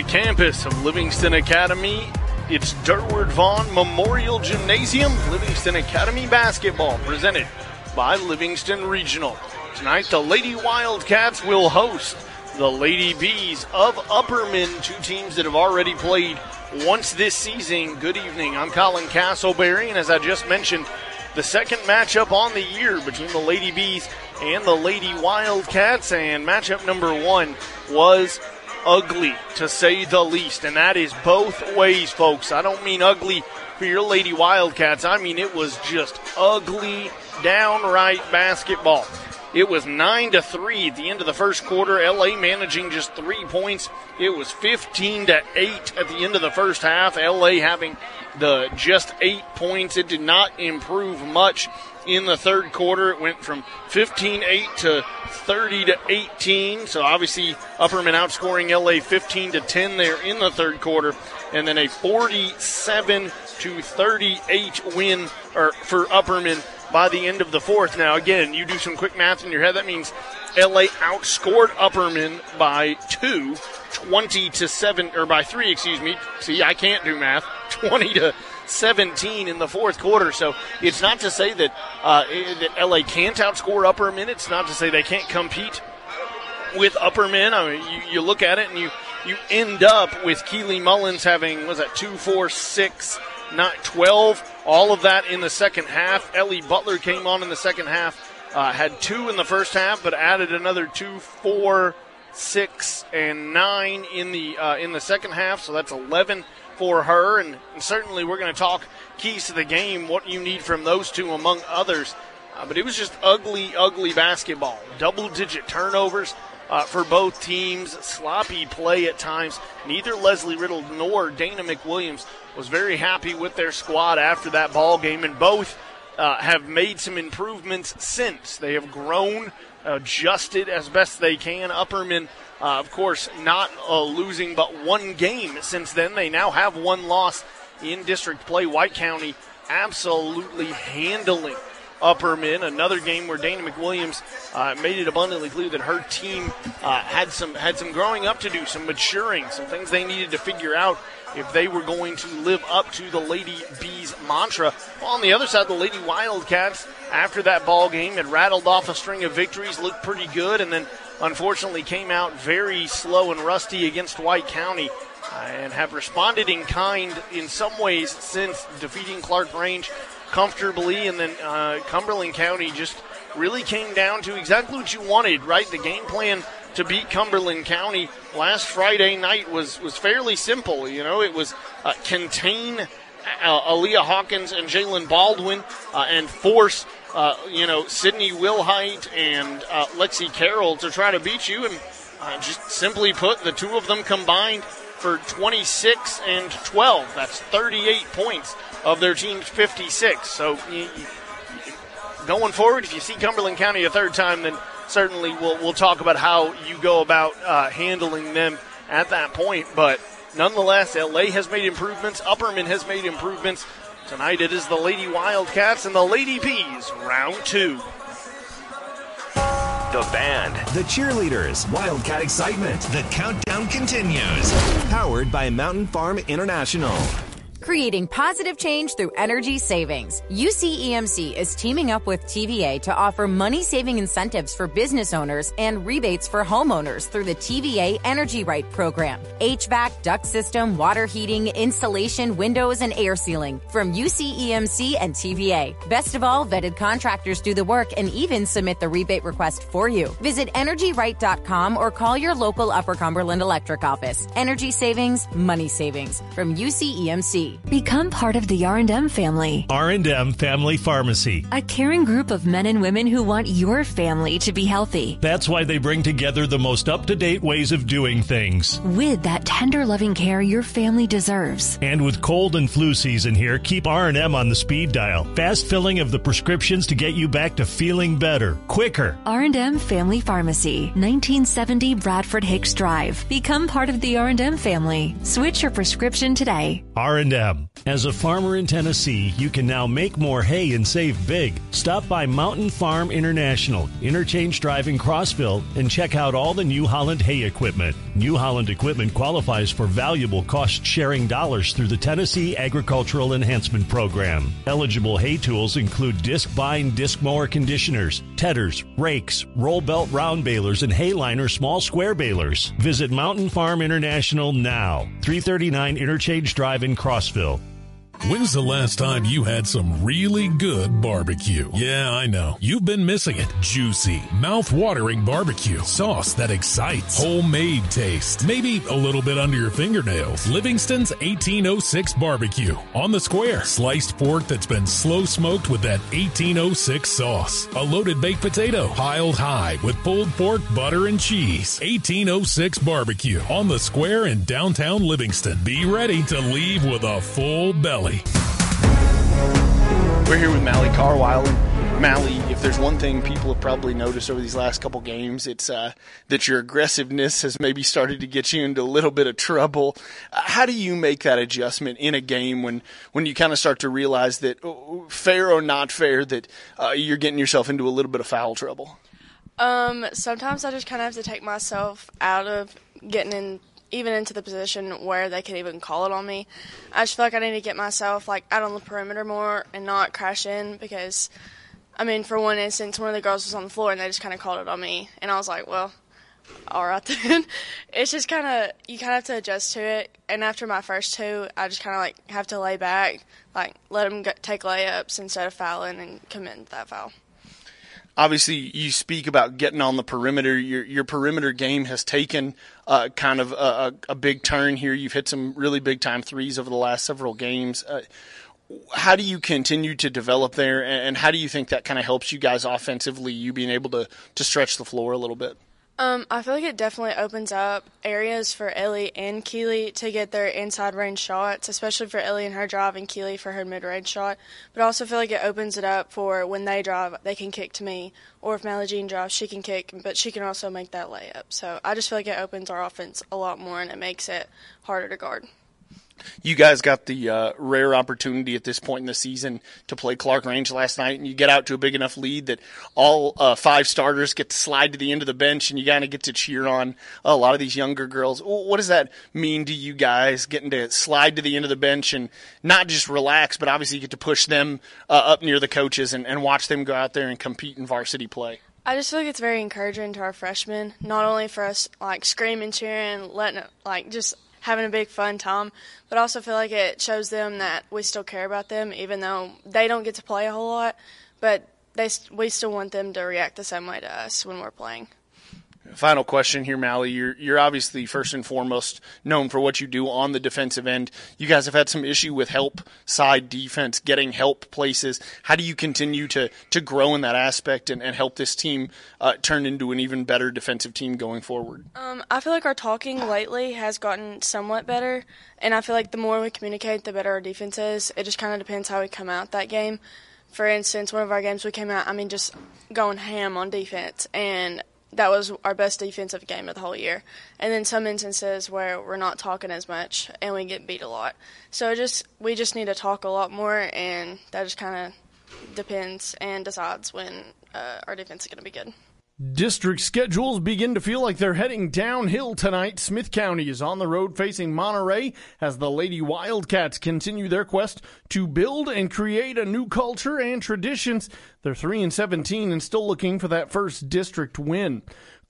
the campus of Livingston Academy. It's Durward Vaughn Memorial Gymnasium, Livingston Academy basketball, presented by Livingston Regional. Tonight, the Lady Wildcats will host the Lady Bees of Upperman, two teams that have already played once this season. Good evening. I'm Colin Castleberry, and as I just mentioned, the second matchup on the year between the Lady Bees and the Lady Wildcats, and matchup number one was ugly, to say the least. And that is both ways, folks. I don't mean ugly for your Lady Wildcats. I mean it was just ugly, downright basketball. It was 9 to 3 at the end of the first quarter. LA managing just 3 points. It was 15 to 8 at the end of the first half. LA having the just 8 points. It did not improve much in the third quarter. It went from 15 8 to 30 to 18. So obviously, Upperman outscoring LA 15 to 10 there in the third quarter. And then a 47 to 38 win or, for Upperman by the end of the fourth. Now, again, you do some quick math in your head. That means LA outscored Upperman by two, 20 to 7, or by three, excuse me. See, I can't do math. 20 to 17 in the fourth quarter. So it's not to say that, uh, that LA can't outscore Upperman. It's not to say they can't compete with Upperman. I mean, you, you look at it and you, you end up with Keely Mullins having, was that two, four, six, not 12. All of that in the second half. Ellie Butler came on in the second half. Uh, had two in the first half, but added another two, four, six, and nine in the uh, in the second half. So that's 11 for her. And, and certainly, we're going to talk keys to the game, what you need from those two, among others. Uh, but it was just ugly, ugly basketball. Double-digit turnovers. Uh, for both teams. Sloppy play at times. Neither Leslie Riddle nor Dana McWilliams was very happy with their squad after that ball game, and both uh, have made some improvements since. They have grown, adjusted as best they can. Upperman, uh, of course, not uh, losing but one game since then. They now have one loss in district play. White County absolutely handling Upperman. Another game where Dana McWilliams uh, made it abundantly clear that her team uh, had some had some growing up to do, some maturing, some things they needed to figure out if they were going to live up to the Lady Bees mantra. Well, on the other side, the Lady Wildcats, after that ball game, had rattled off a string of victories, looked pretty good, and then unfortunately came out very slow and rusty against White County. Uh, and have responded in kind in some ways since defeating Clarkrange comfortably, and then uh, Cumberland County just really came down to exactly what you wanted, right? The game plan to beat Cumberland County last Friday night was was fairly simple. You know, it was uh, contain uh, Aaliyah Hawkins and Jalen Baldwin uh, and force. Uh, you know, Sydney Wilhite and uh, Lexi Carroll to try to beat you, and uh, just simply put, the two of them combined for 26 and 12. That's 38 points of their team's 56. So going forward, if you see Cumberland County a third time, then certainly we'll, we'll talk about how you go about uh, handling them at that point. But nonetheless, LA has made improvements. Upperman has made improvements. Tonight it is the Lady Wildcats and the Lady Bees, round two. The band, the cheerleaders, Wildcat excitement. The countdown continues. Powered by Mountain Farm International creating positive change through energy savings. UCEMC is teaming up with TVA to offer money saving incentives for business owners and rebates for homeowners through the TVA Energy Right program. HVAC, duct system, water heating, insulation, windows, and air sealing from UCEMC and TVA. Best of all, vetted contractors do the work and even submit the rebate request for you. Visit energyright.com or call your local Upper Cumberland Electric office. Energy savings, money savings from UCEMC. Become part of the R&M family. R&M Family Pharmacy. A caring group of men and women who want your family to be healthy. That's why they bring together the most up-to-date ways of doing things. With that tender loving care your family deserves. And with cold and flu season here, keep R&M on the speed dial. Fast filling of the prescriptions to get you back to feeling better, quicker. R&M Family Pharmacy, 1970 Bradford Hicks Drive. Become part of the R&M family. Switch your prescription today. R&M As a farmer in Tennessee, you can now make more hay and save big. Stop by Mountain Farm International, Interchange Drive in Crossville, and check out all the New Holland hay equipment. New Holland equipment qualifies for valuable cost sharing dollars through the Tennessee Agricultural Enhancement Program. Eligible hay tools include Discbine disc mower conditioners, tedders, rakes, roll belt round balers, and Hayliner small square balers. Visit Mountain Farm International now, 339 Interchange Drive in Crossville. Knoxville. When's the last time you had some really good barbecue? Yeah, I know. You've been missing it. Juicy, mouth-watering barbecue. Sauce that excites. Homemade taste. Maybe a little bit under your fingernails. Livingston's 1806 barbecue. On the square. Sliced pork that's been slow smoked with that 1806 sauce. A loaded baked potato. Piled high with pulled pork, butter, and cheese. 1806 barbecue. On the square in downtown Livingston. Be ready to leave with a full belly. We're here with Mally Carwile. And Mally, if there's one thing people have probably noticed over these last couple games, it's uh, that your aggressiveness has maybe started to get you into a little bit of trouble. Uh, how do you make that adjustment in a game when, when you kind of start to realize that, uh, fair or not fair, that uh, you're getting yourself into a little bit of foul trouble? Um, sometimes I just kind of have to take myself out of getting in even into the position where they can even call it on me. I just feel like I need to get myself like out on the perimeter more and not crash in because, I mean, for one instance, one of the girls was on the floor and they just kind of called it on me, and I was like, well, all right then. it's just kind of you kind of have to adjust to it. And after my first two, I just kind of like have to lay back, like let them get, take layups instead of fouling and commit that foul obviously you speak about getting on the perimeter. Your your perimeter game has taken uh, kind of a, a, big turn here. You've hit some really big time threes over the last several games. Uh, how do you continue to develop there, and how do you think that kind of helps you guys offensively? You being able to to stretch the floor a little bit. Um, I feel like it definitely opens up areas for Ellie and Keely to get their inside range shots, especially for Ellie and her drive and Keely for her mid range shot. But I also feel like it opens it up for when they drive, they can kick to me, or if Mally Jean drives, she can kick, but she can also make that layup. So I just feel like it opens our offense a lot more and it makes it harder to guard you guys got the uh, rare opportunity at this point in the season to play Clarkrange last night, and you get out to a big enough lead that all uh, five starters get to slide to the end of the bench, and you kind of get to cheer on a lot of these younger girls. What does that mean to you guys, getting to slide to the end of the bench and not just relax, but obviously you get to push them uh, up near the coaches and, and watch them go out there and compete in varsity play? I just feel like it's very encouraging to our freshmen, not only for us like screaming, cheering, letting like just having a big fun time, but also feel like it shows them that we still care about them, even though they don't get to play a whole lot. But they we still want them to react the same way to us when we're playing. Final question here, Mally. You're you're obviously first and foremost known for what you do on the defensive end. You guys have had some issue with help side defense, getting help places. How do you continue to to grow in that aspect and, and help this team uh, turn into an even better defensive team going forward? Um, I feel like our talking lately has gotten somewhat better, and I feel like the more we communicate, the better our defense is. It just kind of depends how we come out that game. For instance, one of our games we came out, I mean, just going ham on defense, and that was our best defensive game of the whole year. And then some instances where we're not talking as much and we get beat a lot. So just we just need to talk a lot more, and that just kind of depends and decides when uh, our defense is going to be good. District schedules begin to feel like they're heading downhill tonight. Smith County is on the road facing Monterey as the Lady Wildcats continue their quest to build and create a new culture and traditions. They're 3 and 17 and still looking for that first district win.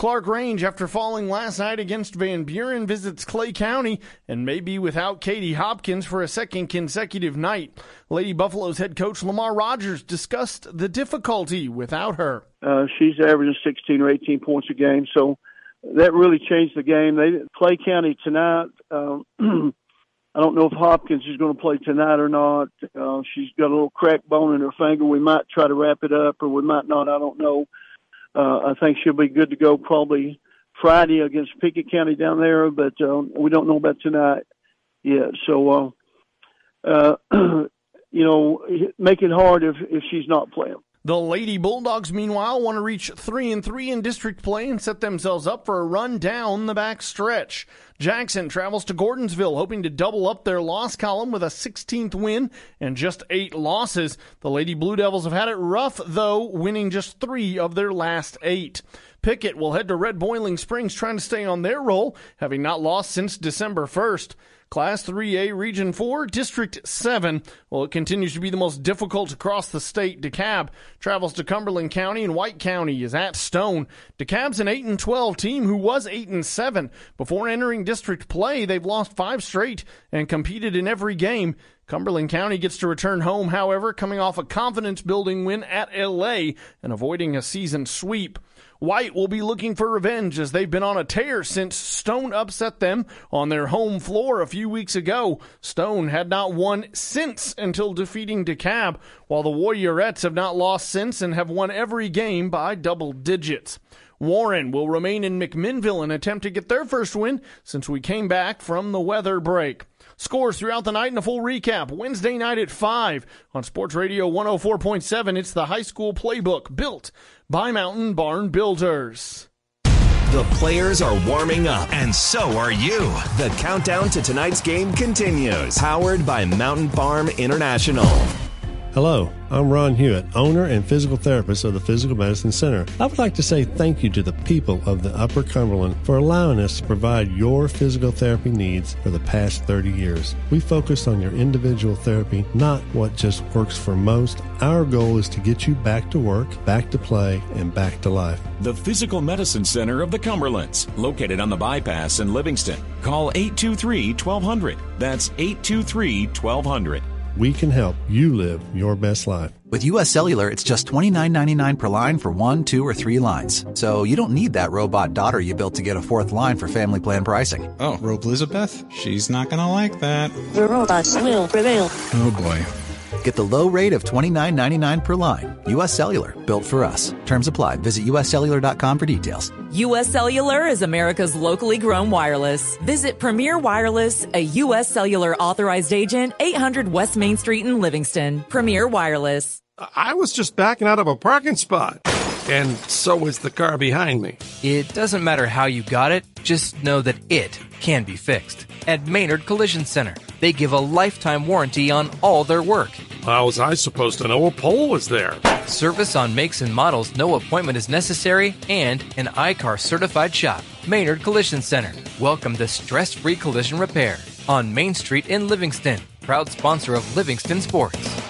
Clarkrange, after falling last night against Van Buren, visits Clay County and may be without Katie Hopkins for a second consecutive night. Lady Buffalo's head coach Lamar Rogers discussed the difficulty without her. Uh, she's averaging 16 or 18 points a game, so that really changed the game. They Clay County tonight. Um, I don't know if Hopkins is going to play tonight or not. Uh, she's got a little cracked bone in her finger. We might try to wrap it up, or we might not. I don't know. Uh, I think she'll be good to go probably Friday against Pickett County down there, but um, we don't know about tonight yet. So, uh, uh, you know, make it hard if if she's not playing. The Lady Bulldogs, meanwhile, want to reach 3 and 3 in district play and set themselves up for a run down the back stretch. Jackson travels to Gordonsville, hoping to double up their loss column with a 16th win and just eight losses. The Lady Blue Devils have had it rough, though, winning just three of their last eight. Pickett will head to Red Boiling Springs trying to stay on their roll, having not lost since December 1st. Class 3A Region 4, District 7. Well, it continues to be the most difficult across the state. DeKalb travels to Cumberland County and White County is at Stone. DeKalb's an 8 and 12 team who was 8 and 7. Before entering district play, they've lost 5 straight and competed in every game. Cumberland County gets to return home, however, coming off a confidence building win at LA and avoiding a season sweep. White will be looking for revenge as they've been on a tear since Stone upset them on their home floor a few weeks ago. Stone had not won since until defeating DeKalb, while the Warriorettes have not lost since and have won every game by double digits. Warren will remain in McMinnville and attempt to get their first win since we came back from the weather break. Scores throughout the night and a full recap Wednesday night at 5 on Sports Radio 104.7. It's the high school playbook built by Mountain Barn Builders. The players are warming up, and so are you. The countdown to tonight's game continues. Powered by Mountain Farm International. Hello, I'm Ron Hewitt, owner and physical therapist of the Physical Medicine Center. I would like to say thank you to the people of the Upper Cumberland for allowing us to provide your physical therapy needs for the past 30 years. We focus on your individual therapy, not what just works for most. Our goal is to get you back to work, back to play, and back to life. The Physical Medicine Center of the Cumberlands, located on the bypass in Livingston. Call 823 1200. That's 823 1200 we can help you live your best life. With US Cellular, it's just $29.99 per line for one, two, or three lines. So you don't need that robot daughter you built to get a fourth line for family plan pricing. Oh, Rope Elizabeth? She's not gonna like that. The robots will prevail. Oh boy. Get the low rate of $29.99 per line. US Cellular, built for us. Terms apply. Visit uscellular.com for details. US Cellular is America's locally grown wireless. Visit Premier Wireless, a US Cellular authorized agent, 800 West Main Street in Livingston. Premier Wireless. I was just backing out of a parking spot. And so was the car behind me. It doesn't matter how you got it, just know that it can be fixed. At Maynard Collision Center, they give a lifetime warranty on all their work. How was I supposed to know a pole was there? Service on makes and models, no appointment is necessary, and an I-CAR certified shop. Maynard Collision Center. Welcome to stress free collision repair on Main Street in Livingston. Proud sponsor of Livingston Sports.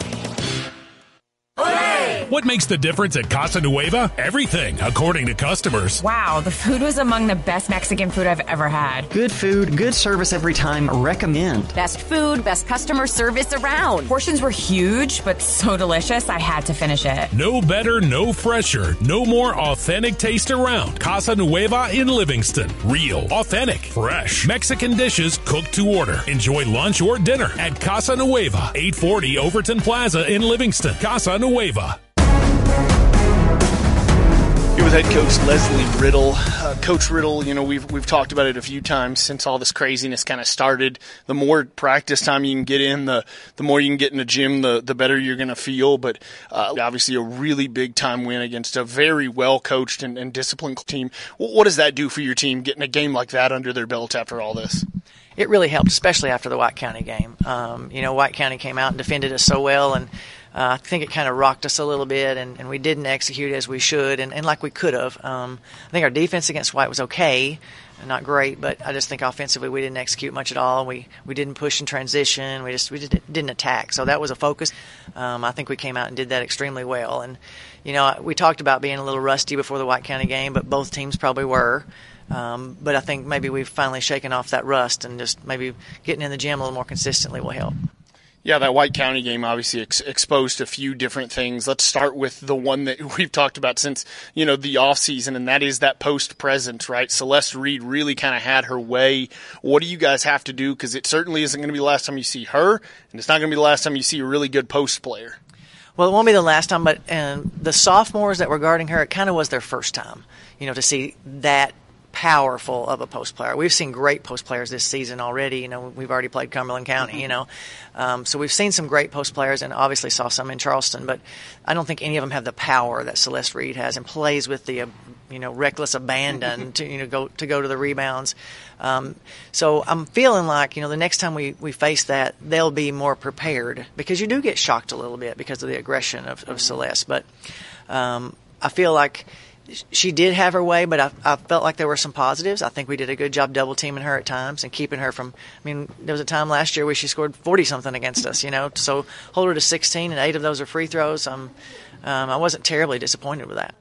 What makes the difference at Casa Nueva? Everything, according to customers. Wow, the food was among the best Mexican food I've ever had. Good food, good service every time. Recommend. Best food, best customer service around. Portions were huge, but so delicious, I had to finish it. No better, no fresher, no more authentic taste around. Casa Nueva in Livingston. Real, authentic, fresh. Mexican dishes cooked to order. Enjoy lunch or dinner at Casa Nueva, 840 Overton Plaza in Livingston. Casa Nueva. With head coach Leslie Riddle. Uh, coach Riddle, you know, we've, we've talked about it a few times since all this craziness kind of started. The more practice time you can get in, the, the more you can get in the gym, the, the better you're going to feel. But uh, obviously, a really big time win against a very well coached and, and disciplined team. What, what does that do for your team, getting a game like that under their belt after all this? It really helped, especially after the White County game. Um, you know, White County came out and defended us so well, and uh, I think it kind of rocked us a little bit, and, and we didn't execute as we should, and, and like we could have. Um, I think our defense against White was okay, not great, but I just think offensively we didn't execute much at all. We we didn't push in transition. We just we just didn't attack. So that was a focus. Um, I think we came out and did that extremely well. And you know we talked about being a little rusty before the White County game, but both teams probably were. Um, but I think maybe we've finally shaken off that rust, and just maybe getting in the gym a little more consistently will help. Yeah, that White County game obviously ex- exposed a few different things. Let's start with the one that we've talked about since, you know, the off season, and that is that post presence, right? Celeste Reed really kind of had her way. What do you guys have to do? Because it certainly isn't going to be the last time you see her, and it's not going to be the last time you see a really good post player. Well, it won't be the last time, but and the sophomores that were guarding her, it kind of was their first time, you know, to see that powerful of a post player. We've seen great post players this season already. You know, we've already played Cumberland County. You know, um, so we've seen some great post players, and obviously saw some in Charleston. But I don't think any of them have the power that Celeste Reed has, and plays with the uh, you know reckless abandon to you know go to go to the rebounds. Um, so I'm feeling like you know the next time we, we face that they'll be more prepared because you do get shocked a little bit because of the aggression of, of Celeste. But um, I feel like she did have her way, but I, I felt like there were some positives. I think we did a good job double teaming her at times and keeping her from. I mean, there was a time last year where she scored forty something against us. You know, so hold her to sixteen, and eight of those are free throws. Um, um, I wasn't terribly disappointed with that.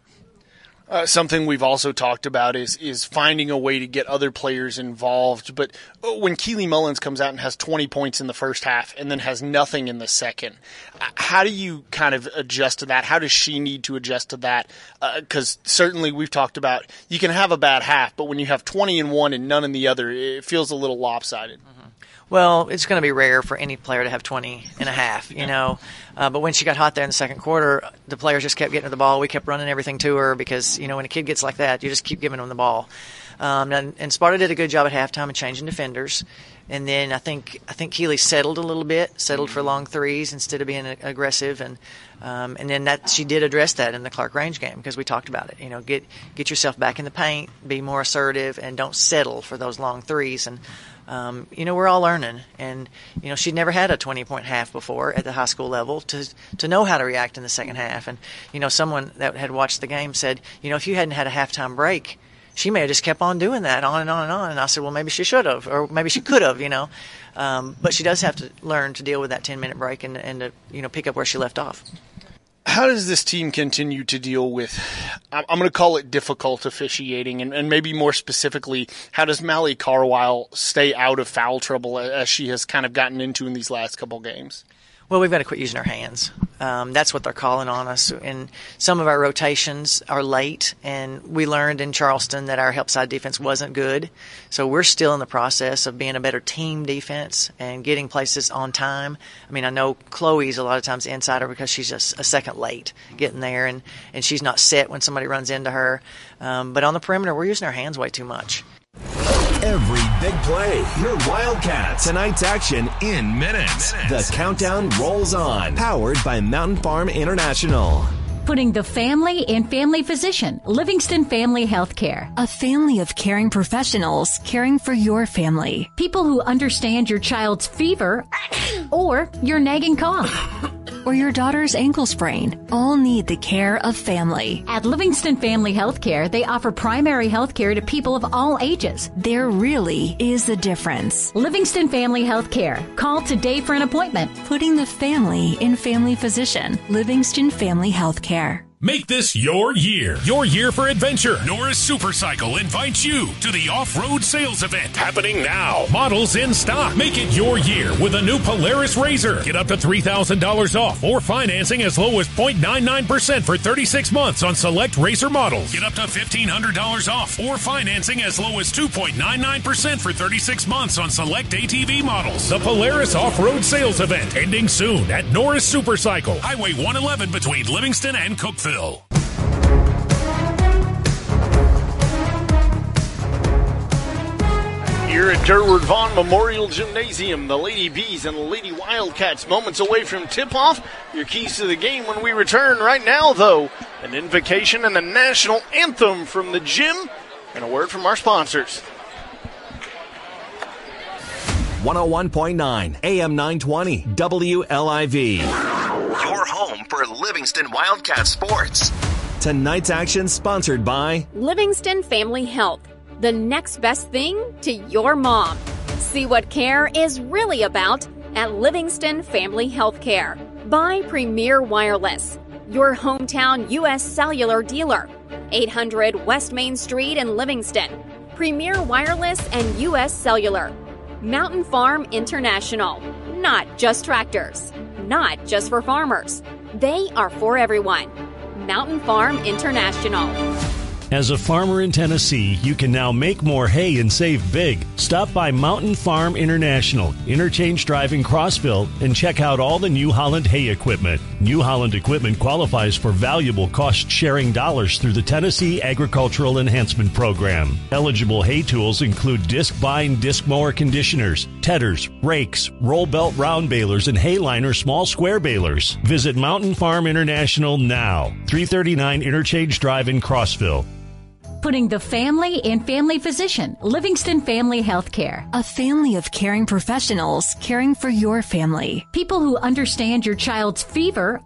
Uh, something we've also talked about is is finding a way to get other players involved. But uh, when Keely Mullins comes out and has 20 points in the first half and then has nothing in the second, uh, how do you kind of adjust to that? How does she need to adjust to that? Because uh, certainly we've talked about you can have a bad half, but when you have 20 in one and none in the other, it feels a little lopsided. Mm-hmm. Well, it's going to be rare for any player to have 20 and a half, you know. Uh, but when she got hot there in the second quarter, the players just kept getting her the ball. We kept running everything to her because, you know, when a kid gets like that, you just keep giving them the ball. Um, and, and Sparta did a good job at halftime of changing defenders. And then I think I think Keely settled a little bit, settled for long threes instead of being aggressive, and um, and then that she did address that in the Clarkrange game because we talked about it. You know, get get yourself back in the paint, be more assertive, and don't settle for those long threes. And um, you know, we're all learning, and you know, she'd never had a 20 point half before at the high school level to to know how to react in the second half. And you know, someone that had watched the game said, you know, if you hadn't had a halftime break, she may have just kept on doing that on and on and on. And I said, well, maybe she should have, or maybe she could have, you know. Um, but she does have to learn to deal with that 10 minute break and and to you know pick up where she left off how does this team continue to deal with, I'm going to call it difficult officiating, and, and, maybe more specifically, how does Mally Carwile stay out of foul trouble as she has kind of gotten into in these last couple games? Well, we've got to quit using our hands. Um, that's what they're calling on us. And some of our rotations are late, and we learned in Charleston that our help side defense wasn't good. So we're still in the process of being a better team defense and getting places on time. I mean, I know Chloe's a lot of times insider because she's just a second late getting there, and, and she's not set when somebody runs into her. Um, but on the perimeter, we're using our hands way too much. Every big play, your Wildcats. Tonight's action in minutes. minutes. The countdown rolls on. Powered by Mountain Farm International putting the family and family physician, Livingston Family Healthcare. A family of caring professionals caring for your family. People who understand your child's fever or your nagging cough. or your daughter's ankle sprain all need the care of family. At Livingston Family Healthcare, they offer primary health care to people of all ages. There really is a difference. Livingston Family Healthcare. Call today for an appointment. Putting the family in family physician. Livingston Family Healthcare there. Make this your year. Your year for adventure. Norris Supercycle invites you to the off-road sales event happening now. Models in stock. Make it your year with a new Polaris RZR. Get up to $3,000 off or financing as low as 0.99% for 36 months on select RZR models. Get up to $1,500 off or financing as low as 2.99% for 36 months on select ATV models. The Polaris off-road sales event ending soon at Norris Supercycle, Highway 111 between Livingston and Cookeville. Nashville. Here at Durward Vaughn Memorial Gymnasium, the Lady Bees and the Lady Wildcats moments away from tip-off. Your keys to the game when we return right now, though. An invocation and the national anthem from the gym and a word from our sponsors. 101.9 AM 920 WLIV. Your home for Livingston Wildcat sports. Tonight's action sponsored by Livingston Family Health, the next best thing to your mom. See what care is really about at Livingston Family Healthcare. By Premier Wireless, your hometown U.S. cellular dealer. 800 West Main Street in Livingston. Premier Wireless and U.S. Cellular. Mountain Farm International. Not just tractors, not just for farmers. They are for everyone. Mountain Farm International. As a farmer in Tennessee, you can now make more hay and save big. Stop by Mountain Farm International, Interchange Drive in Crossville, and check out all the New Holland hay equipment. New Holland equipment qualifies for valuable cost sharing dollars through the Tennessee Agricultural Enhancement Program. Eligible hay tools include Discbine disc mower conditioners, tedders, rakes, roll belt round balers, and Hayliner small square balers. Visit Mountain Farm International now, 339 Interchange Drive in Crossville. Putting the family in family physician, Livingston Family Healthcare. A family of caring professionals caring for your family. People who understand your child's fever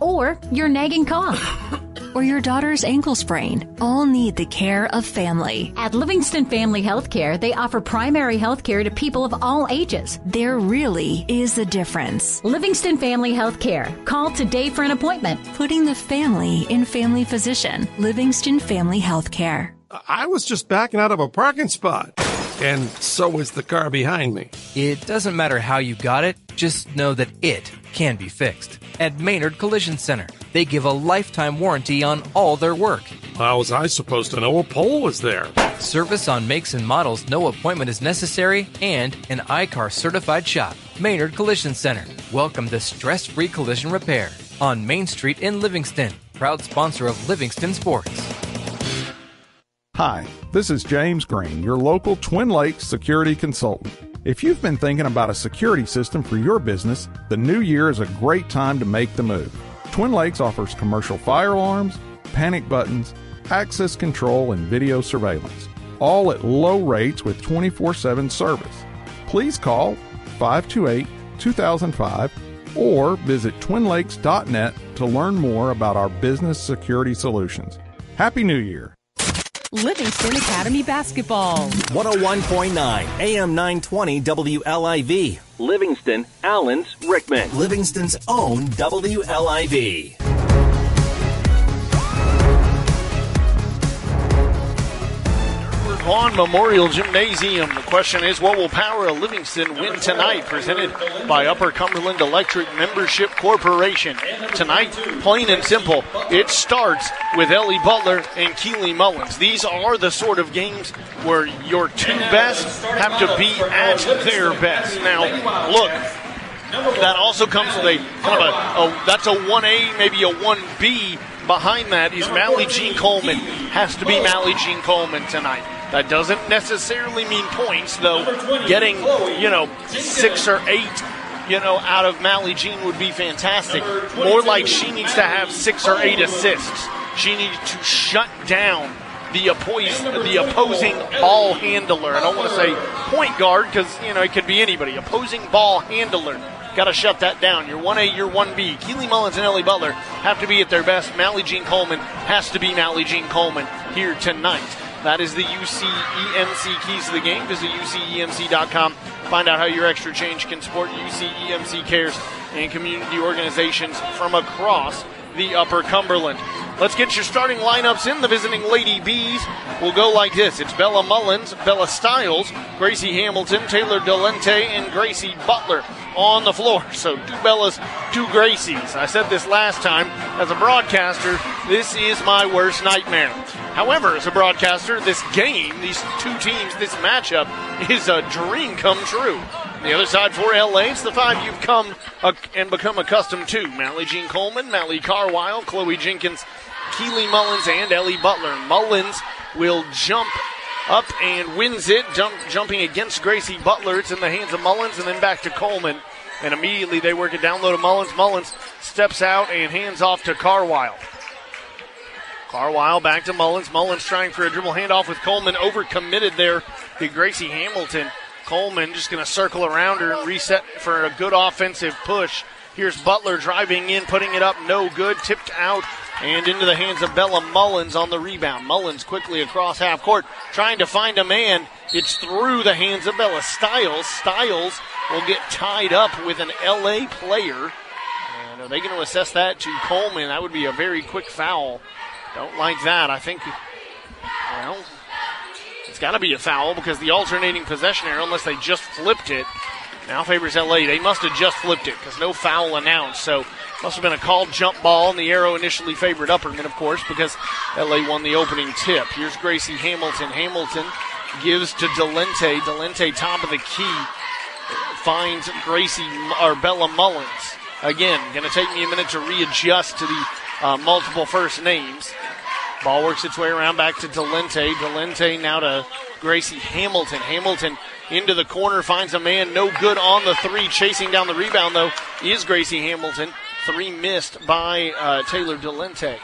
or your nagging cough. Or your daughter's ankle sprain all need the care of family. At Livingston Family Healthcare, they offer primary healthcare to people of all ages. There really is a difference. Livingston Family Healthcare. Call today for an appointment. Putting the family in family physician. Livingston Family Healthcare. I was just backing out of a parking spot. And so was the car behind me. It doesn't matter how you got it, just know that it can be fixed. At Maynard Collision Center, they give a lifetime warranty on all their work. How was I supposed to know a pole was there? Service on makes and models, no appointment is necessary, and an I-CAR certified shop. Maynard Collision Center. Welcome to stress free collision repair on Main Street in Livingston. Proud sponsor of Livingston Sports. Hi, this is James Green, your local Twin Lakes security consultant. If you've been thinking about a security system for your business, the new year is a great time to make the move. Twin Lakes offers commercial fire alarms, panic buttons, access control, and video surveillance, all at low rates with 24 7 service. Please call 528 2005 or visit twinlakes.net to learn more about our business security solutions. Happy New Year! Livingston Academy Basketball. 101.9 AM 920 WLIV. Livingston, Allons, Rickman. Livingston's own WLIV. Vaughn Memorial Gymnasium. The question is, what will Power of Livingston win tonight? Presented by Upper Cumberland Electric Membership Corporation. Tonight, plain and simple, it starts with Ellie Butler and Keely Mullins. These are the sort of games where your two best have to be at their best. Now, look, that also comes with a kind of a, a that's a 1A, maybe a 1B. Behind that is Mally Jean Coleman. Has to be Mally Jean Coleman tonight. That doesn't necessarily mean points, though. Getting, you know, six or eight, you know, out of Mally Jean would be fantastic. More like she needs to have six or eight assists. She needs to shut down the, opposing, the opposing ball handler. I don't want to say point guard because, you know, it could be anybody. Opposing ball handler. Got to shut that down. Your 1A, your 1B. Keely Mullins and Ellie Butler have to be at their best. Mally Jean Coleman has to be Mally Jean Coleman here tonight. That is the UCEMC keys to the game. Visit UCEMC.com. Find out how your extra change can support UCEMC cares and community organizations from across the Upper Cumberland. Let's get your starting lineups in. The visiting Lady Bees will go like this it's Bella Mullins, Bella Stiles, Gracie Hamilton, Taylor Delente, and Gracie Butler on the floor. So two Bellas, two Gracies. I said this last time. As a broadcaster, this is my worst nightmare. However, as a broadcaster, this game, these two teams, this matchup is a dream come true. The other side for LA, it's the five you've come and become accustomed to. Mally Jean Coleman, Mally Carwile, Chloe Jenkins, Keely Mullins, and Ellie Butler. Mullins will jump up and wins it, jump, jumping against Gracie Butler. It's in the hands of Mullins and then back to Coleman. And immediately they work it down to Mullins. Mullins steps out and hands off to Carwile. Carwile back to Mullins. Mullins trying for a dribble handoff with Coleman. Overcommitted there to Gracie Hamilton. Coleman just going to circle around her and reset for a good offensive push. Here's Butler driving in, putting it up, no good, tipped out and into the hands of Bella Mullins on the rebound. Mullins quickly across half court, trying to find a man. It's through the hands of Bella Stiles. Stiles will get tied up with an LA player. And are they going to assess that to Coleman? That would be a very quick foul. Don't like that. I think, well, got to be a foul because the alternating possession arrow, unless they just flipped it, now favors LA. They must have just flipped it because no foul announced. So must have been a called jump ball, and the arrow initially favored Upperman, of course, because LA won the opening tip. Here's Gracie Hamilton. Hamilton gives to Delente. Delente, top of the key, finds Gracie or Bella Mullins. Again, going to take me a minute to readjust to the uh, multiple first names. Ball works its way around back to Delente. Delente now to Gracie Hamilton. Hamilton into the corner finds a man no good on the three. Chasing down the rebound though is Gracie Hamilton. Three missed by uh, Taylor Delente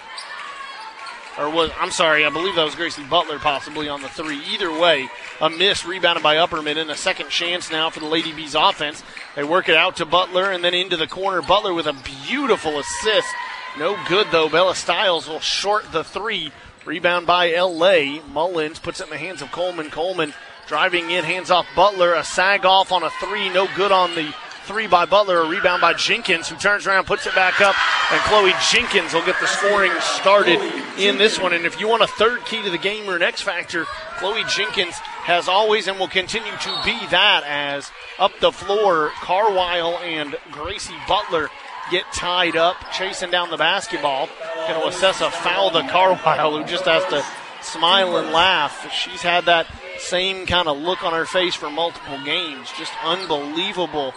or was I'm sorry, I believe that was Gracie Butler possibly on the three. Either way, a miss rebounded by Upperman and a second chance now for the Lady Bees offense. They work it out to Butler and then into the corner. Butler with a beautiful assist. No good though. Bella Stiles will short the three. Rebound by LA. Mullins puts it in the hands of Coleman. Coleman driving in, hands off Butler. A sag off on a three. No good on the three by Butler, a rebound by Jenkins, who turns around, puts it back up, and Chloe Jenkins will get the scoring started in this one. And if you want a third key to the game or an X factor, Chloe Jenkins has always and will continue to be that as up the floor, Carwile and Gracie Butler get tied up, chasing down the basketball. Going to assess a foul to Carwile, who just has to smile and laugh. She's had that same kind of look on her face for multiple games. Just unbelievable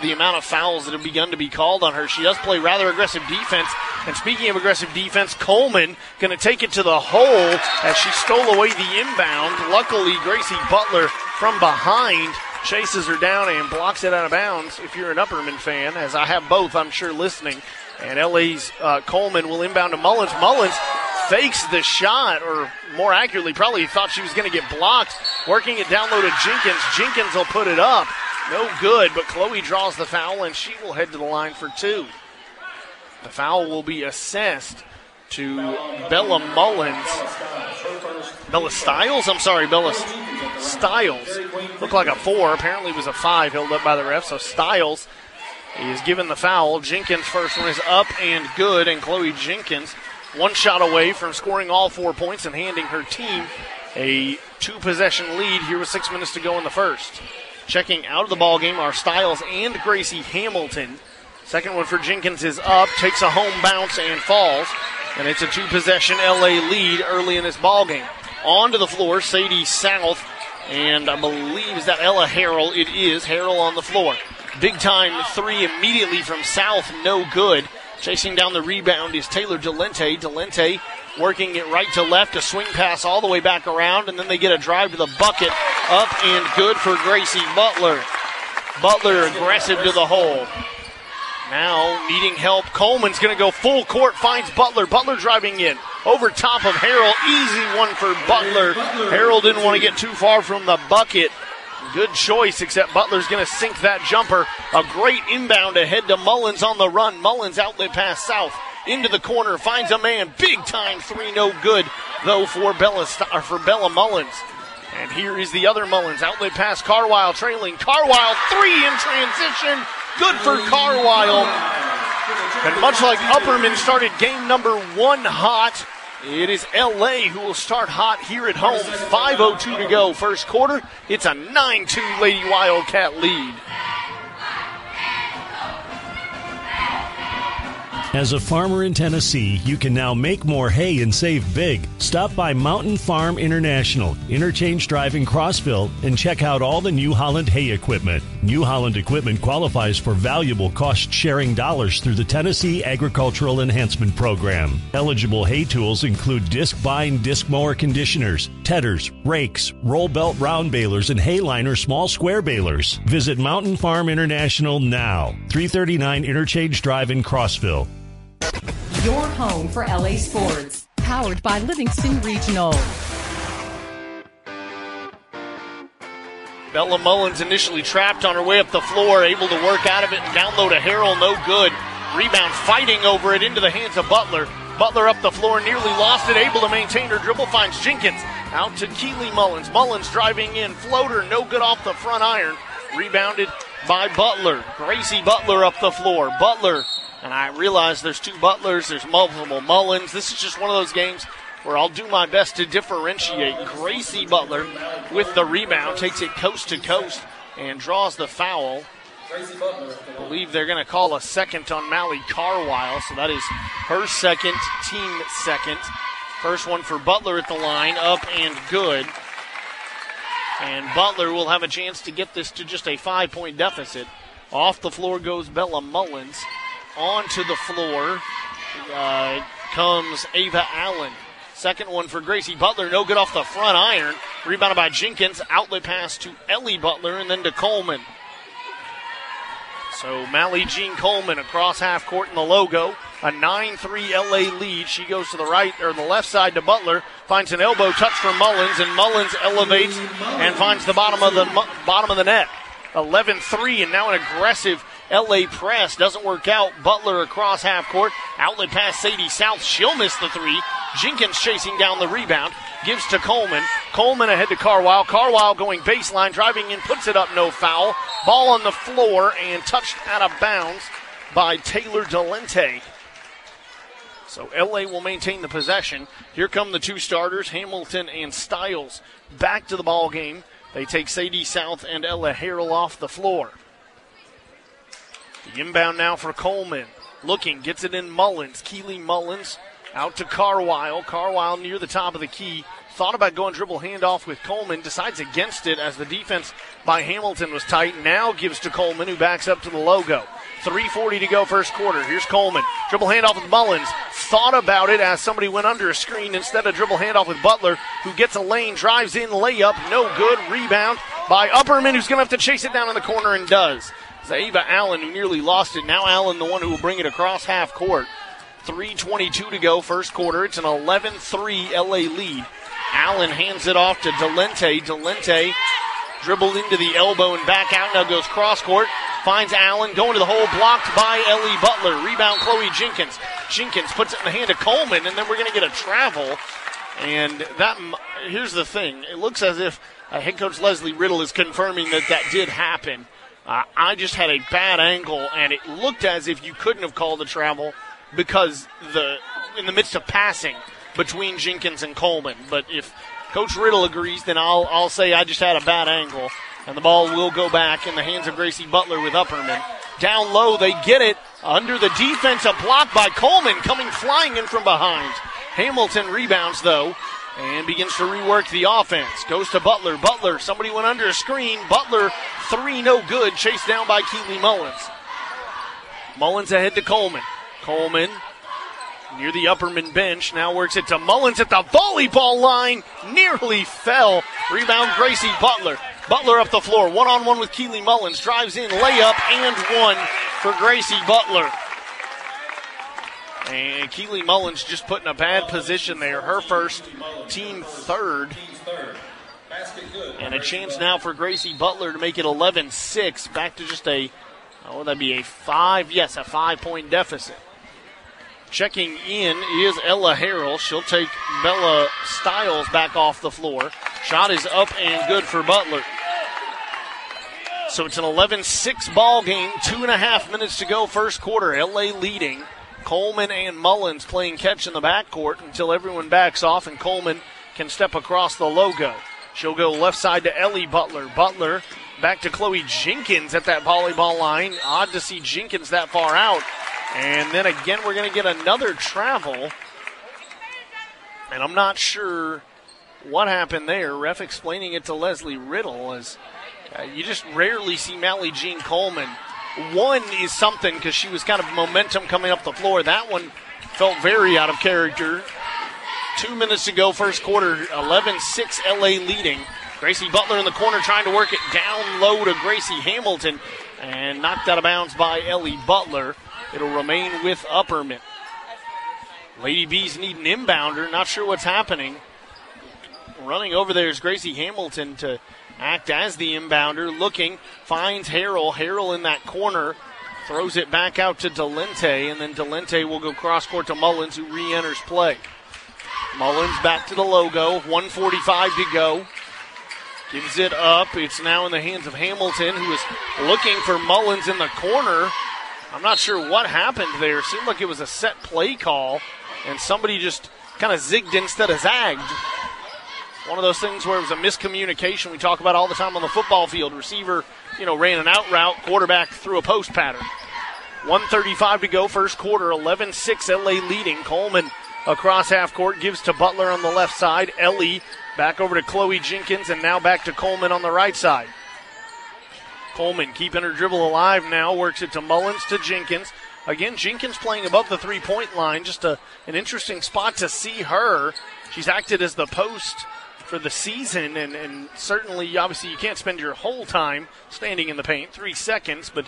the amount of fouls that have begun to be called on her. She does play rather aggressive defense. And speaking of aggressive defense, Coleman going to take it to the hole as she stole away the inbound. Luckily, Gracie Butler from behind chases her down and blocks it out of bounds. If you're an Upperman fan, as I have both, I'm sure listening. And LA's uh, Coleman will inbound to Mullins. Mullins fakes the shot, or more accurately, probably thought she was going to get blocked. Working it down low to Jenkins. Jenkins will put it up. No good, but Chloe draws the foul and she will head to the line for two. The foul will be assessed to Bella Mullins. Bella Styles? I'm sorry, Bella Styles. Looked like a four. Apparently was a five held up by the ref. So Styles is given the foul. Jenkins' first one is up and good, and Chloe Jenkins one shot away from scoring all four points and handing her team a two possession lead here with six minutes to go in the first. Checking out of the ball game are Styles and Gracie Hamilton. Second one for Jenkins is up, takes a home bounce and falls, and it's a two possession LA lead early in this ball game. Onto the floor, Sadie South, and I believe is that Ella Harrell. It is Harrell on the floor. Big time three immediately from South, no good. Chasing down the rebound is Taylor Delente. Delente working it right to left, a swing pass all the way back around, and then they get a drive to the bucket, up and good for Gracie Butler. Butler aggressive to the hole. Now needing help. Coleman's going to go full court, finds Butler. Butler driving in over top of Harrell. Easy one for Butler. Harrell didn't want to get too far from the bucket. Good choice, except Butler's going to sink that jumper. A great inbound ahead to Mullins on the run. Mullins outlet pass south into the corner, finds a man, big time three, no good though for Bella or for Bella Mullins. And here is the other Mullins outlet pass. Carwile trailing. Carwile three in transition, good for Carwile. And much like Upperman started game number one hot, it is LA who will start hot here at home. 5.02 to go, first quarter. It's a 9 2 Lady Wildcat lead. As a farmer in Tennessee, you can now make more hay and save big. Stop by Mountain Farm International, Interchange Drive in Crossville, and check out all the New Holland hay equipment. New Holland equipment qualifies for valuable cost sharing dollars through the Tennessee Agricultural Enhancement Program. Eligible hay tools include Discbine disc mower conditioners, tedders, rakes, roll belt round balers, and Hayliner small square balers. Visit Mountain Farm International now, 339 Interchange Drive in Crossville. Your home for LA sports. Powered by Livingston Regional. Bella Mullins initially trapped on her way up the floor, able to work out of it and down low to Harrell, no good. Rebound fighting over it into the hands of Butler. Butler up the floor, nearly lost it, able to maintain her dribble, finds Jenkins out to Keely Mullins. Mullins driving in, floater, no good off the front iron. Rebounded by Butler. Gracie Butler up the floor. Butler and I realize there's two Butlers, there's multiple Mullins. This is just one of those games where I'll do my best to differentiate. Gracie Butler with the rebound takes it coast to coast and draws the foul. I believe they're going to call a second on Mally Carwile, so that is her second, team second. First one for Butler at the line, up and good. And Butler will have a chance to get this to just a five point deficit. Off the floor goes Bella Mullins. Onto the floor uh, comes Ava Allen. Second one for Gracie Butler, no good off the front iron. Rebounded by Jenkins. Outlet pass to Ellie Butler and then to Coleman. So Mally Jean Coleman across half court in the logo. A 9-3 LA lead. She goes to the right or the left side to Butler. Finds an elbow touch from Mullins, and Mullins elevates and finds the bottom of the bottom of the net. 11-3, and now an aggressive LA press doesn't work out. Butler across half court. Outlet pass Sadie South. She'll miss the three. Jenkins chasing down the rebound. Gives to Coleman. Coleman ahead to Carwile. Carwile going baseline, driving in, puts it up, no foul. Ball on the floor and touched out of bounds by Taylor Delente. So LA will maintain the possession. Here come the two starters, Hamilton and Stiles, back to the ball game. They take Sadie South and Ella Harrell off the floor. The inbound now for Coleman. Looking, gets it in Mullins. Keely Mullins out to Carwile. Carwile near the top of the key. Thought about going dribble handoff with Coleman. Decides against it as the defense by Hamilton was tight. Now gives to Coleman, who backs up to the logo. 3.40 to go first quarter. Here's Coleman. Dribble handoff with Mullins. Thought about it as somebody went under a screen instead of dribble handoff with Butler, who gets a lane, drives in, layup. No good. Rebound by Upperman, who's going to have to chase it down in the corner and does. Ava Allen, who nearly lost it. Now Allen, the one who will bring it across half court. 3.22 to go, first quarter. It's an 11 3 LA lead. Allen hands it off to Delente. Delente dribbled into the elbow and back out. Now goes cross court. Finds Allen going to the hole, blocked by Ellie Butler. Rebound, Chloe Jenkins. Jenkins puts it in the hand of Coleman, and then we're going to get a travel. And that here's the thing: it looks as if uh, head coach Leslie Riddle is confirming that that did happen. Uh, I just had a bad angle, and it looked as if you couldn't have called a travel because the in the midst of passing between Jenkins and Coleman. But if Coach Riddle agrees, then I'll I'll say I just had a bad angle, and the ball will go back in the hands of Gracie Butler with Upperman. Down low, they get it under the defense, a block by Coleman coming flying in from behind. Hamilton rebounds though and begins to rework the offense. Goes to Butler. Butler, somebody went under a screen. Butler, three no good, chased down by Keely Mullins. Mullins ahead to Coleman. Coleman near the Upperman bench. Now works it to Mullins at the volleyball line. Nearly fell. Rebound Gracie Butler. Butler up the floor. One on one with Keely Mullins. Drives in, layup, and one for Gracie Butler. And Keely Mullins just put in a bad position there. Her first, team third. And a chance now for Gracie Butler to make it 11 6. Back to just a, oh, that'd be a five? Yes, a five point deficit. Checking in is Ella Harrell. She'll take Bella Stiles back off the floor. Shot is up and good for Butler. So it's an 11 6 ball game. Two and a half minutes to go, first quarter. LA leading. Coleman and Mullins playing catch in the backcourt until everyone backs off and Coleman can step across the logo. She'll go left side to Ellie Butler. Butler back to Chloe Jenkins at that volleyball line. Odd to see Jenkins that far out. And then again, we're going to get another travel. And I'm not sure what happened there. Ref explaining it to Leslie Riddle as uh, you just rarely see Mally Jean Coleman. One is something because she was kind of momentum coming up the floor. That one felt very out of character. Two minutes to go, first quarter, 11 6 LA leading. Gracie Butler in the corner trying to work it down low to Gracie Hamilton and knocked out of bounds by Ellie Butler. It'll remain with Upperman. Lady Bees need an inbounder. Not sure what's happening. Running over there is Gracie Hamilton to act as the inbounder. Looking, finds Harrell. Harrell in that corner. Throws it back out to Delente, and then Delente will go cross court to Mullins, who re enters play. Mullins back to the logo. 145 to go. Gives it up. It's now in the hands of Hamilton, who is looking for Mullins in the corner. I'm not sure what happened there. Seemed like it was a set play call, and somebody just kind of zigged instead of zagged. One of those things where it was a miscommunication we talk about all the time on the football field. Receiver, you know, ran an out route, quarterback threw a post pattern. 135 to go, first quarter, 11 6 LA leading. Coleman across half court, gives to Butler on the left side. Ellie back over to Chloe Jenkins, and now back to Coleman on the right side. Coleman keeping her dribble alive now, works it to Mullins to Jenkins. Again, Jenkins playing above the three point line. Just a, an interesting spot to see her. She's acted as the post for the season, and, and certainly, obviously, you can't spend your whole time standing in the paint, three seconds, but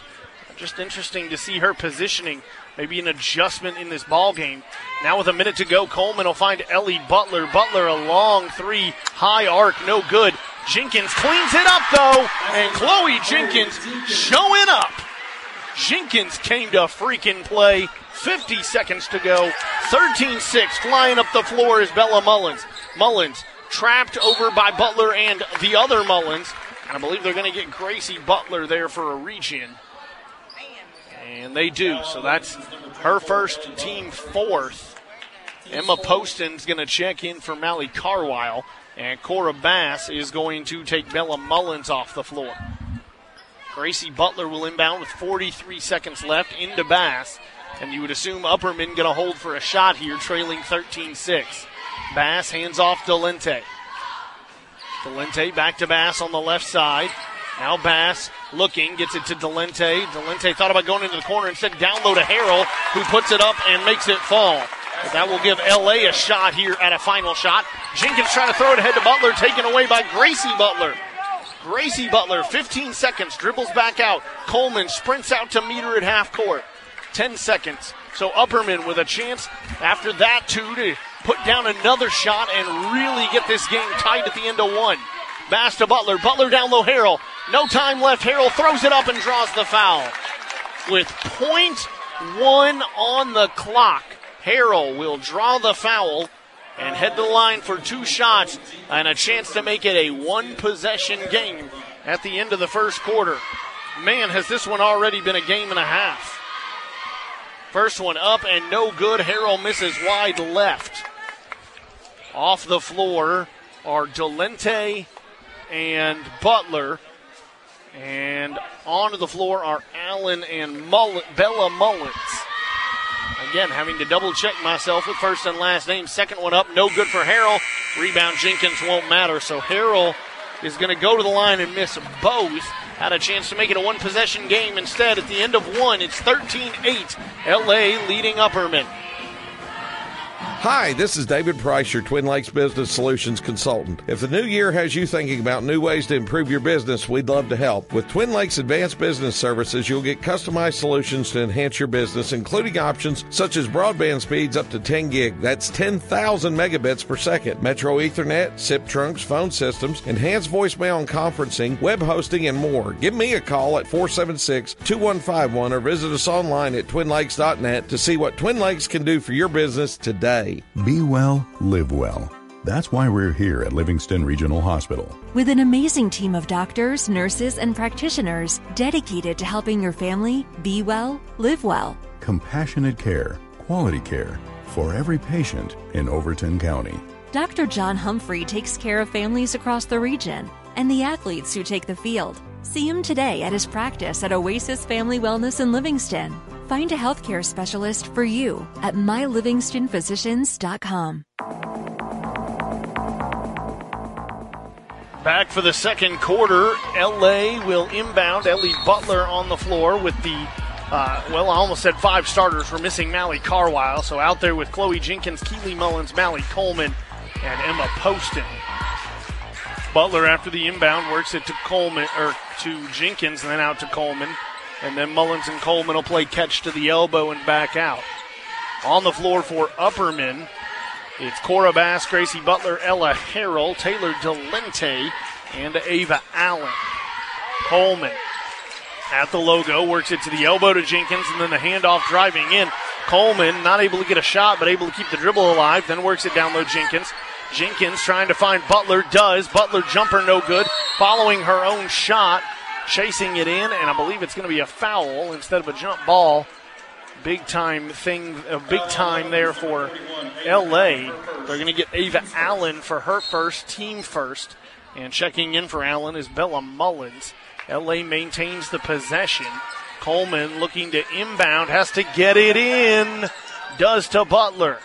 just interesting to see her positioning. Maybe an adjustment in this ball game. Now with a minute to go, Coleman will find Ellie Butler. Butler a long three, high arc, no good. Jenkins cleans it up though, and Chloe Jenkins showing up. Jenkins came to freaking play. 50 seconds to go. 13 6 flying up the floor is Bella Mullins. Mullins trapped over by Butler and the other Mullins. And I believe they're going to get Gracie Butler there for a reach in. And they do. So that's her first, team fourth. Emma Poston's going to check in for Mally Carwile. And Cora Bass is going to take Bella Mullins off the floor. Gracie Butler will inbound with 43 seconds left into Bass. And you would assume Upperman going to hold for a shot here, trailing 13 6. Bass hands off Delente. Delente back to Bass on the left side. Now Bass looking, gets it to Delente. Delente thought about going into the corner, instead down low to Harrell, who puts it up and makes it fall. But that will give LA a shot here at a final shot. Jenkins trying to throw it ahead to Butler, taken away by Gracie Butler. Gracie Butler, 15 seconds, dribbles back out. Coleman sprints out to meet her at half court. 10 seconds. So Upperman with a chance after that, too, to put down another shot and really get this game tied at the end of one. Bass to Butler. Butler down low, Harrell. No time left. Harrell throws it up and draws the foul. With point one on the clock, Harrell will draw the foul and head the line for two shots and a chance to make it a one possession game at the end of the first quarter. Man, has this one already been a game and a half. First one up and no good. Harrell misses wide left. Off the floor are Delente and Butler. And onto the floor are Allen and Bella Mullins. Again, having to double check myself with first and last name. Second one up, no good for Harrell. Rebound Jenkins won't matter. So Harrell is going to go to the line and miss both. Had a chance to make it a one possession game. Instead, at the end of one, it's 13 8. LA leading Upperman. Hi, this is David Price, your Twin Lakes Business Solutions consultant. If the new year has you thinking about new ways to improve your business, we'd love to help. With Twin Lakes Advanced Business Services, you'll get customized solutions to enhance your business, including options such as broadband speeds up to 10 gig. That's 10,000 megabits per second. Metro Ethernet, SIP trunks, phone systems, enhanced voicemail and conferencing, web hosting, and more. Give me a call at 476 2151 or visit us online at twinlakes.net to see what Twin Lakes can do for your business today. Be well, live well. That's why we're here at Livingston Regional Hospital. With an amazing team of doctors, nurses, and practitioners dedicated to helping your family be well, live well. Compassionate care, quality care for every patient in Overton County. Dr. John Humphrey takes care of families across the region and the athletes who take the field. See him today at his practice at Oasis Family Wellness in Livingston. Find a healthcare specialist for you at mylivingstonphysicians.com. Back for the second quarter, LA will inbound. Ellie Butler on the floor with the, uh, well, I almost said five starters. We're missing Mally Carwile. So out there with Chloe Jenkins, Keely Mullins, Mally Coleman, and Emma Poston. Butler, after the inbound, works it to Coleman or to Jenkins, and then out to Coleman. And then Mullins and Coleman will play catch to the elbow and back out. On the floor for Upperman, it's Cora Bass, Gracie Butler, Ella Harrell, Taylor Delente, and Ava Allen. Coleman at the logo, works it to the elbow to Jenkins, and then the handoff driving in. Coleman not able to get a shot, but able to keep the dribble alive, then works it down low Jenkins. Jenkins trying to find Butler, does. Butler jumper no good, following her own shot, chasing it in, and I believe it's going to be a foul instead of a jump ball big time thing, a big time there for LA. They're going to get Ava Allen for her first, team first. And checking in for Allen is Bella Mullins. LA maintains the possession. Coleman looking to inbound, has to get it in. Does to Butler.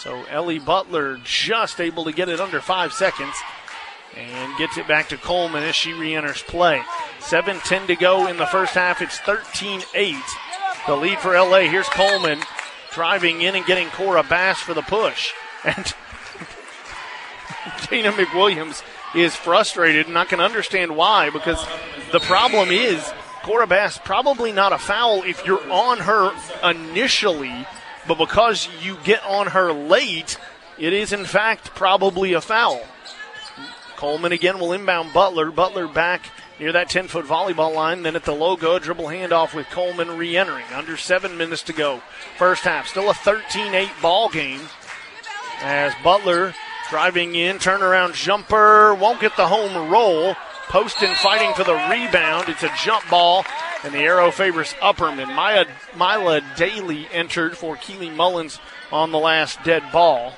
So Ellie Butler just able to get it under five seconds and gets it back to Coleman as she re enters play. 7 10 to go in the first half. It's 13 8. The lead for LA. Here's Coleman driving in and getting Cora Bass for the push. And Dana McWilliams is frustrated and I can understand why because the problem is Cora Bass probably not a foul if you're on her initially, but because you get on her late, it is in fact probably a foul. Coleman again will inbound Butler. Butler back near that 10 foot volleyball line. Then at the logo, dribble handoff with Coleman re entering. Under seven minutes to go. First half. Still a 13 8 ball game as Butler driving in, turnaround jumper, won't get the home roll. Poston fighting for the rebound. It's a jump ball, and the arrow favors Upperman. Maya, Mila Daly entered for Keely Mullins on the last dead ball.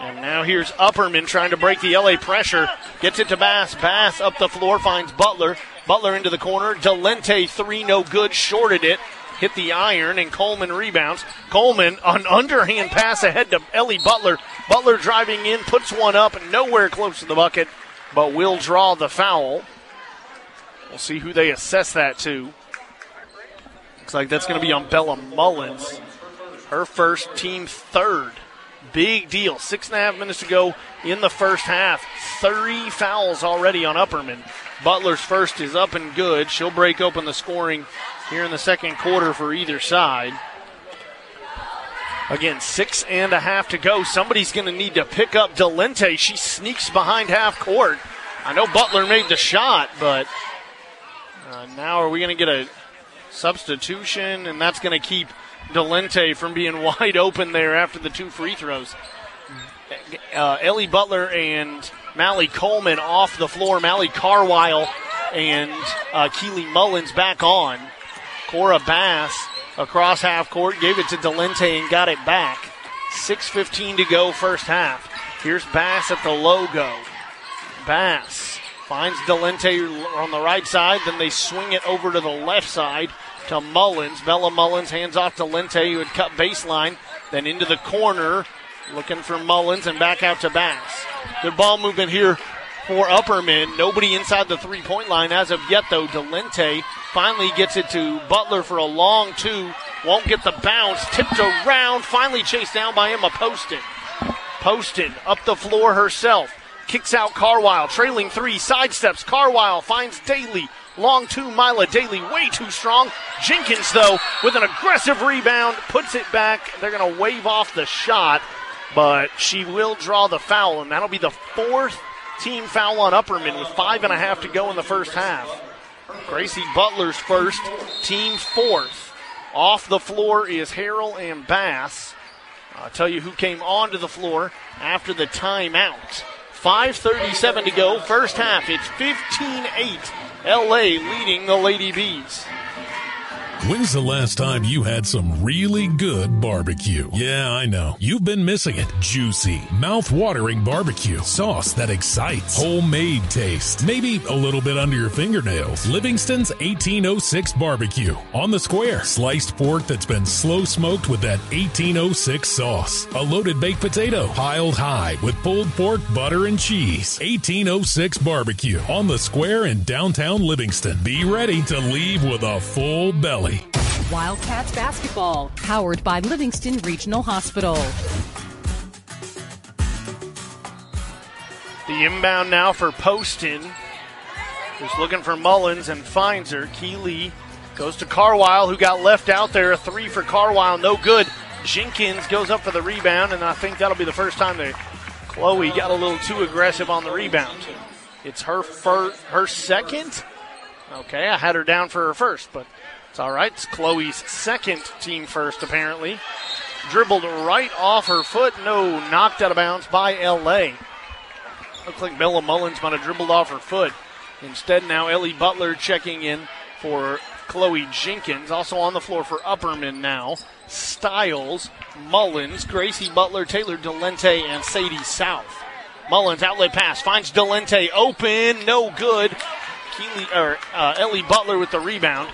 And now here's Upperman trying to break the LA pressure. Gets it to Bass. Bass up the floor finds Butler. Butler into the corner. Delente three no good. Shorted it hit the iron, and Coleman rebounds. Coleman, an underhand pass ahead to Ellie Butler. Butler driving in, puts one up, nowhere close to the bucket, but will draw the foul. We'll see who they assess that to. Looks like that's going to be on Bella Mullins. Her first, team third. Big deal. Six and a half minutes to go in the first half. Three fouls already on Upperman. Butler's first is up and good. She'll break open the scoring here in the second quarter for either side. Again, six and a half to go. Somebody's going to need to pick up Delente. She sneaks behind half court. I know Butler made the shot, but uh, now are we going to get a substitution? And that's going to keep Delente from being wide open there after the two free throws. Uh, Ellie Butler and Mally Coleman off the floor. Mally Carwile and uh, Keely Mullins back on. Cora Bass across half court, gave it to Delente and got it back. 6.15 to go, first half. Here's Bass at the logo. Bass finds Delente on the right side, then they swing it over to the left side to Mullins. Bella Mullins hands off to Lente, who had cut baseline, then into the corner, looking for Mullins and back out to Bass. Good ball movement here for Upperman. Nobody inside the three point line as of yet, though. Delente finally gets it to Butler for a long two. Won't get the bounce. Tipped around. Finally chased down by Emma Poston. Poston up the floor herself. Kicks out Carwile. Trailing three. Sidesteps. Carwile finds Daly. Long two, Mila Daly, way too strong. Jenkins, though, with an aggressive rebound, puts it back. They're going to wave off the shot, but she will draw the foul, and that'll be the fourth team foul on Upperman with five and a half to go in the first half. Gracie Butler's first, team fourth. Off the floor is Harrell and Bass. I'll tell you who came onto the floor after the timeout. 5.37 to go, first half. It's 15 8. LA leading the Lady Bees. When's the last time you had some really good barbecue? Yeah, I know. You've been missing it. Juicy, mouth-watering barbecue. Sauce that excites. Homemade taste. Maybe a little bit under your fingernails. Livingston's 1806 barbecue. On the square. Sliced pork that's been slow smoked with that 1806 sauce. A loaded baked potato. Piled high with pulled pork, butter, and cheese. 1806 barbecue. On the square in downtown Livingston. Be ready to leave with a full belly. Wildcats basketball, powered by Livingston Regional Hospital. The inbound now for Poston, who's looking for Mullins and finds her. Keely goes to Carwile, who got left out there. A three for Carwile, no good. Jenkins goes up for the rebound, and I think that'll be the first time that Chloe got a little too aggressive on the rebound. It's her first, her second. Okay, I had her down for her first, but it's all right. It's Chloe's second team first, apparently. Dribbled right off her foot. No, knocked out of bounds by LA. Looks like Bella Mullins might have dribbled off her foot. Instead, now Ellie Butler checking in for Chloe Jenkins. Also on the floor for Upperman now. Styles, Mullins, Gracie Butler, Taylor Delente, and Sadie South. Mullins outlet pass finds Delente open, no good. Keely or uh, Ellie Butler with the rebound.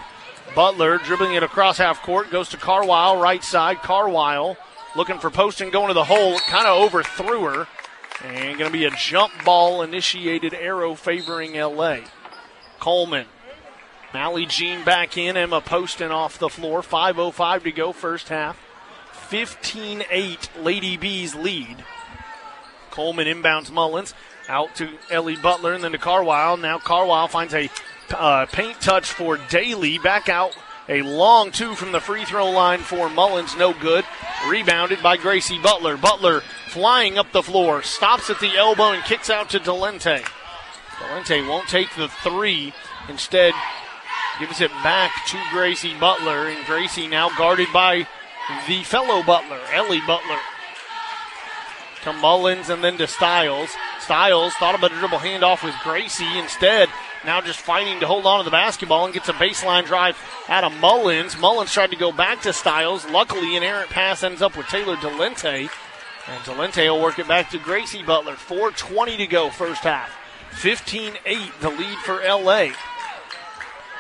Butler dribbling it across half court, goes to Carwile, right side. Carwile looking for Poston, going to the hole, kind of overthrew her. And going to be a jump ball initiated arrow favoring LA. Coleman. Mally Jean back in. Emma Poston off the floor. 5.05 to go, first half. 15 8, Lady Bees lead. Coleman inbounds Mullins. Out to Ellie Butler and then to Carwile. Now Carwile finds a uh, paint touch for Daly. Back out a long two from the free throw line for Mullins. No good. Rebounded by Gracie Butler. Butler flying up the floor. Stops at the elbow and kicks out to Delente. Delente won't take the three. Instead, gives it back to Gracie Butler. And Gracie now guarded by the fellow Butler, Ellie Butler. To Mullins and then to Styles. Styles thought about a dribble handoff with Gracie. Instead, now just fighting to hold on to the basketball and gets a baseline drive out of Mullins. Mullins tried to go back to Styles. Luckily, an errant pass ends up with Taylor Delente. And Delente will work it back to Gracie Butler. 4.20 to go, first half. 15 8, the lead for LA.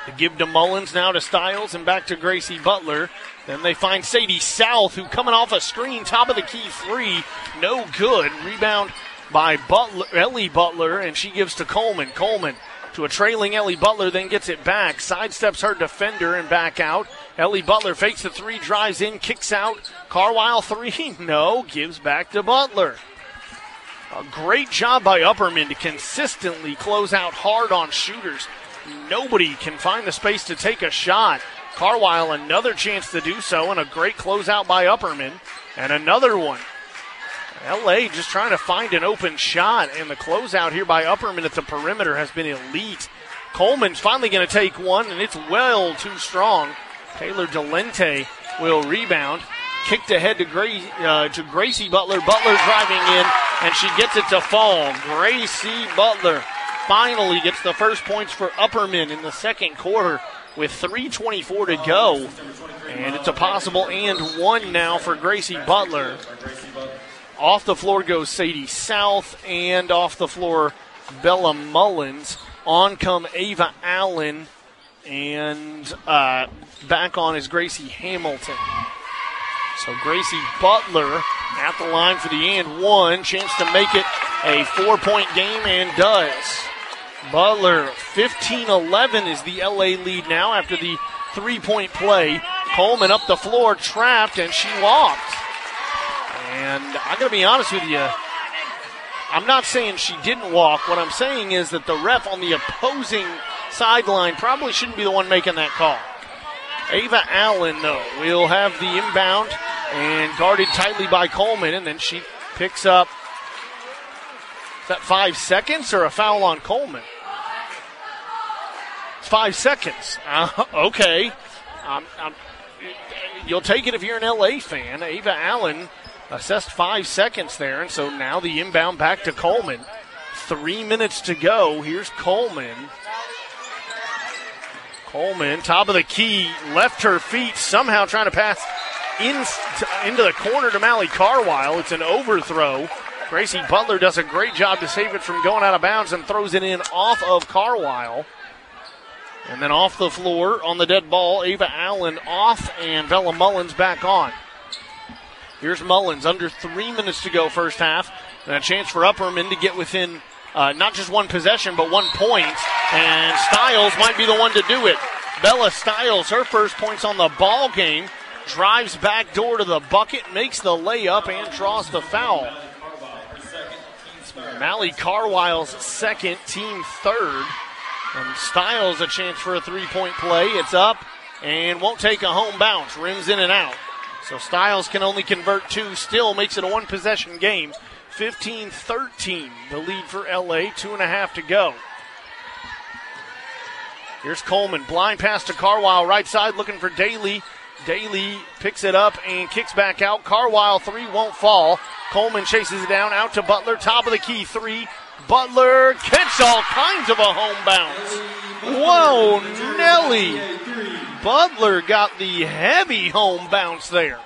The give to Mullins now to Styles, and back to Gracie Butler. Then they find Sadie South, who coming off a screen, top of the key three, no good. Rebound by Butler, Ellie Butler, and she gives to Coleman. Coleman to a trailing Ellie Butler, then gets it back, sidesteps her defender and back out. Ellie Butler fakes the three, drives in, kicks out. Carwile three, no, gives back to Butler. A great job by Upperman to consistently close out hard on shooters. Nobody can find the space to take a shot. Carwile another chance to do so, and a great closeout by Upperman, and another one. LA just trying to find an open shot, and the closeout here by Upperman at the perimeter has been elite. Coleman's finally going to take one, and it's well too strong. Taylor Delente will rebound. Kicked ahead to, uh, to Gracie Butler. Butler driving in, and she gets it to fall. Gracie Butler finally gets the first points for Upperman in the second quarter with 3.24 to go. And it's a possible and one now for Gracie Butler. Off the floor goes Sadie South, and off the floor, Bella Mullins. On come Ava Allen, and uh, back on is Gracie Hamilton. So Gracie Butler at the line for the and one. Chance to make it a four point game and does. Butler 15 11 is the LA lead now after the three point play. Coleman up the floor, trapped, and she walked. And I'm going to be honest with you. I'm not saying she didn't walk. What I'm saying is that the ref on the opposing sideline probably shouldn't be the one making that call. Ava Allen, though, will have the inbound and guarded tightly by Coleman, and then she picks up. Is that five seconds or a foul on Coleman? It's five seconds. Uh, okay. Um, um, you'll take it if you're an LA fan. Ava Allen assessed five seconds there, and so now the inbound back to Coleman. Three minutes to go. Here's Coleman. Coleman, top of the key, left her feet, somehow trying to pass in, into the corner to Mally Carwile. It's an overthrow. Gracie Butler does a great job to save it from going out of bounds and throws it in off of Carwile. And then off the floor on the dead ball, Ava Allen off and Bella Mullins back on. Here's Mullins, under three minutes to go, first half. And a chance for Upperman to get within uh, not just one possession, but one point. And Styles might be the one to do it. Bella Styles, her first points on the ball game, drives back door to the bucket, makes the layup, and draws the foul. Mally Carwile's second, team third. And Stiles a chance for a three point play. It's up and won't take a home bounce. Rims in and out. So Styles can only convert two, still makes it a one possession game. 15 13, the lead for LA, two and a half to go. Here's Coleman, blind pass to Carwile, right side looking for Daly. Daly picks it up and kicks back out. Carwile three won't fall. Coleman chases it down out to Butler, top of the key three. Butler gets all kinds of a home bounce. Whoa, Nelly. Butler got the heavy home bounce there.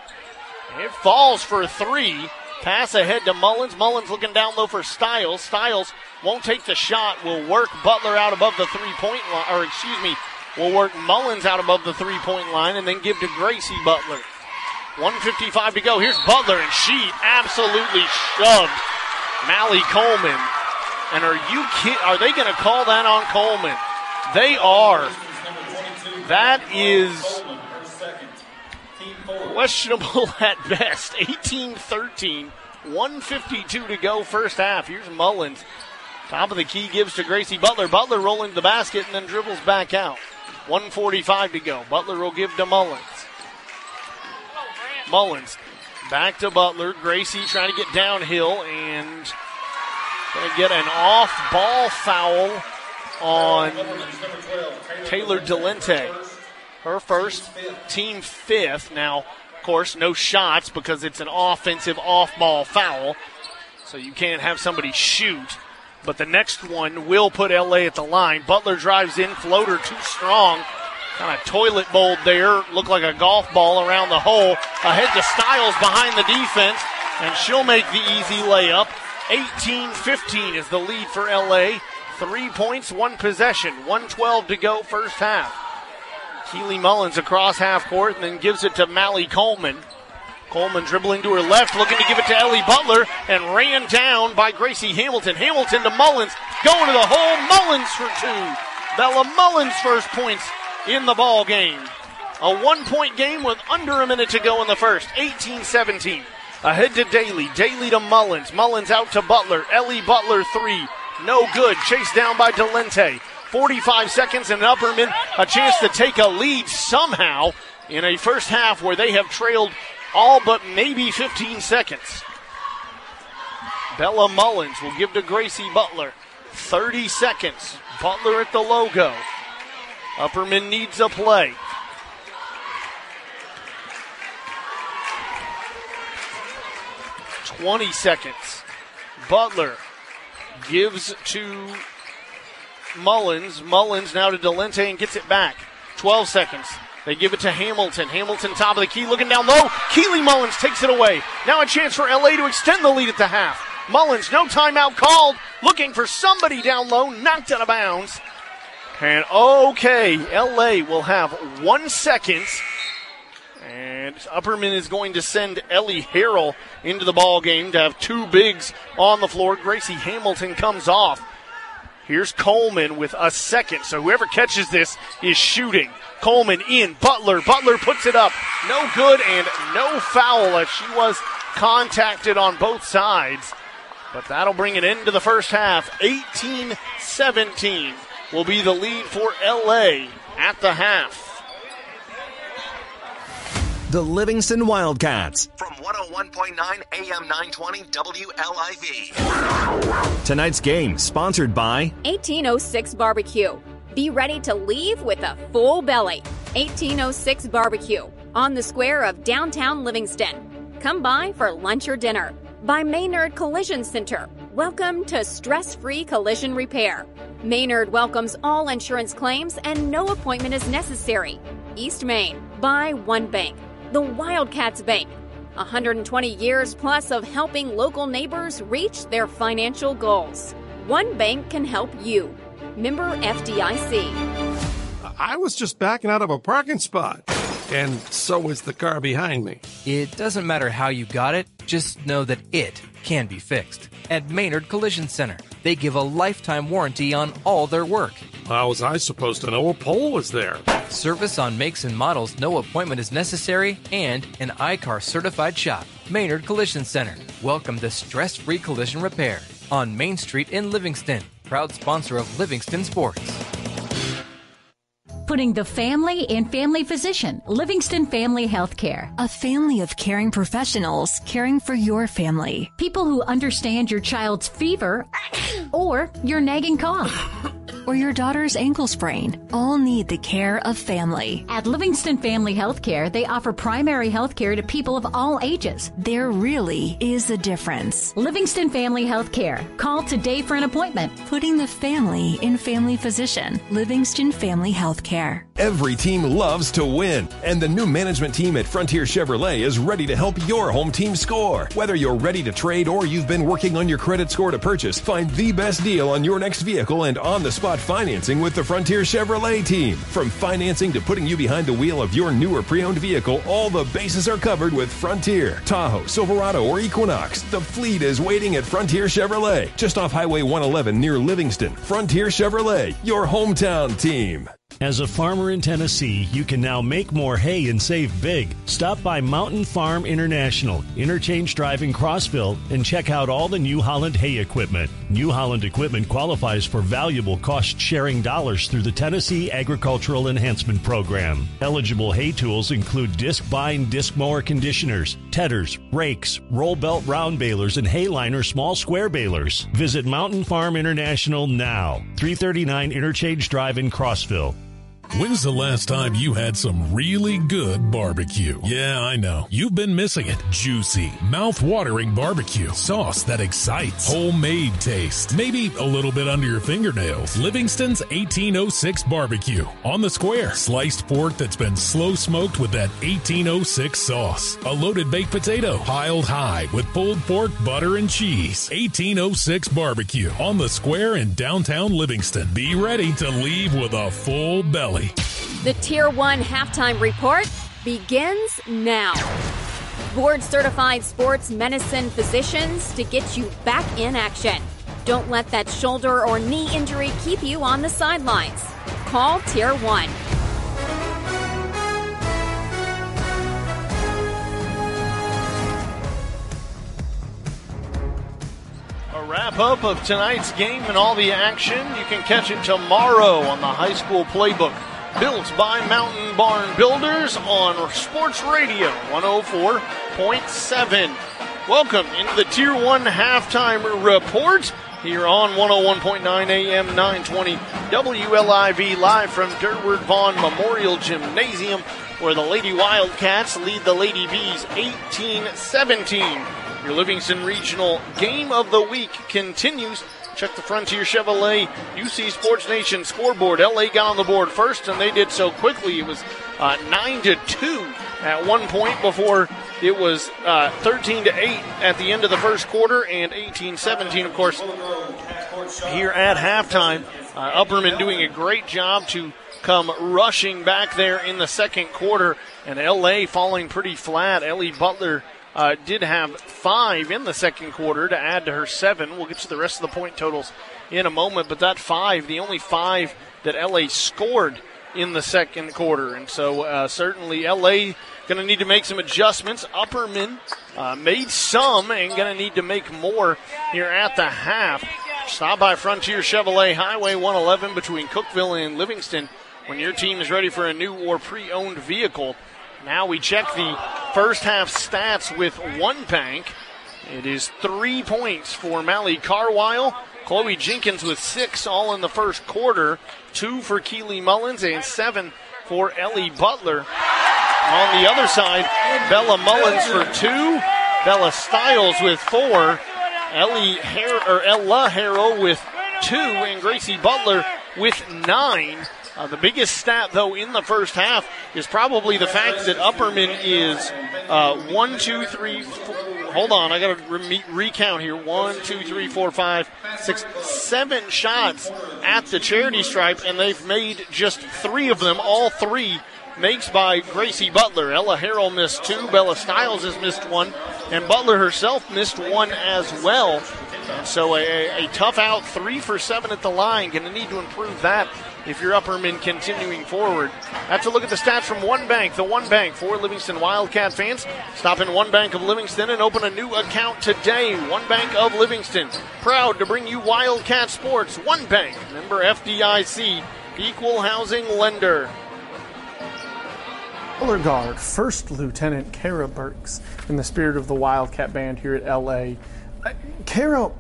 It falls for three. Pass ahead to Mullins. Mullins looking down low for Styles. Styles won't take the shot. Will work Butler out above the three point line, or excuse me, will work Mullins out above the three point line and then give to Gracie Butler. 155 to go. Here's Butler, and she absolutely shoved Mally Coleman. And are you kid? Are they going to call that on Coleman? They are. That is questionable at best. 18 13, 152 to go, first half. Here's Mullins. Top of the key gives to Gracie Butler. Butler rolling the basket and then dribbles back out. 145 to go. Butler will give to Mullins. Mullins back to Butler. Gracie trying to get downhill and going to get an off ball foul on Taylor Delente. Her first, team fifth. Now, of course, no shots because it's an offensive off ball foul. So you can't have somebody shoot. But the next one will put LA at the line. Butler drives in, floater too strong. Kind of toilet bowled there. Looked like a golf ball around the hole. Ahead to Styles behind the defense. And she'll make the easy layup. 18 15 is the lead for LA. Three points, one possession. 112 to go, first half. Keely Mullins across half court and then gives it to Mally Coleman. Coleman dribbling to her left, looking to give it to Ellie Butler, and ran down by Gracie Hamilton. Hamilton to Mullins, going to the hole. Mullins for two. Bella Mullins first points in the ball game. A one point game with under a minute to go in the first. 18 17. Ahead to Daly. Daly to Mullins. Mullins out to Butler. Ellie Butler three. No good. Chased down by Delente. 45 seconds and Upperman a chance to take a lead somehow in a first half where they have trailed all but maybe 15 seconds. Bella Mullins will give to Gracie Butler. 30 seconds. Butler at the logo. Upperman needs a play. Twenty seconds. Butler gives to Mullins. Mullins now to Delente and gets it back. 12 seconds. They give it to Hamilton. Hamilton top of the key looking down low. Keely Mullins takes it away. Now a chance for LA to extend the lead at the half. Mullins, no timeout called. Looking for somebody down low. Knocked out of bounds. And okay, LA will have one second. And Upperman is going to send Ellie Harrell into the ball game to have two bigs on the floor. Gracie Hamilton comes off. Here's Coleman with a second. So whoever catches this is shooting. Coleman in. Butler. Butler puts it up. No good and no foul as she was contacted on both sides. But that'll bring it into the first half. 18 17 will be the lead for LA at the half. The Livingston Wildcats. From 101.9 AM 920 WLIV. Tonight's game sponsored by 1806 Barbecue. Be ready to leave with a full belly. 1806 Barbecue on the square of downtown Livingston. Come by for lunch or dinner. By Maynard Collision Center. Welcome to stress free collision repair. Maynard welcomes all insurance claims and no appointment is necessary. East Main. By One Bank. The Wildcats Bank. 120 years plus of helping local neighbors reach their financial goals. One bank can help you. Member FDIC. I was just backing out of a parking spot, and so is the car behind me. It doesn't matter how you got it, just know that it can be fixed. At Maynard Collision Center, they give a lifetime warranty on all their work. How was I supposed to know a pole was there? Service on makes and models, no appointment is necessary, and an I-CAR certified shop. Maynard Collision Center. Welcome to stress free collision repair on Main Street in Livingston. Proud sponsor of Livingston Sports. Putting the family in family physician, Livingston Family Healthcare. A family of caring professionals caring for your family. People who understand your child's fever or your nagging cough. Or your daughter's ankle sprain all need the care of family. At Livingston Family Healthcare, they offer primary health care to people of all ages. There really is a difference. Livingston Family Healthcare. Call today for an appointment. Putting the family in family physician. Livingston Family Healthcare. Every team loves to win, and the new management team at Frontier Chevrolet is ready to help your home team score. Whether you're ready to trade or you've been working on your credit score to purchase, find the best deal on your next vehicle and on the spot financing with the Frontier Chevrolet team. From financing to putting you behind the wheel of your new or pre owned vehicle, all the bases are covered with Frontier. Tahoe, Silverado, or Equinox. The fleet is waiting at Frontier Chevrolet, just off Highway 111 near Livingston. Frontier Chevrolet, your hometown team. As a farmer in Tennessee, you can now make more hay and save big. Stop by Mountain Farm International, Interchange Drive in Crossville, and check out all the New Holland hay equipment. New Holland equipment qualifies for valuable cost sharing dollars through the Tennessee Agricultural Enhancement Program. Eligible hay tools include Discbine disc mower conditioners, tedders, rakes, roll belt round balers, and Hayliner small square balers. Visit Mountain Farm International now, 339 Interchange Drive in Crossville. When's the last time you had some really good barbecue? Yeah, I know. You've been missing it. Juicy, mouth-watering barbecue. Sauce that excites. Homemade taste. Maybe a little bit under your fingernails. Livingston's 1806 barbecue. On the square. Sliced pork that's been slow smoked with that 1806 sauce. A loaded baked potato. Piled high with pulled pork, butter, and cheese. 1806 barbecue. On the square in downtown Livingston. Be ready to leave with a full belly. The Tier 1 halftime report begins now. Board certified sports medicine physicians to get you back in action. Don't let that shoulder or knee injury keep you on the sidelines. Call Tier 1. A wrap up of tonight's game and all the action. You can catch it tomorrow on the high school playbook. Built by Mountain Barn Builders on Sports Radio 104.7. Welcome into the Tier 1 halftime report here on 101.9 AM 920 WLIV live from Dirtward Vaughn Memorial Gymnasium where the Lady Wildcats lead the Lady Bees 18 17. Your Livingston Regional Game of the Week continues. Check the Frontier Chevrolet UC Sports Nation scoreboard. LA got on the board first, and they did so quickly. It was uh, 9 to 2 at one point before it was uh, 13 to 8 at the end of the first quarter, and 18 17, of course, here at halftime. Uh, Upperman doing a great job to come rushing back there in the second quarter, and LA falling pretty flat. Ellie Butler uh, did have five in the second quarter to add to her seven. We'll get to the rest of the point totals in a moment, but that five, the only five that LA scored in the second quarter. And so uh, certainly LA going to need to make some adjustments. Upperman uh, made some and going to need to make more here at the half. Stop by Frontier Chevrolet Highway 111 between Cookeville and Livingston when your team is ready for a new or pre owned vehicle. Now we check the first half stats with one bank. It is three points for Mally Carwile. Chloe Jenkins with six all in the first quarter. Two for Keely Mullins and seven for Ellie Butler. On the other side, Bella Mullins for two. Bella Stiles with four. Ellie Har- or Ella Harrell with two. And Gracie Butler with nine. Uh, the biggest stat, though, in the first half is probably the fact that Upperman is uh, one, two, three. Four, hold on, I got to re- recount here. One, two, three, four, five, six, seven shots at the charity stripe, and they've made just three of them. All three makes by Gracie Butler. Ella Harrell missed two. Bella Stiles has missed one, and Butler herself missed one as well. So a, a tough out, three for seven at the line. Going to need to improve that if you're Upperman continuing forward. That's a look at the stats from One Bank. The One Bank for Livingston Wildcat fans. Stop in One Bank of Livingston and open a new account today. One Bank of Livingston. Proud to bring you Wildcat Sports. One Bank, member FDIC, equal housing lender. Color Guard First Lieutenant Kara Burks in the spirit of the Wildcat Band here at LA. Uh, Kara,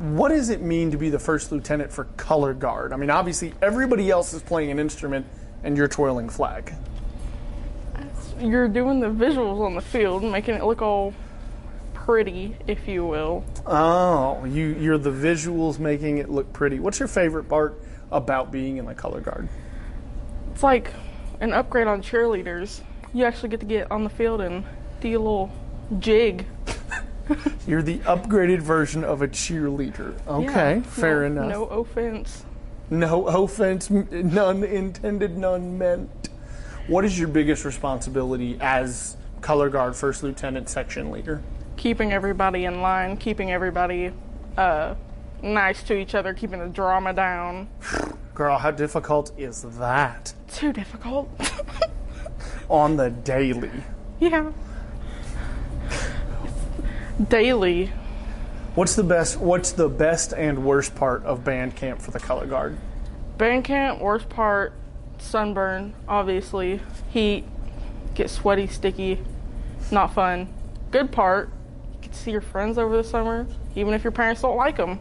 what does it mean to be the first lieutenant for color guard? I mean, obviously everybody else is playing an instrument and you're twirling flag. You're doing the visuals on the field, making it look all pretty, if you will. Oh, you you're the visuals making it look pretty. What's your favorite part about being in the color guard? It's like an upgrade on cheerleaders. You actually get to get on the field and do a little jig. You're the upgraded version of a cheerleader. Okay, Yeah, fair no, enough. No offense. No offense, none intended, none meant. What is your biggest responsibility as color guard, first lieutenant, section leader? Keeping everybody in line, keeping everybody uh, nice to each other, keeping the drama down. Girl, how difficult is that? Too difficult. On the daily. Yeah. Daily. What's the best what's the best and worst part of band camp for the color guard? Band camp, worst part, sunburn, obviously. Heat, get sweaty, sticky, not fun. Good part, you get to see your friends over the summer, even if your parents don't like them.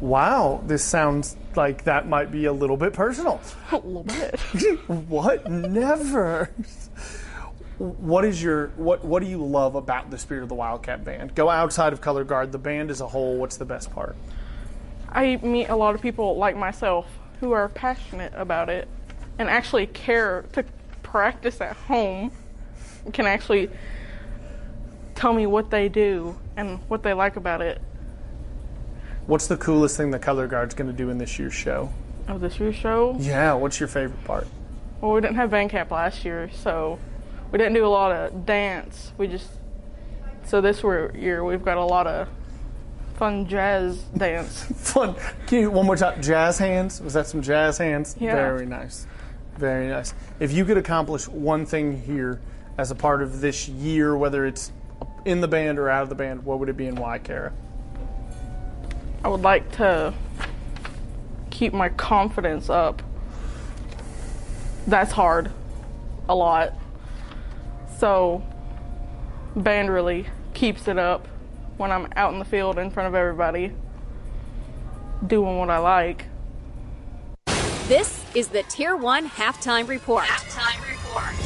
Wow, this sounds like that might be a little bit personal. A little bit. what? Never. What is your what what do you love about the Spirit of the Wildcat band? Go outside of color guard, the band as a whole, what's the best part? I meet a lot of people like myself who are passionate about it and actually care to practice at home can actually tell me what they do and what they like about it. What's the coolest thing the color guard's going to do in this year's show? Oh, this year's show? Yeah, what's your favorite part? Well, we didn't have band camp last year, so we didn't do a lot of dance. We just so this year we've got a lot of fun jazz dance. fun. Can you one more time? Jazz hands? Was that some jazz hands? Yeah. Very nice. Very nice. If you could accomplish one thing here as a part of this year, whether it's in the band or out of the band, what would it be and why, Kara? I would like to keep my confidence up. That's hard. A lot. So, band really keeps it up when I'm out in the field in front of everybody, doing what I like. This is the Tier 1 Halftime Report. Halftime Report.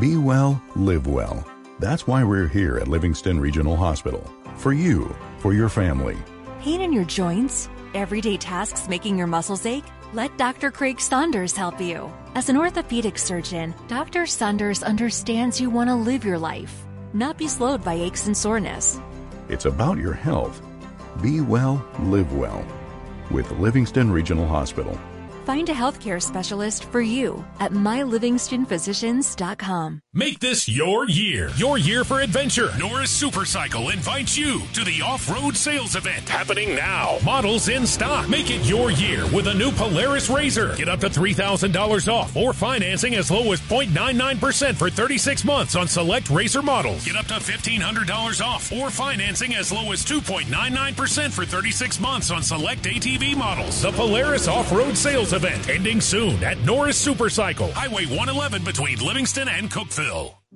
Be well, live well. That's why we're here at Livingston Regional Hospital. For you, for your family. Pain in your joints? Everyday tasks making your muscles ache? Let Dr. Craig Saunders help you. As an orthopedic surgeon, Dr. Saunders understands you want to live your life, not be slowed by aches and soreness. It's about your health. Be well, live well. With Livingston Regional Hospital. Find a healthcare specialist for you at mylivingstonphysicians.com. Make this your year. Your year for adventure. Norris Supercycle invites you to the off-road sales event happening now. Models in stock. Make it your year with a new Polaris RZR. Get up to $3,000 off or financing as low as 0.99% for 36 months on select RZR models. Get up to $1,500 off or financing as low as 2.99% for 36 months on select ATV models. The Polaris Off-Road Sales Event ending soon at Norris Supercycle, Highway 111 between Livingston and Cookeville.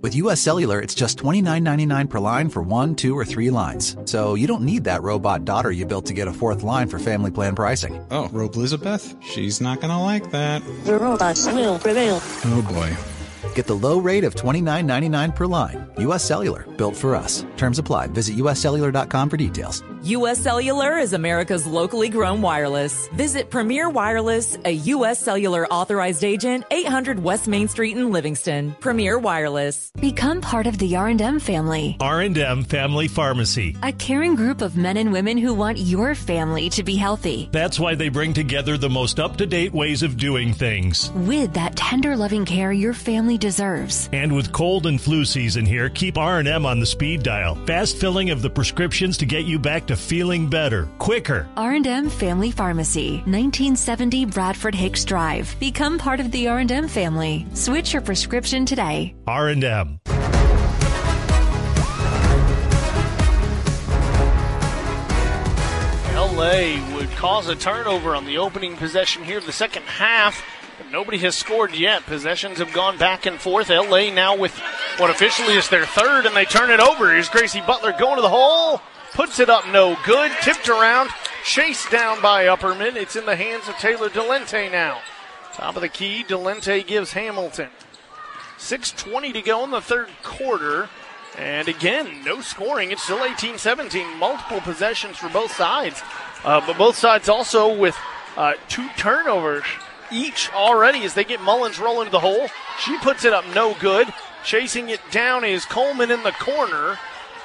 With US Cellular, it's just $29.99 per line for one, two, or three lines. So you don't need that robot daughter you built to get a fourth line for family plan pricing. Oh, Rope Elizabeth? She's not gonna like that. The robots will prevail. Oh boy. Get the low rate of $29.99 per line. US Cellular, built for us. Terms apply. Visit uscellular.com for details. U.S. Cellular is America's locally grown wireless. Visit Premier Wireless, a U.S. Cellular authorized agent, 800 West Main Street in Livingston. Premier Wireless. Become part of the R&M family. R&M Family Pharmacy. A caring group of men and women who want your family to be healthy. That's why they bring together the most up-to-date ways of doing things. With that tender loving care your family deserves. And with cold and flu season here, keep R&M on the speed dial. Fast filling of the prescriptions to get you back to feeling better, quicker. R&M Family Pharmacy, 1970 Bradford Hicks Drive. Become part of the R&M family. Switch your prescription today. R&M. LA would cause a turnover on the opening possession here of the second half. Nobody has scored yet. Possessions have gone back and forth. LA now with what officially is their third, and they turn it over. Here's Gracie Butler going to the hole puts it up no good, tipped around. chased down by Upperman. It's in the hands of Taylor Delente now. Top of the key, Delente gives Hamilton. 6.20 to go in the third quarter. And again, no scoring. It's still 18 17. Multiple possessions for both sides. Uh, but both sides also with uh, two turnovers each already as they get Mullins rolling to the hole. She puts it up no good. Chasing it down is Coleman in the corner.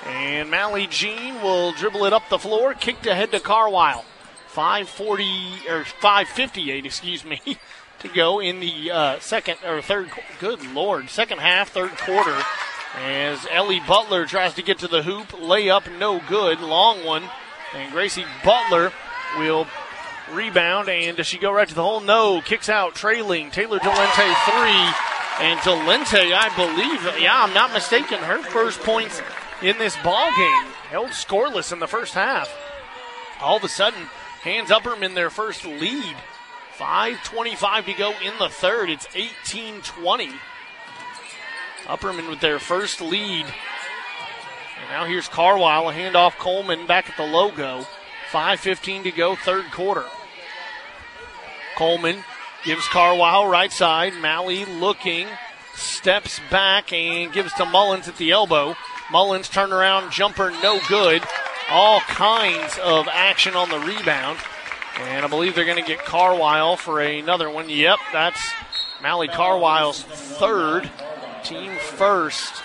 And Mally Jean will dribble it up the floor, kicked ahead to Carwile. 540 or 558, excuse me, to go in the uh, second or third. Good lord, second half, third quarter. As Ellie Butler tries to get to the hoop, layup no good, long one, and Gracie Butler will rebound. And does she go right to the hole? No, kicks out, trailing. Taylor Delente three, and Delente, I believe, yeah, I'm not mistaken, her first points in this ball game. Held scoreless in the first half. All of a sudden, hands Upperman their first lead. 5.25 to go in the third. It's 18 20. Upperman with their first lead. And now here's Carwile, a handoff Coleman back at the logo. 5.15 to go, third quarter. Coleman gives Carwile right side. Mally looking, steps back and gives to Mullins at the elbow. Mullins turnaround jumper, no good. All kinds of action on the rebound. And I believe they're going to get Carwile for another one. Yep, that's Mally Carwile's third, team first.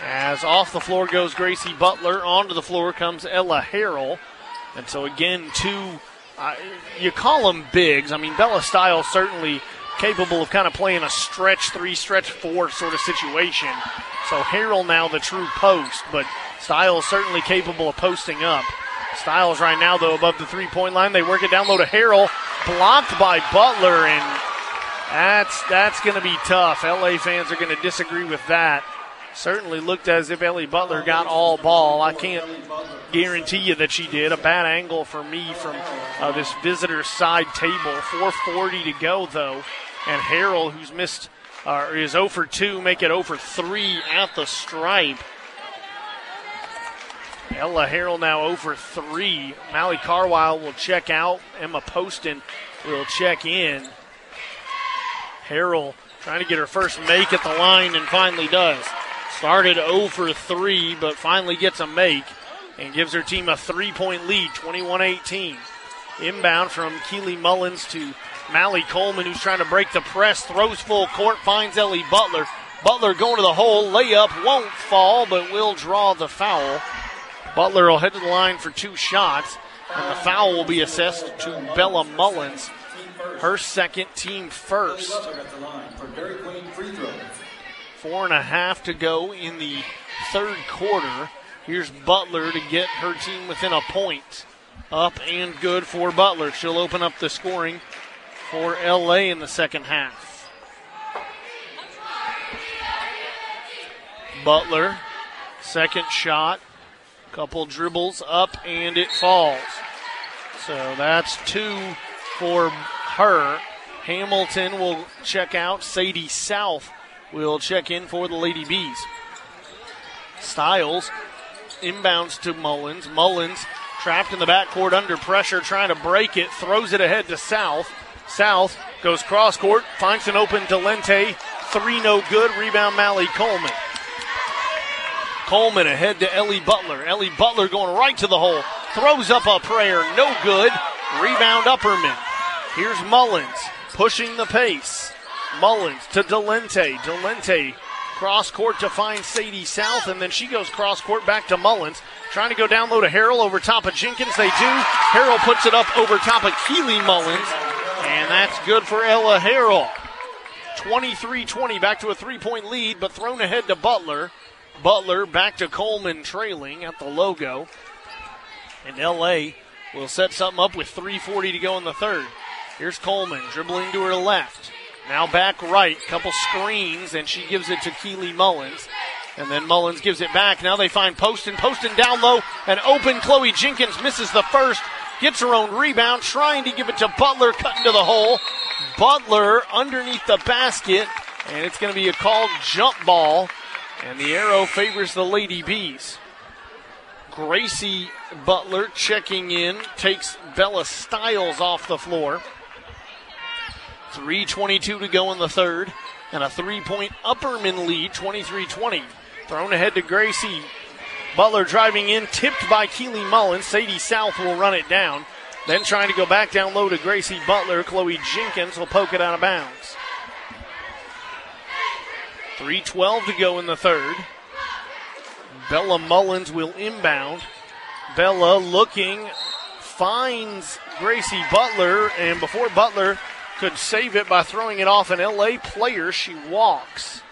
As off the floor goes Gracie Butler, onto the floor comes Ella Harrell. And so again, two, you call them bigs. I mean, Bella Stiles certainly capable of kind of playing a stretch three, stretch four sort of situation. So Harrell now the true post, but Stiles certainly capable of posting up. Stiles right now, though, above the three point line. They work it down low to Harrell. Blocked by Butler, and that's that's going to be tough. LA fans are going to disagree with that. Certainly looked as if Ellie Butler got all ball. I can't guarantee you that she did. A bad angle for me from uh, this visitor side table. 4:40 to go though, and Harrell, who's missed, uh, is 0 for 2, make it 0 for 3 at the stripe. Ella Harrell now over three. Mally Carwile will check out. Emma Poston will check in. Harrell trying to get her first make at the line and finally does. Started 0 for 3, but finally gets a make and gives her team a three point lead, 21 18. Inbound from Keely Mullins to Mally Coleman, who's trying to break the press, throws full court, finds Ellie Butler. Butler going to the hole, layup won't fall, but will draw the foul. Butler will head to the line for two shots, and the foul will be assessed to Bella Mullins, her second team first. Four and a half to go in the third quarter. Here's Butler to get her team within a point. Up and good for Butler. She'll open up the scoring for LA in the second half. Butler, second shot, couple dribbles up and it falls. So that's two for her. Hamilton will check out. Sadie South will check in for the Lady Bees. Stiles inbounds to Mullins. Mullins trapped in the backcourt under pressure, trying to break it, throws it ahead to South. South goes cross court, finds an open Delente. Three no good. Rebound Mally Coleman. Coleman ahead to Ellie Butler. Ellie Butler going right to the hole. Throws up a prayer. No good. Rebound Upperman. Here's Mullins pushing the pace. Mullins to Delente. Delente cross court to find Sadie South, and then she goes cross court back to Mullins. Trying to go down low to Harrell over top of Jenkins. They do. Harrell puts it up over top of Keely Mullins, and that's good for Ella Harrell. 23 20, back to a three point lead, but thrown ahead to Butler. Butler back to Coleman trailing at the logo. And LA will set something up with 3.40 to go in the third. Here's Coleman dribbling to her left. Now back right, couple screens, and she gives it to Keely Mullins. And then Mullins gives it back. Now they find Poston. Poston down low and open. Chloe Jenkins misses the first. Gets her own rebound, trying to give it to Butler, cutting to the hole. Butler underneath the basket, and it's going to be a called jump ball and the arrow favors the Lady Bees. Gracie Butler checking in, takes Bella Stiles off the floor. 3.22 to go in the third, and a three point Upperman lead, 23 20. Thrown ahead to Gracie. Butler driving in, tipped by Keely Mullins. Sadie South will run it down. Then trying to go back down low to Gracie Butler. Chloe Jenkins will poke it out of bounds. 3.12 to go in the third. Bella Mullins will inbound. Bella looking, finds Gracie Butler, and before Butler could save it by throwing it off an LA player, she walks.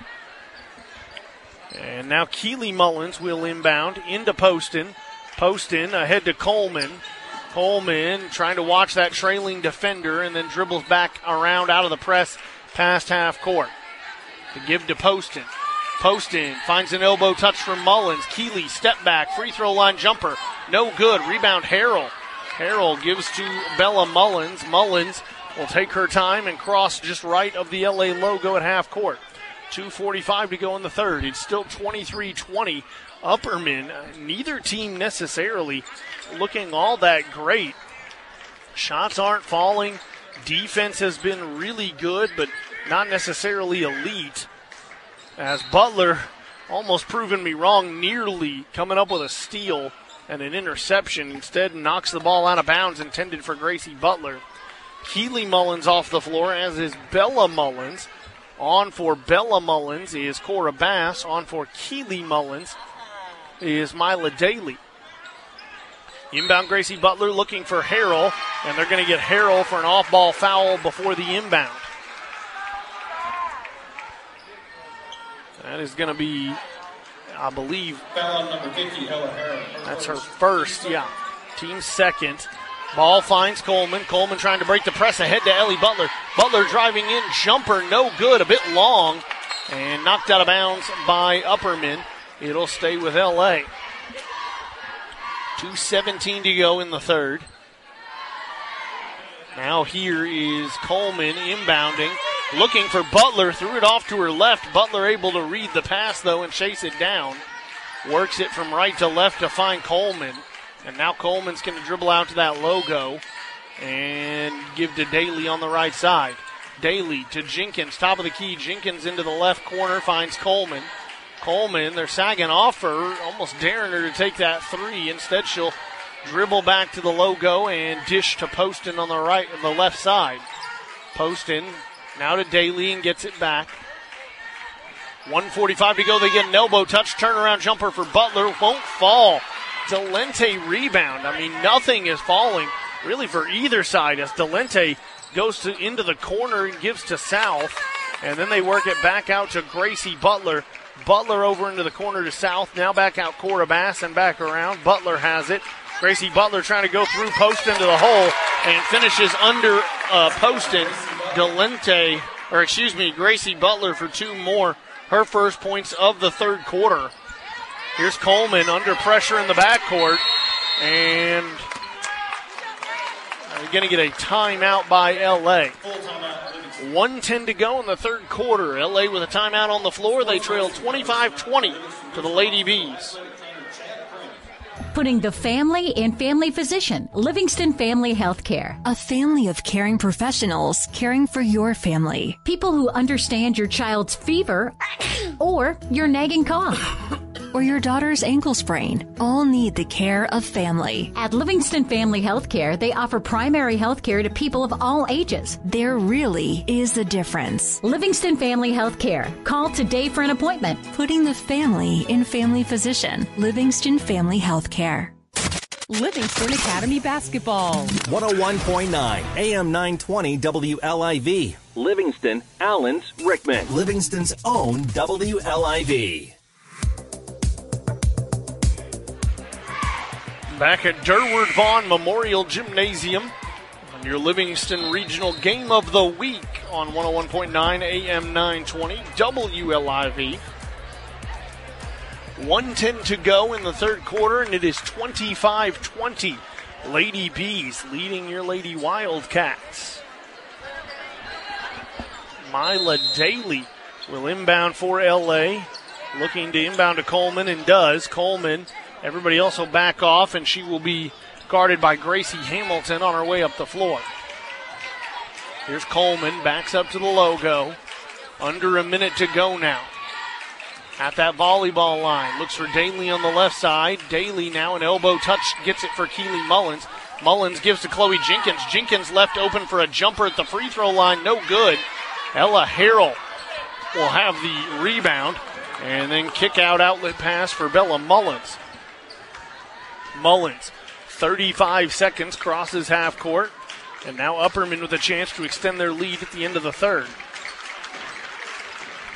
And now Keely Mullins will inbound into Poston. Poston ahead to Coleman. Coleman trying to watch that trailing defender and then dribbles back around out of the press past half court. To give to Poston. Poston finds an elbow touch from Mullins. Keely step back, free throw line jumper. No good. Rebound Harrell. Harrell gives to Bella Mullins. Mullins will take her time and cross just right of the LA logo at half court. 2.45 to go in the third. It's still 23 20. Upperman, uh, neither team necessarily looking all that great. Shots aren't falling. Defense has been really good, but not necessarily elite. As Butler almost proven me wrong, nearly coming up with a steal and an interception. Instead, knocks the ball out of bounds intended for Gracie Butler. Keely Mullins off the floor, as is Bella Mullins. On for Bella Mullins is Cora Bass. On for Keely Mullins is Mila Daly. Inbound Gracie Butler looking for Harrell, and they're going to get Harrell for an off ball foul before the inbound. That is going to be, I believe, 50, that's her first, yeah. Team second. Ball finds Coleman. Coleman trying to break the press ahead to Ellie Butler. Butler driving in, jumper no good, a bit long, and knocked out of bounds by Upperman. It'll stay with LA. 2.17 to go in the third. Now here is Coleman inbounding, looking for Butler, threw it off to her left. Butler able to read the pass though and chase it down. Works it from right to left to find Coleman. And now Coleman's going to dribble out to that logo and give to Daly on the right side. Daly to Jenkins, top of the key. Jenkins into the left corner finds Coleman. Coleman, they're sagging off her, almost daring her to take that three. Instead, she'll dribble back to the logo and dish to Poston on the right on the left side. Poston now to Daly and gets it back. 145 to go. They get an elbow touch. Turnaround jumper for Butler. Won't fall. Delente rebound. I mean, nothing is falling really for either side as Delente goes to into the corner and gives to South. And then they work it back out to Gracie Butler. Butler over into the corner to South. Now back out Cora Bass and back around. Butler has it. Gracie Butler trying to go through post into the hole and finishes under uh, Poston. Delente, or excuse me, Gracie Butler for two more. Her first points of the third quarter. Here's Coleman under pressure in the backcourt. And they're going to get a timeout by LA. 110 to go in the third quarter. LA with a timeout on the floor. They trail 25 20 to the Lady Bees. Putting the family in family physician, Livingston Family Healthcare. A family of caring professionals caring for your family. People who understand your child's fever or your nagging cough. or your daughter's ankle sprain all need the care of family. At Livingston Family Healthcare, they offer primary health care to people of all ages. There really is a difference. Livingston Family Healthcare. Call today for an appointment. Putting the family in family physician. Livingston Family Healthcare. Livingston Academy Basketball. 101.9 AM 920 WLIV. Livingston, Allons, Rickman. Livingston's own WLIV. Back at Durward Vaughn Memorial Gymnasium on your Livingston Regional Game of the Week on 101.9 AM 920 WLIV. 110 to go in the third quarter, and it is 25 20. Lady Bees leading your Lady Wildcats. Mila Daly will inbound for LA. Looking to inbound to Coleman and does. Coleman Everybody else will back off, and she will be guarded by Gracie Hamilton on her way up the floor. Here's Coleman, backs up to the logo. Under a minute to go now. At that volleyball line, looks for Daly on the left side. Daly now an elbow touch gets it for Keely Mullins. Mullins gives to Chloe Jenkins. Jenkins left open for a jumper at the free throw line, no good. Ella Harrell will have the rebound and then kick out outlet pass for Bella Mullins. Mullins, 35 seconds, crosses half court. And now Upperman with a chance to extend their lead at the end of the third.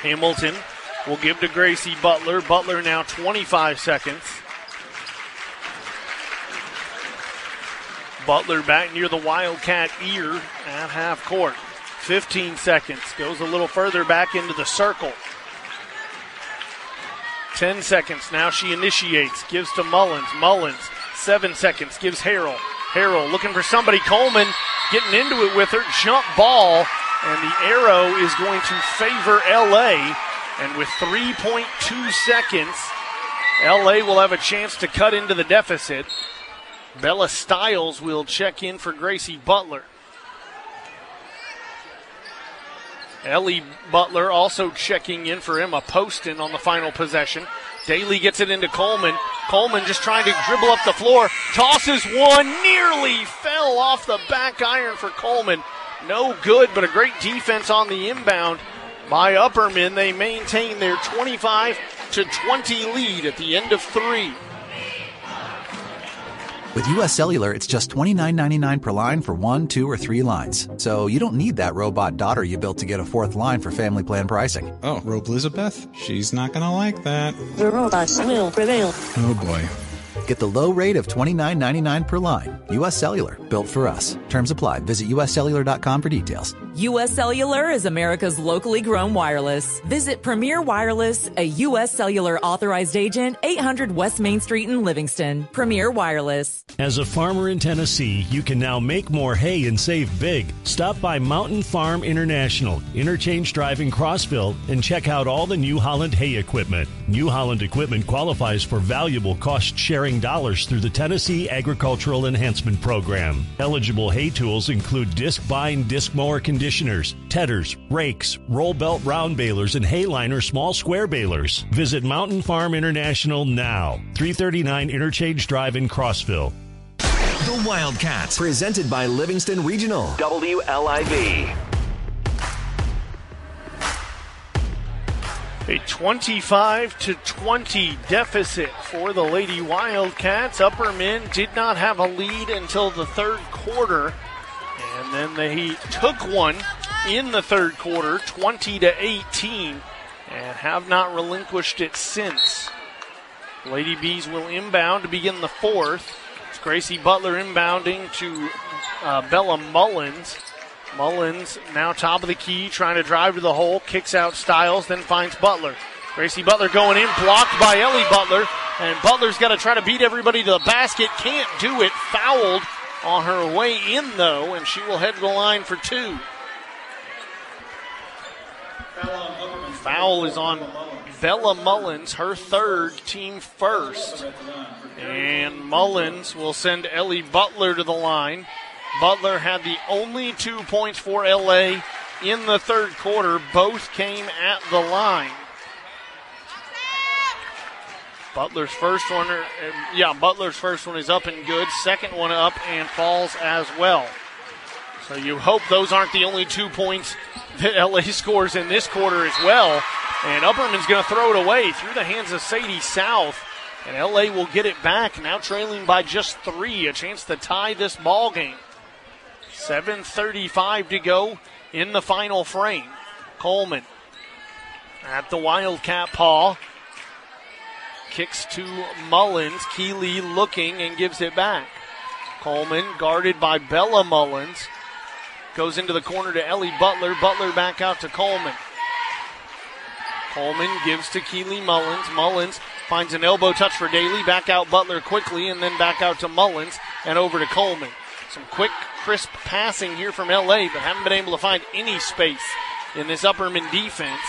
Hamilton will give to Gracie Butler. Butler now 25 seconds. Butler back near the Wildcat ear at half court. 15 seconds. Goes a little further back into the circle. 10 seconds. Now she initiates. Gives to Mullins. Mullins. Seven seconds. Gives Harrell. Harrell looking for somebody. Coleman getting into it with her. Jump ball. And the arrow is going to favor LA. And with 3.2 seconds, LA will have a chance to cut into the deficit. Bella Stiles will check in for Gracie Butler. Ellie Butler also checking in for Emma Poston on the final possession. Daly gets it into Coleman. Coleman just trying to dribble up the floor. Tosses one, nearly fell off the back iron for Coleman. No good, but a great defense on the inbound by Upperman. They maintain their 25 to 20 lead at the end of three. With US Cellular, it's just $29.99 per line for one, two, or three lines. So you don't need that robot daughter you built to get a fourth line for family plan pricing. Oh, Rope Elizabeth? She's not gonna like that. The robots will prevail. Oh boy. Get the low rate of $29.99 per line. US Cellular, built for us. Terms apply. Visit uscellular.com for details. U.S. Cellular is America's locally grown wireless. Visit Premier Wireless, a U.S. Cellular authorized agent, 800 West Main Street in Livingston. Premier Wireless. As a farmer in Tennessee, you can now make more hay and save big. Stop by Mountain Farm International, Interchange Drive in Crossville, and check out all the New Holland hay equipment. New Holland equipment qualifies for valuable cost sharing dollars through the Tennessee Agricultural Enhancement Program. Eligible hay tools include Discbine, disc mower conditioners, tedders, rakes, roll belt round balers, and hayliner small square balers. Visit Mountain Farm International now, 339 Interchange Drive in Crossville. The Wildcats, presented by Livingston Regional. WLIV. A 25 to 20 deficit for the Lady Wildcats. Upperman did not have a lead until the third quarter, and then they took one in the third quarter, 20 to 18, and have not relinquished it since. Lady Bees will inbound to begin the fourth. It's Gracie Butler inbounding to uh, Bella Mullins. Mullins now top of the key, trying to drive to the hole, kicks out Stiles, then finds Butler. Gracie Butler going in, blocked by Ellie Butler, and Butler's got to try to beat everybody to the basket. Can't do it. Fouled on her way in, though, and she will head to the line for two. Foul is on Bella Mullins, her third, team first. And Mullins will send Ellie Butler to the line. Butler had the only two points for LA in the third quarter. Both came at the line. Butler's first one, uh, yeah, Butler's first one is up and good. Second one up and falls as well. So you hope those aren't the only two points that LA scores in this quarter as well. And Upperman's going to throw it away through the hands of Sadie South. And LA will get it back, now trailing by just three. A chance to tie this ball game. 7.35 to go in the final frame. Coleman at the Wildcat paw. Kicks to Mullins. Keely looking and gives it back. Coleman guarded by Bella Mullins. Goes into the corner to Ellie Butler. Butler back out to Coleman. Coleman gives to Keely Mullins. Mullins finds an elbow touch for Daly. Back out Butler quickly and then back out to Mullins and over to Coleman. Some quick, crisp passing here from LA, but haven't been able to find any space in this Upperman defense.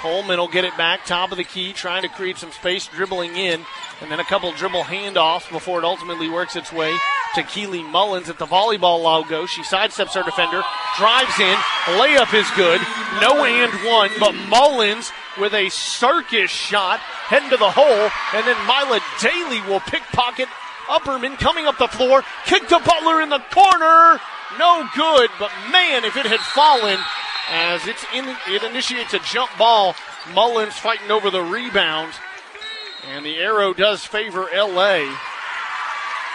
Coleman will get it back, top of the key, trying to create some space, dribbling in, and then a couple dribble handoffs before it ultimately works its way to Keely Mullins at the volleyball logo. She sidesteps her defender, drives in, layup is good, no and one, but Mullins with a circus shot heading to the hole, and then Mila Daly will pickpocket Upperman coming up the floor, kick to Butler in the corner, no good, but man, if it had fallen, as it's in, it initiates a jump ball. Mullins fighting over the rebound. And the arrow does favor LA.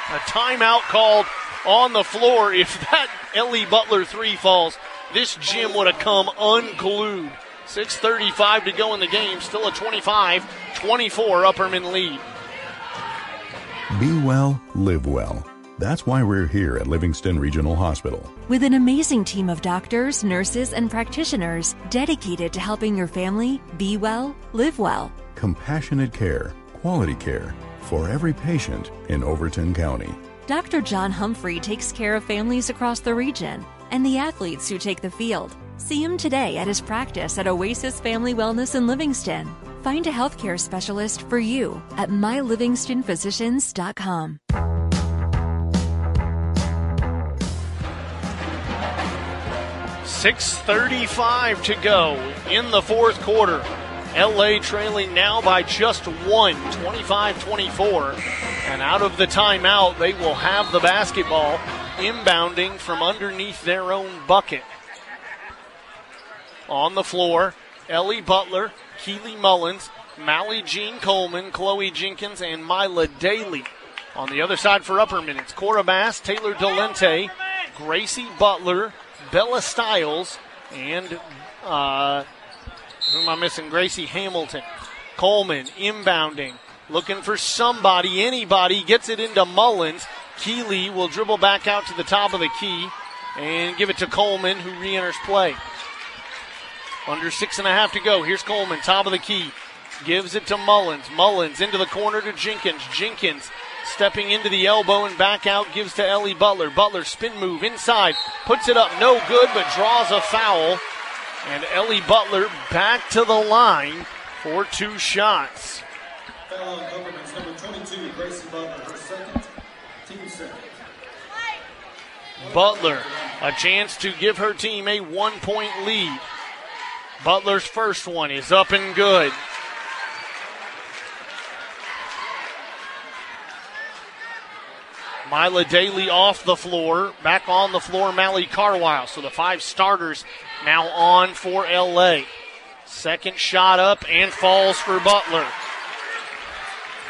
A timeout called on the floor. If that Ellie Butler three falls, this gym would have come unglued. 6.35 to go in the game. Still a 25 24 Upperman lead. Be well, live well. That's why we're here at Livingston Regional Hospital. With an amazing team of doctors, nurses, and practitioners dedicated to helping your family be well, live well. Compassionate care, quality care for every patient in Overton County. Dr. John Humphrey takes care of families across the region and the athletes who take the field. See him today at his practice at Oasis Family Wellness in Livingston. Find a healthcare specialist for you at mylivingstonphysicians.com. 6.35 to go in the fourth quarter. LA trailing now by just one, 25 24. And out of the timeout, they will have the basketball inbounding from underneath their own bucket. On the floor, Ellie Butler, Keely Mullins, Mally Jean Coleman, Chloe Jenkins, and Mila Daly. On the other side for upper minutes, Cora Bass, Taylor Delente, Gracie Butler, Bella Stiles, and uh, who am I missing? Gracie Hamilton. Coleman inbounding, looking for somebody, anybody, gets it into Mullins. Keely will dribble back out to the top of the key and give it to Coleman, who re enters play. Under six and a half to go. Here's Coleman, top of the key. Gives it to Mullins. Mullins into the corner to Jenkins. Jenkins stepping into the elbow and back out, gives to Ellie Butler. Butler spin move inside, puts it up, no good, but draws a foul. And Ellie Butler back to the line for two shots. Fallon Government's number twenty-two, Grace Butler, her second team set. Butler, a chance to give her team a one point lead. Butler's first one is up and good. Mila Daly off the floor. Back on the floor, Mally Carwile. So the five starters now on for LA. Second shot up and falls for Butler.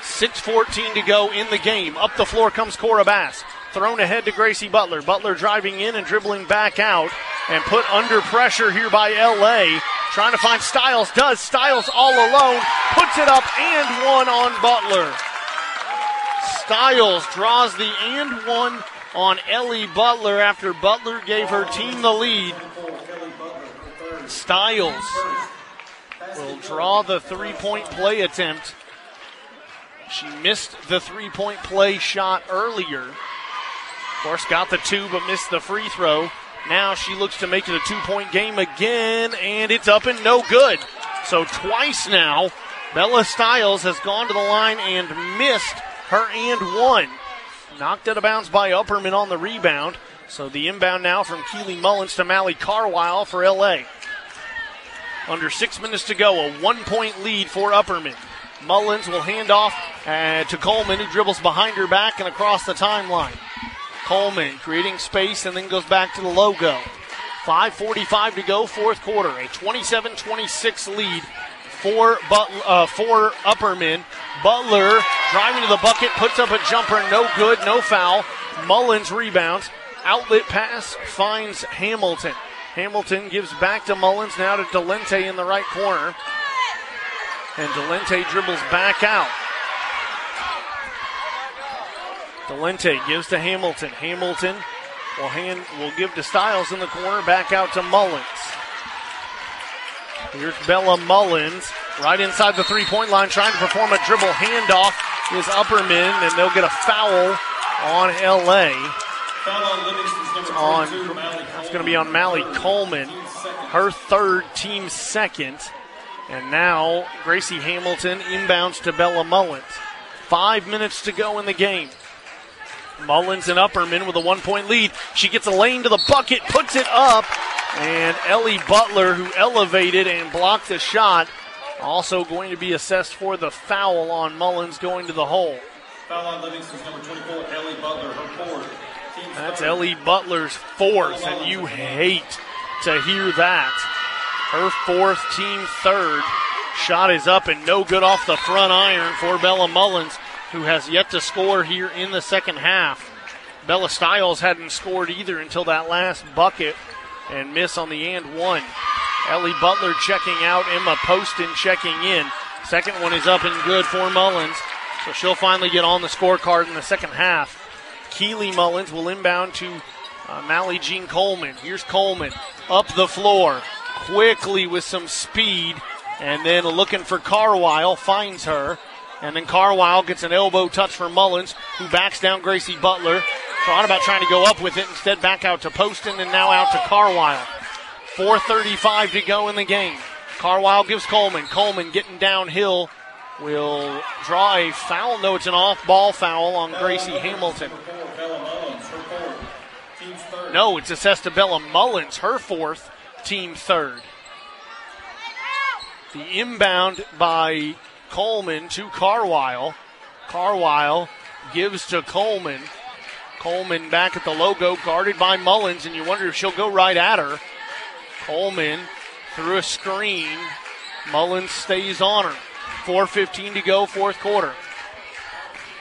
6.14 to go in the game. Up the floor comes Cora Bass. Thrown ahead to Gracie Butler. Butler driving in and dribbling back out and put under pressure here by LA. Trying to find Stiles. Does. Stiles all alone. Puts it up and one on Butler. Stiles draws the and one on Ellie Butler after Butler gave her team the lead. Stiles will draw the three point play attempt. She missed the three point play shot earlier. Of course, got the two but missed the free throw. Now she looks to make it a two point game again, and it's up and no good. So twice now, Bella Stiles has gone to the line and missed her and one. Knocked out of bounds by Upperman on the rebound. So the inbound now from Keely Mullins to Mally Carwile for LA. Under six minutes to go, a one point lead for Upperman. Mullins will hand off uh, to Coleman, who dribbles behind her back and across the timeline. Coleman creating space and then goes back to the logo. 5.45 to go, fourth quarter. A 27 26 lead for, Butler, uh, for Upperman. Butler driving to the bucket, puts up a jumper, no good, no foul. Mullins rebounds. Outlet pass finds Hamilton. Hamilton gives back to Mullins, now to Delente in the right corner. And Delente dribbles back out. Delente gives to Hamilton. Hamilton will hand will give to Stiles in the corner, back out to Mullins. Here's Bella Mullins right inside the three point line, trying to perform a dribble handoff. Is Upperman, and they'll get a foul on LA. On, it's going to be on Mally Coleman, her third, team second. And now Gracie Hamilton inbounds to Bella Mullins. Five minutes to go in the game. Mullins and Upperman with a one point lead. She gets a lane to the bucket, puts it up, and Ellie Butler, who elevated and blocked the shot, also going to be assessed for the foul on Mullins going to the hole. Foul on Livingston's number 24, Ellie Butler, her fourth. That's Ellie Butler's fourth, and you hate to hear that. Her fourth, team third. Shot is up and no good off the front iron for Bella Mullins, who has yet to score here in the second half. Bella Stiles hadn't scored either until that last bucket and miss on the and one. Ellie Butler checking out, Emma Poston checking in. Second one is up and good for Mullins, so she'll finally get on the scorecard in the second half. Keely Mullins will inbound to uh, Mally Jean Coleman. Here's Coleman up the floor quickly with some speed, and then looking for Carwile, finds her. And then Carwile gets an elbow touch for Mullins, who backs down Gracie Butler. Thought about trying to go up with it, instead back out to Poston and now out to Carwile. 4.35 to go in the game. Carwile gives Coleman. Coleman getting downhill will draw a foul. No, it's an off ball foul on Gracie Hamilton. No, it's assessed to Bella Mullins, her fourth, team third. The inbound by Coleman to Carwile. Carwile gives to Coleman. Coleman back at the logo, guarded by Mullins, and you wonder if she'll go right at her. Coleman through a screen. Mullins stays on her. 4.15 to go, fourth quarter.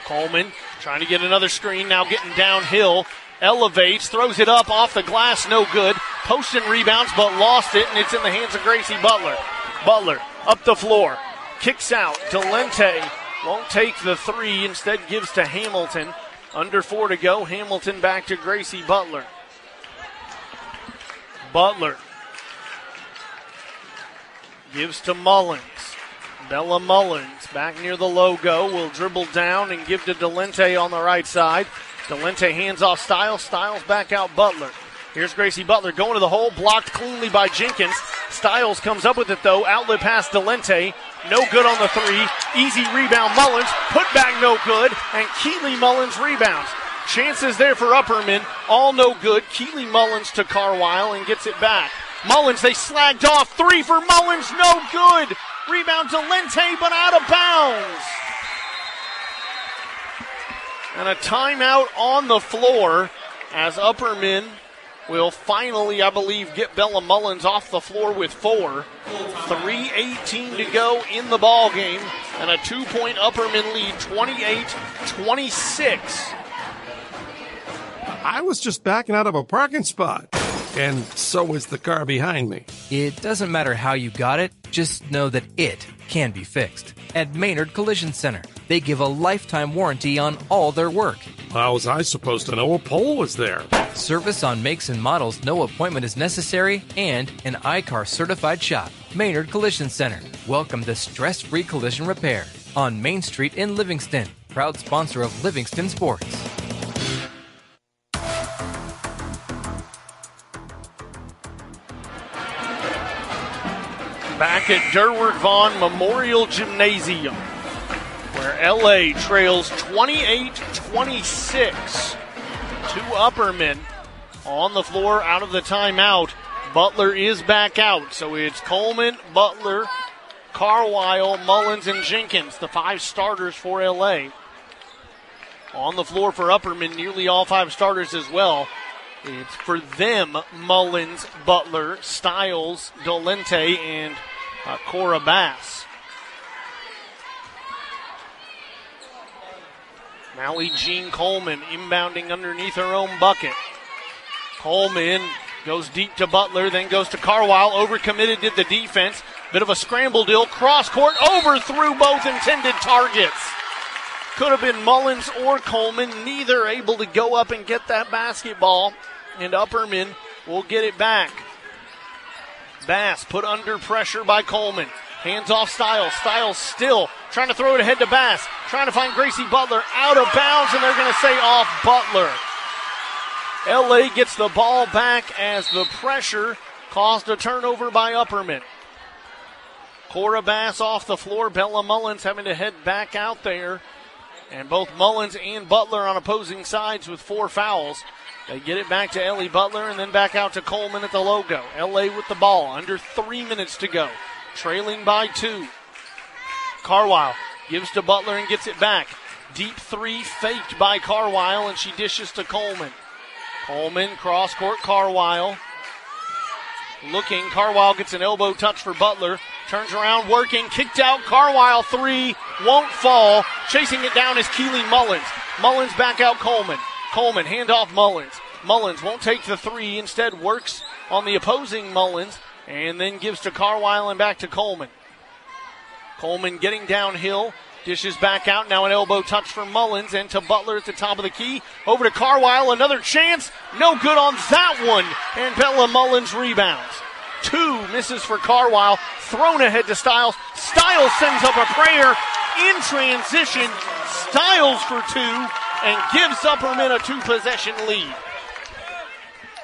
Coleman trying to get another screen, now getting downhill. Elevates, throws it up off the glass, no good. Poston rebounds, but lost it, and it's in the hands of Gracie Butler. Butler up the floor, kicks out. Delente won't take the three, instead gives to Hamilton. Under four to go. Hamilton back to Gracie Butler. Butler gives to Mullins. Bella Mullins back near the logo will dribble down and give to Delente on the right side. Delente hands off Stiles. Stiles back out Butler. Here's Gracie Butler going to the hole, blocked cleanly by Jenkins. Stiles comes up with it though. Outlet pass Delente. No good on the three. Easy rebound Mullins. Put back no good. And Keely Mullins rebounds. Chances there for Upperman. All no good. Keely Mullins to Carwile and gets it back. Mullins, they slagged off. Three for Mullins. No good. Rebound Delente, but out of bounds. And a timeout on the floor as Upperman will finally, I believe, get Bella Mullins off the floor with four. 3.18 to go in the ball game, and a two point Upperman lead, 28 26. I was just backing out of a parking spot, and so was the car behind me. It doesn't matter how you got it, just know that it can be fixed. At Maynard Collision Center, they give a lifetime warranty on all their work. How was I supposed to know a pole was there? Service on makes and models, no appointment is necessary, and an I-CAR certified shop. Maynard Collision Center. Welcome to stress free collision repair on Main Street in Livingston. Proud sponsor of Livingston Sports. Back at Durward Vaughn Memorial Gymnasium, where LA trails 28 26 to Upperman on the floor out of the timeout. Butler is back out, so it's Coleman, Butler, Carwile, Mullins, and Jenkins, the five starters for LA. On the floor for Upperman, nearly all five starters as well. It's for them Mullins, Butler, Stiles, Delente, and uh, Cora Bass. Mally Jean Coleman inbounding underneath her own bucket. Coleman goes deep to Butler, then goes to Carwile. Overcommitted did the defense. Bit of a scramble deal. Cross court overthrew both intended targets. Could have been Mullins or Coleman, neither able to go up and get that basketball. And Upperman will get it back. Bass put under pressure by Coleman. Hands off Stiles. Stiles still trying to throw it ahead to Bass. Trying to find Gracie Butler out of bounds, and they're going to say off Butler. LA gets the ball back as the pressure caused a turnover by Upperman. Cora Bass off the floor. Bella Mullins having to head back out there. And both Mullins and Butler on opposing sides with four fouls. They get it back to Ellie Butler and then back out to Coleman at the logo. LA with the ball. Under three minutes to go. Trailing by two. Carwile gives to Butler and gets it back. Deep three faked by Carwile and she dishes to Coleman. Coleman cross court Carwile. Looking, Carwile gets an elbow touch for Butler. Turns around, working, kicked out. Carwile three won't fall. Chasing it down is Keely Mullins. Mullins back out Coleman. Coleman handoff Mullins. Mullins won't take the three. Instead works on the opposing Mullins and then gives to Carwile and back to Coleman. Coleman getting downhill. Dishes back out. Now an elbow touch for Mullins and to Butler at the top of the key. Over to Carwile. Another chance. No good on that one. And Bella Mullins rebounds. Two misses for Carwile. Thrown ahead to Stiles. Stiles sends up a prayer in transition. Stiles for two and gives Upperman a two possession lead.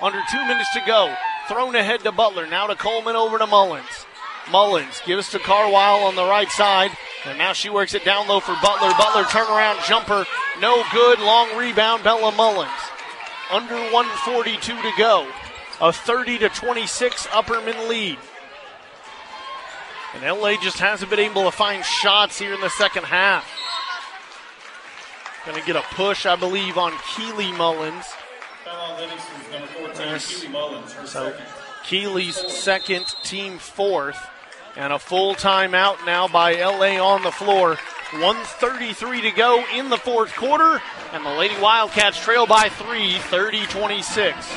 Under two minutes to go. Thrown ahead to Butler. Now to Coleman over to Mullins. Mullins gives to Carwile on the right side. And now she works it down low for Butler. Butler turnaround jumper. No good. Long rebound. Bella Mullins. Under 142 to go. A 30 to 26 Upperman lead. And LA just hasn't been able to find shots here in the second half. Going to get a push, I believe, on Keely Mullins. So. Keely's second, team fourth. And a full timeout now by LA on the floor. 133 to go in the fourth quarter. And the Lady Wildcats trail by three, 30 26.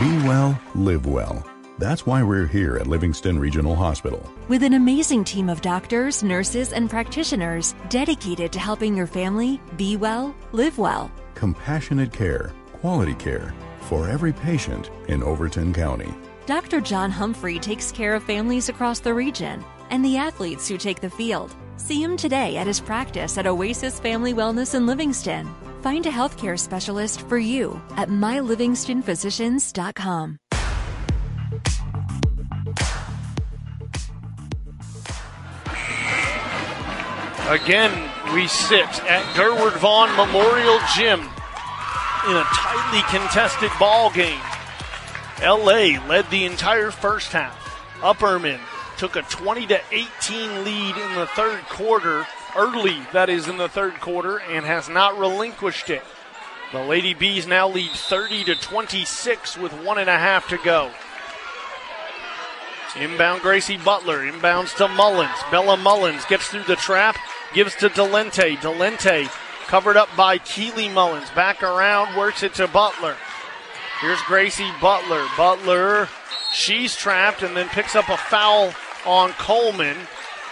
Be well, live well. That's why we're here at Livingston Regional Hospital. With an amazing team of doctors, nurses, and practitioners dedicated to helping your family be well, live well. Compassionate care, quality care for every patient in Overton County. Dr. John Humphrey takes care of families across the region and the athletes who take the field. See him today at his practice at Oasis Family Wellness in Livingston. Find a healthcare specialist for you at mylivingstonphysicians.com. Again, we sit at Durward Vaughn Memorial Gym in a tightly contested ball game. LA led the entire first half. Upperman took a 20 to 18 lead in the third quarter, early that is in the third quarter, and has not relinquished it. The Lady Bees now lead 30 to 26 with one and a half to go. Inbound Gracie Butler, inbounds to Mullins. Bella Mullins gets through the trap, gives to Delente. Delente covered up by Keely Mullins. Back around, works it to Butler. Here's Gracie Butler. Butler, she's trapped and then picks up a foul on Coleman.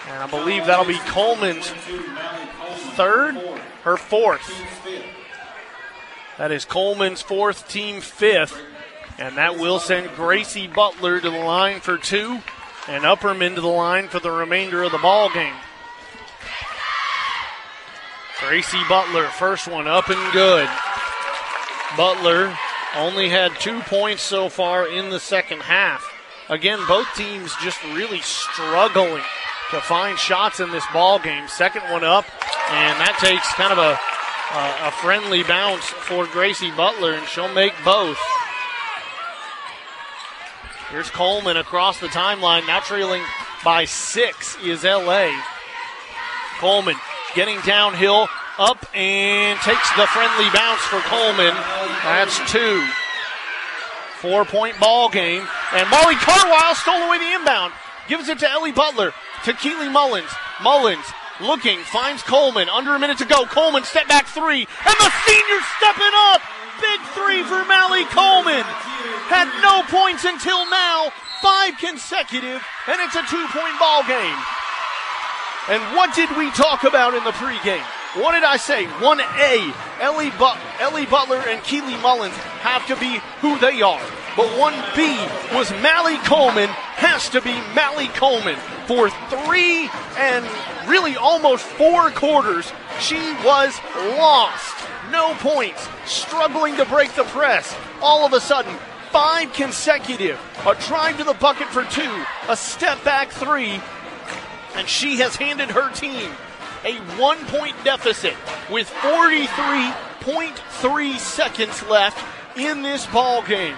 And I believe that'll be Coleman's third, her fourth. That is Coleman's fourth, team fifth. And that will send Gracie Butler to the line for two and Upperman to the line for the remainder of the ball game. Gracie Butler, first one up and good. Butler only had two points so far in the second half. Again, both teams just really struggling to find shots in this ball game. Second one up, and that takes kind of a, a, a friendly bounce for Gracie Butler, and she'll make both. Here's Coleman across the timeline, now trailing by six is LA. Coleman getting downhill, up and takes the friendly bounce for Coleman. That's two. Four point ball game. And Mally Carwile stole away the inbound. Gives it to Ellie Butler. To Keely Mullins. Mullins looking, finds Coleman. Under a minute to go. Coleman step back three. And the senior stepping up. Big three for Mally Coleman. Had no points until now. Five consecutive. And it's a two point ball game. And what did we talk about in the pregame? What did I say? 1A, Ellie, but- Ellie Butler and Keely Mullins have to be who they are. But 1B was Mally Coleman, has to be Mally Coleman. For three and really almost four quarters, she was lost. No points, struggling to break the press. All of a sudden, five consecutive. A drive to the bucket for two, a step back three, and she has handed her team a one point deficit with 43.3 seconds left in this ball game.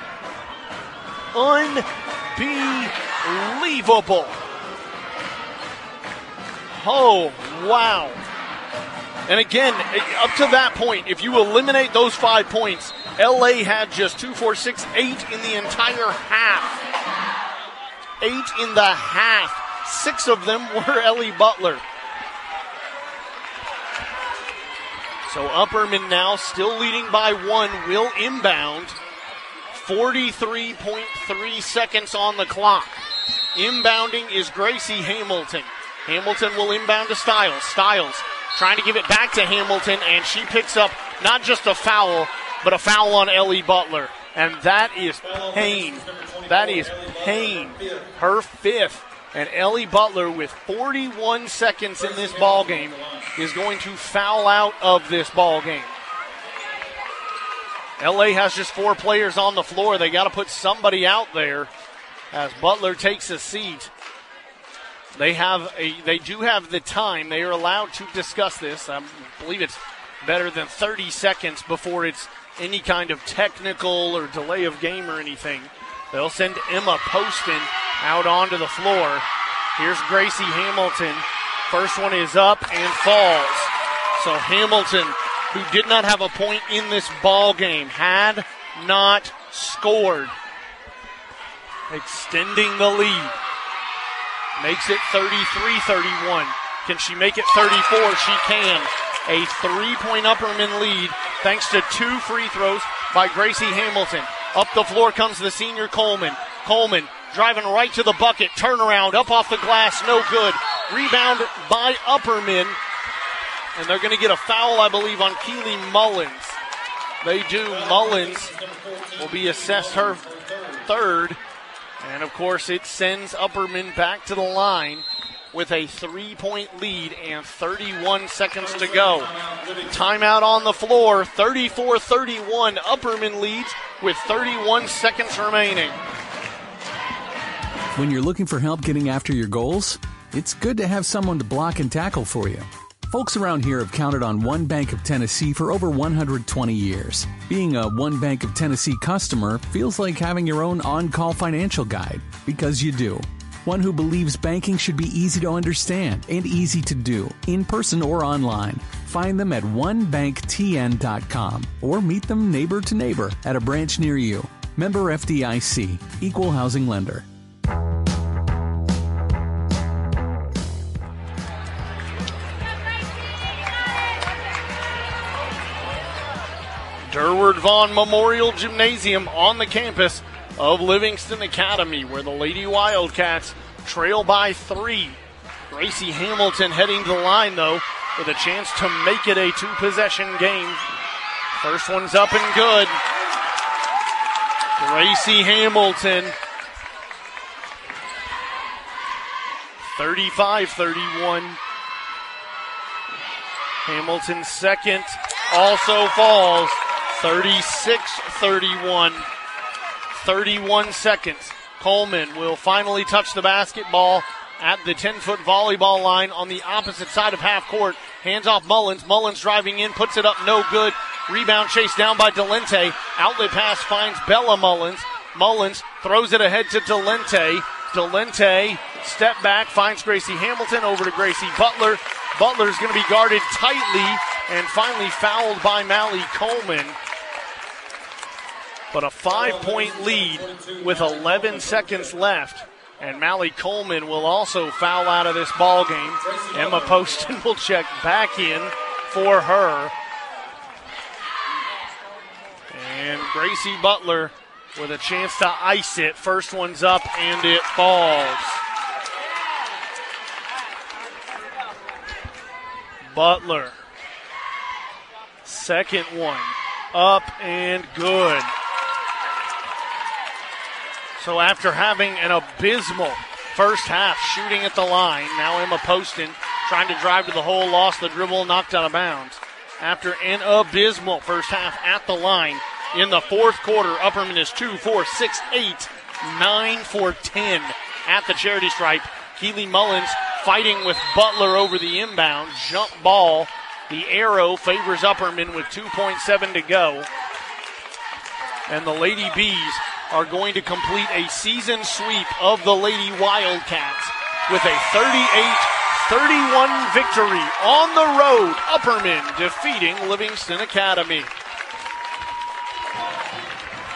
Unbelievable. Oh, wow. And again, up to that point, if you eliminate those five points, LA had just two, four, six, eight in the entire half. Eight in the half. Six of them were Ellie Butler. So Upperman now still leading by one, will inbound. 43.3 seconds on the clock. Inbounding is Gracie Hamilton. Hamilton will inbound to Stiles. Stiles trying to give it back to Hamilton, and she picks up not just a foul, but a foul on Ellie Butler. And that is pain. That is pain. Her fifth. And Ellie Butler, with 41 seconds in this ball game, is going to foul out of this ball game. LA has just four players on the floor. They got to put somebody out there as Butler takes a seat. They have a they do have the time. They are allowed to discuss this. I believe it's better than 30 seconds before it's any kind of technical or delay of game or anything. They'll send Emma Poston out onto the floor. Here's Gracie Hamilton. First one is up and falls. So Hamilton, who did not have a point in this ball game, had not scored. Extending the lead. Makes it 33 31. Can she make it 34? She can. A three point Upperman lead thanks to two free throws by Gracie Hamilton. Up the floor comes the senior Coleman. Coleman driving right to the bucket. Turnaround up off the glass. No good. Rebound by Upperman. And they're going to get a foul, I believe, on Keely Mullins. They do. Mullins will be assessed her third. And of course, it sends Upperman back to the line with a three point lead and 31 seconds to go. Timeout on the floor, 34 31. Upperman leads with 31 seconds remaining. When you're looking for help getting after your goals, it's good to have someone to block and tackle for you. Folks around here have counted on One Bank of Tennessee for over 120 years. Being a One Bank of Tennessee customer feels like having your own on call financial guide, because you do. One who believes banking should be easy to understand and easy to do, in person or online. Find them at onebanktn.com or meet them neighbor to neighbor at a branch near you. Member FDIC, Equal Housing Lender. Durward Vaughn Memorial Gymnasium on the campus of Livingston Academy, where the Lady Wildcats trail by three. Gracie Hamilton heading to the line, though, with a chance to make it a two possession game. First one's up and good. Gracie Hamilton. 35 31. Hamilton's second also falls. 36 31. 31 seconds. Coleman will finally touch the basketball at the 10 foot volleyball line on the opposite side of half court. Hands off Mullins. Mullins driving in, puts it up, no good. Rebound chased down by Delente. Outlet pass finds Bella Mullins. Mullins throws it ahead to Delente. Delente step back, finds Gracie Hamilton over to Gracie Butler. Butler's going to be guarded tightly and finally fouled by Mally Coleman but a five point lead with 11 seconds left. And Mally Coleman will also foul out of this ball game. Emma Poston will check back in for her. And Gracie Butler with a chance to ice it. First one's up and it falls. Butler. Second one. Up and good. So after having an abysmal first half shooting at the line, now Emma Poston trying to drive to the hole, lost the dribble, knocked out of bounds. After an abysmal first half at the line, in the fourth quarter. Upperman is 2, 4, 6, 8, 9 for 10 at the charity stripe. Keely Mullins fighting with Butler over the inbound. Jump ball. The arrow favors Upperman with 2.7 to go. And the Lady Bees are going to complete a season sweep of the Lady Wildcats with a 38 31 victory on the road. Upperman defeating Livingston Academy.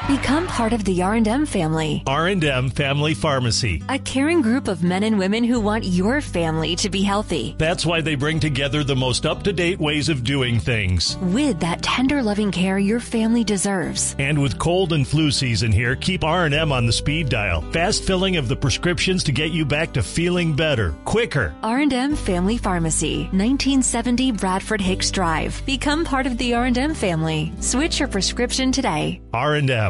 Become part of the R&M family. R&M Family Pharmacy. A caring group of men and women who want your family to be healthy. That's why they bring together the most up-to-date ways of doing things. With that tender loving care your family deserves. And with cold and flu season here, keep R&M on the speed dial. Fast filling of the prescriptions to get you back to feeling better, quicker. R&M Family Pharmacy, 1970 Bradford Hicks Drive. Become part of the R&M family. Switch your prescription today. R&M.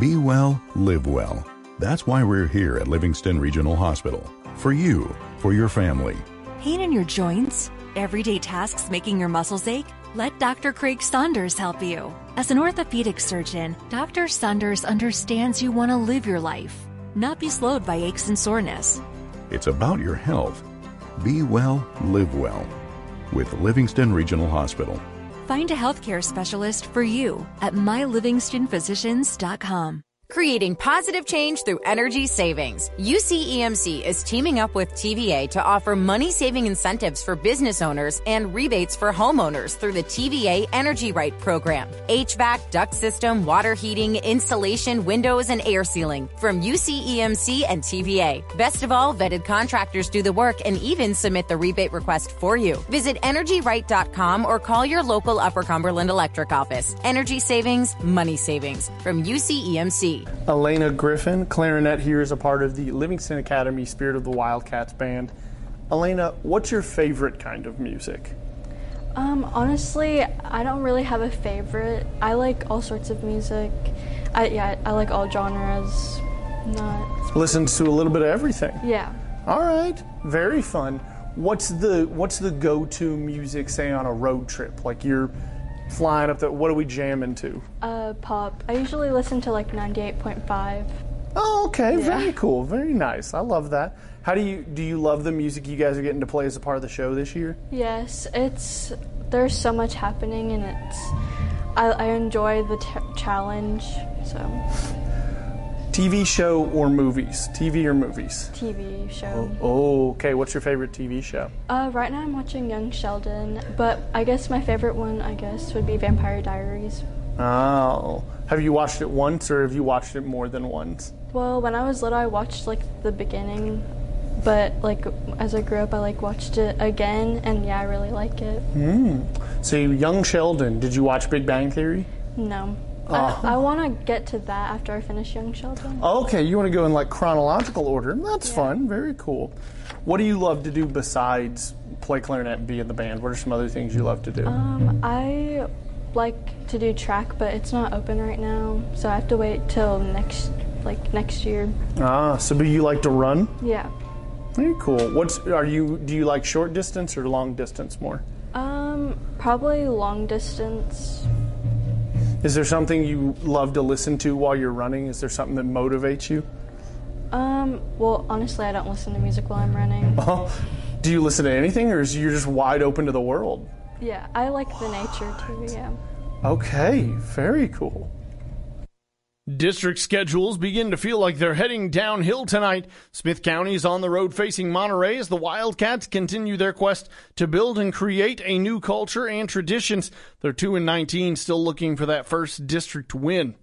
Be well, live well. That's why we're here at Livingston Regional Hospital. For you, for your family. Pain in your joints? Everyday tasks making your muscles ache? Let Dr. Craig Saunders help you. As an orthopedic surgeon, Dr. Saunders understands you want to live your life, not be slowed by aches and soreness. It's about your health. Be well, live well. With Livingston Regional Hospital. Find a healthcare specialist for you at mylivingstonphysicians.com. Creating positive change through energy savings. UCEMC is teaming up with TVA to offer money saving incentives for business owners and rebates for homeowners through the TVA EnergyRight program. HVAC, duct system, water heating, insulation, windows, and air sealing from UCEMC and TVA. Best of all, vetted contractors do the work and even submit the rebate request for you. Visit energyright.com or call your local Upper Cumberland Electric office. Energy savings, money savings from UCEMC. Elena Griffin, clarinet here is a part of the Livingston Academy Spirit of the Wildcats band. Elena, what's your favorite kind of music? Um, honestly, I don't really have a favorite. I like all sorts of music. I yeah, I like all genres. Not Listens to a little bit of everything. yeah. All right, very fun. What's the what's the go-to music say on a road trip? Like you're flying up the what are we jamming to? Uh, pop. I usually listen to like 98.5. Oh, okay, Yeah. very cool, very nice. I love that. How do you do you love the music you guys are getting to play as a part of the show this year? Yes, it's there's so much happening and it's I, I enjoy the t- challenge. So TV show or movies? TV or movies? TV show. Oh, okay. What's your favorite TV show? Uh, right now I'm watching Young Sheldon, but I guess my favorite one I guess would be Vampire Diaries. Oh, have you watched it once or have you watched it more than once? Well, when I was little, I watched like the beginning, but like as I grew up, I like watched it again, and yeah, I really like it. Hmm. So, Young Sheldon, did you watch Big Bang Theory? No, Oh. I, I want to get to that after I finish Young Sheldon. Okay, you want to go in like chronological order. That's fun. Very cool. What do you love to do besides play clarinet and be in the band? What are some other things you love to do? Um, I like to do track, but it's not open right now, so I have to wait till next, like next year. ah, so do you like to run? Yeah. Very cool. What's are you? Do you like short distance or long distance more? Um, probably long distance. Is there something you love to listen to while you're running? Is there something that motivates you? Um, well, honestly, I don't listen to music while I'm running. Oh, do you listen to anything, or is you just wide open to the world? Yeah, I like the nature too. Yeah. Okay, very cool. District schedules begin to feel like they're heading downhill tonight. Smith County is on the road facing Monterey as the Wildcats continue their quest to build and create a new culture and traditions. They're 2 and 19, still looking for that first district win.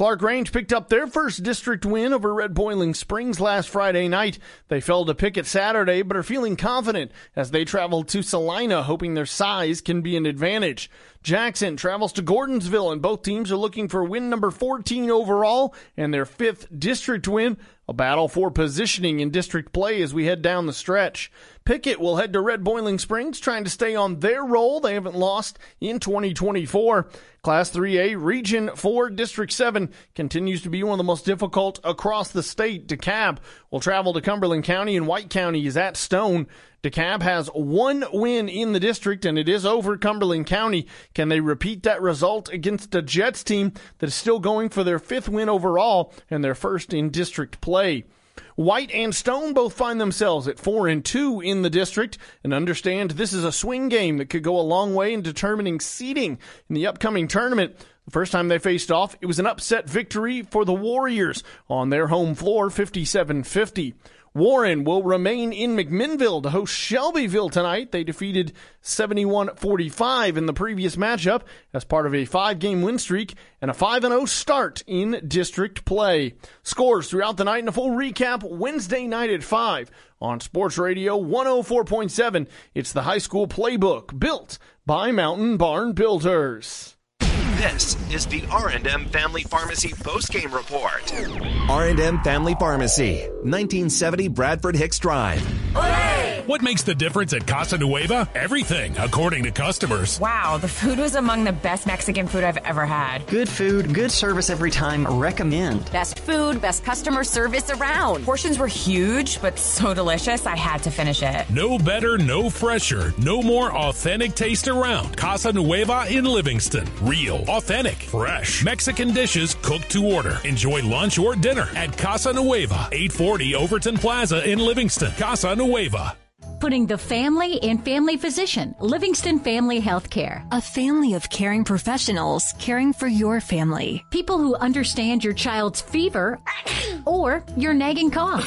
Clarkrange picked up their first district win over Red Boiling Springs last Friday night. They fell to Pickett Saturday, but are feeling confident as they travel to Celina, hoping their size can be an advantage. Jackson travels to Gordonsville, and both teams are looking for win number 14 overall and their fifth district win. A battle for positioning in district play as we head down the stretch. Pickett will head to Red Boiling Springs trying to stay on their roll. They haven't lost in 2024. Class 3A Region 4 District 7 continues to be one of the most difficult across the state. DeKalb will travel to Cumberland County and White County is at Stone. DeKalb has one win in the district and it is over Cumberland County. Can they repeat that result against a Jets team that is still going for their fifth win overall and their first in district play? White and Stone both find themselves at 4 and 2 in the district and understand this is a swing game that could go a long way in determining seeding in the upcoming tournament. The first time they faced off, it was an upset victory for the Warriors on their home floor 57-50. Warren will remain in McMinnville to host Shelbyville tonight. They defeated 71-45 in the previous matchup as part of a five-game win streak and a 5-0 start in district play. Scores throughout the night and a full recap Wednesday night at 5 on Sports Radio 104.7. It's the high school playbook built by Mountain Barn Builders. This is the R&M Family Pharmacy postgame report. R&M Family Pharmacy, 1970 Bradford Hicks Drive. What makes the difference at Casa Nueva? Everything, according to customers. Wow, the food was among the best Mexican food I've ever had. Good food, good service every time. Recommend. Best food, best customer service around. Portions were huge, but so delicious, I had to finish it. No better, no fresher, no more authentic taste around. Casa Nueva in Livingston. Real, authentic, fresh. Mexican dishes cooked to order. Enjoy lunch or dinner at Casa Nueva, 840 Overton Plaza in Livingston. Casa Nueva. Putting the family in family physician, Livingston Family Healthcare. A family of caring professionals caring for your family. People who understand your child's fever or your nagging cough.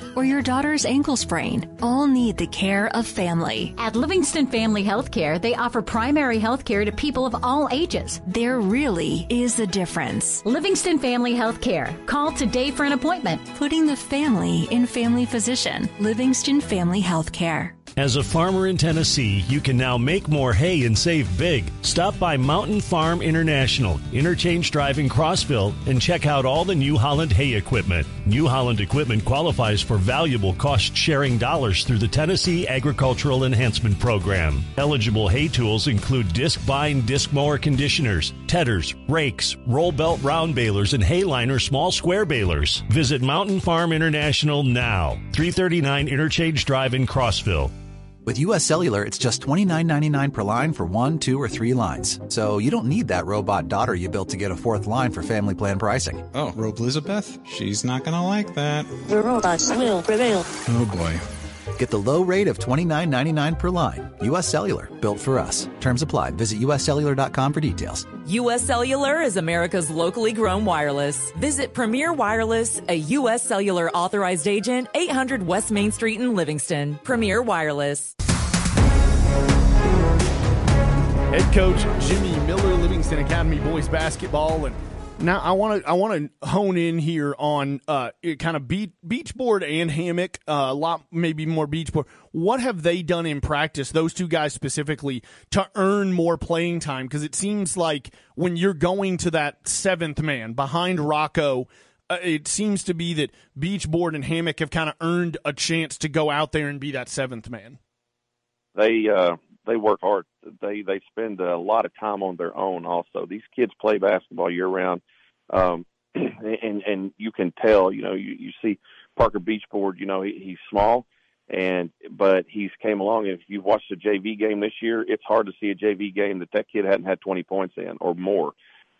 Or your daughter's ankle sprain all need the care of family. At Livingston Family Healthcare, they offer primary health care to people of all ages. There really is a difference. Livingston Family Healthcare. Call today for an appointment. Putting the family in family physician. Livingston Family Healthcare. As a farmer in Tennessee, you can now make more hay and save big. Stop by Mountain Farm International, Interchange Drive in Crossville, and check out all the New Holland hay equipment. New Holland equipment qualifies for valuable cost sharing dollars through the Tennessee Agricultural Enhancement Program. Eligible hay tools include Discbine disc mower conditioners, tedders, rakes, roll belt round balers, and Hayliner small square balers. Visit Mountain Farm International now, 339 Interchange Drive in Crossville. With US Cellular, it's just $29.99 per line for one, two, or three lines. So you don't need that robot daughter you built to get a fourth line for family plan pricing. Oh, Rope Elizabeth? She's not gonna like that. The robots will prevail. Oh boy. Get the low rate of $29.99 per line. US Cellular, built for us. Terms apply. Visit uscellular.com for details. U.S. Cellular is America's locally grown wireless. Visit Premier Wireless, a U.S. Cellular authorized agent, 800 West Main Street in Livingston. Premier Wireless. Head coach Jimmy Miller, Livingston Academy boys basketball, and now I want to I want to hone in here on uh, kind of beach Beachboard and hammock, uh, a lot maybe more Beachboard. What have they done in practice? Those two guys specifically to earn more playing time because it seems like when you're going to that seventh man behind Rocco. Uh, it seems to be that Beachboard and hammock have kind of earned a chance to go out there and be that seventh man. They uh, they work hard. They they spend a lot of time on their own. Also, these kids play basketball year round, um, and and you can tell. You know, you you see Parker Beachboard. You know, he, he's small, and but he's came along. And if you've watched a JV game this year, it's hard to see a JV game that that kid hadn't had 20 points in or more,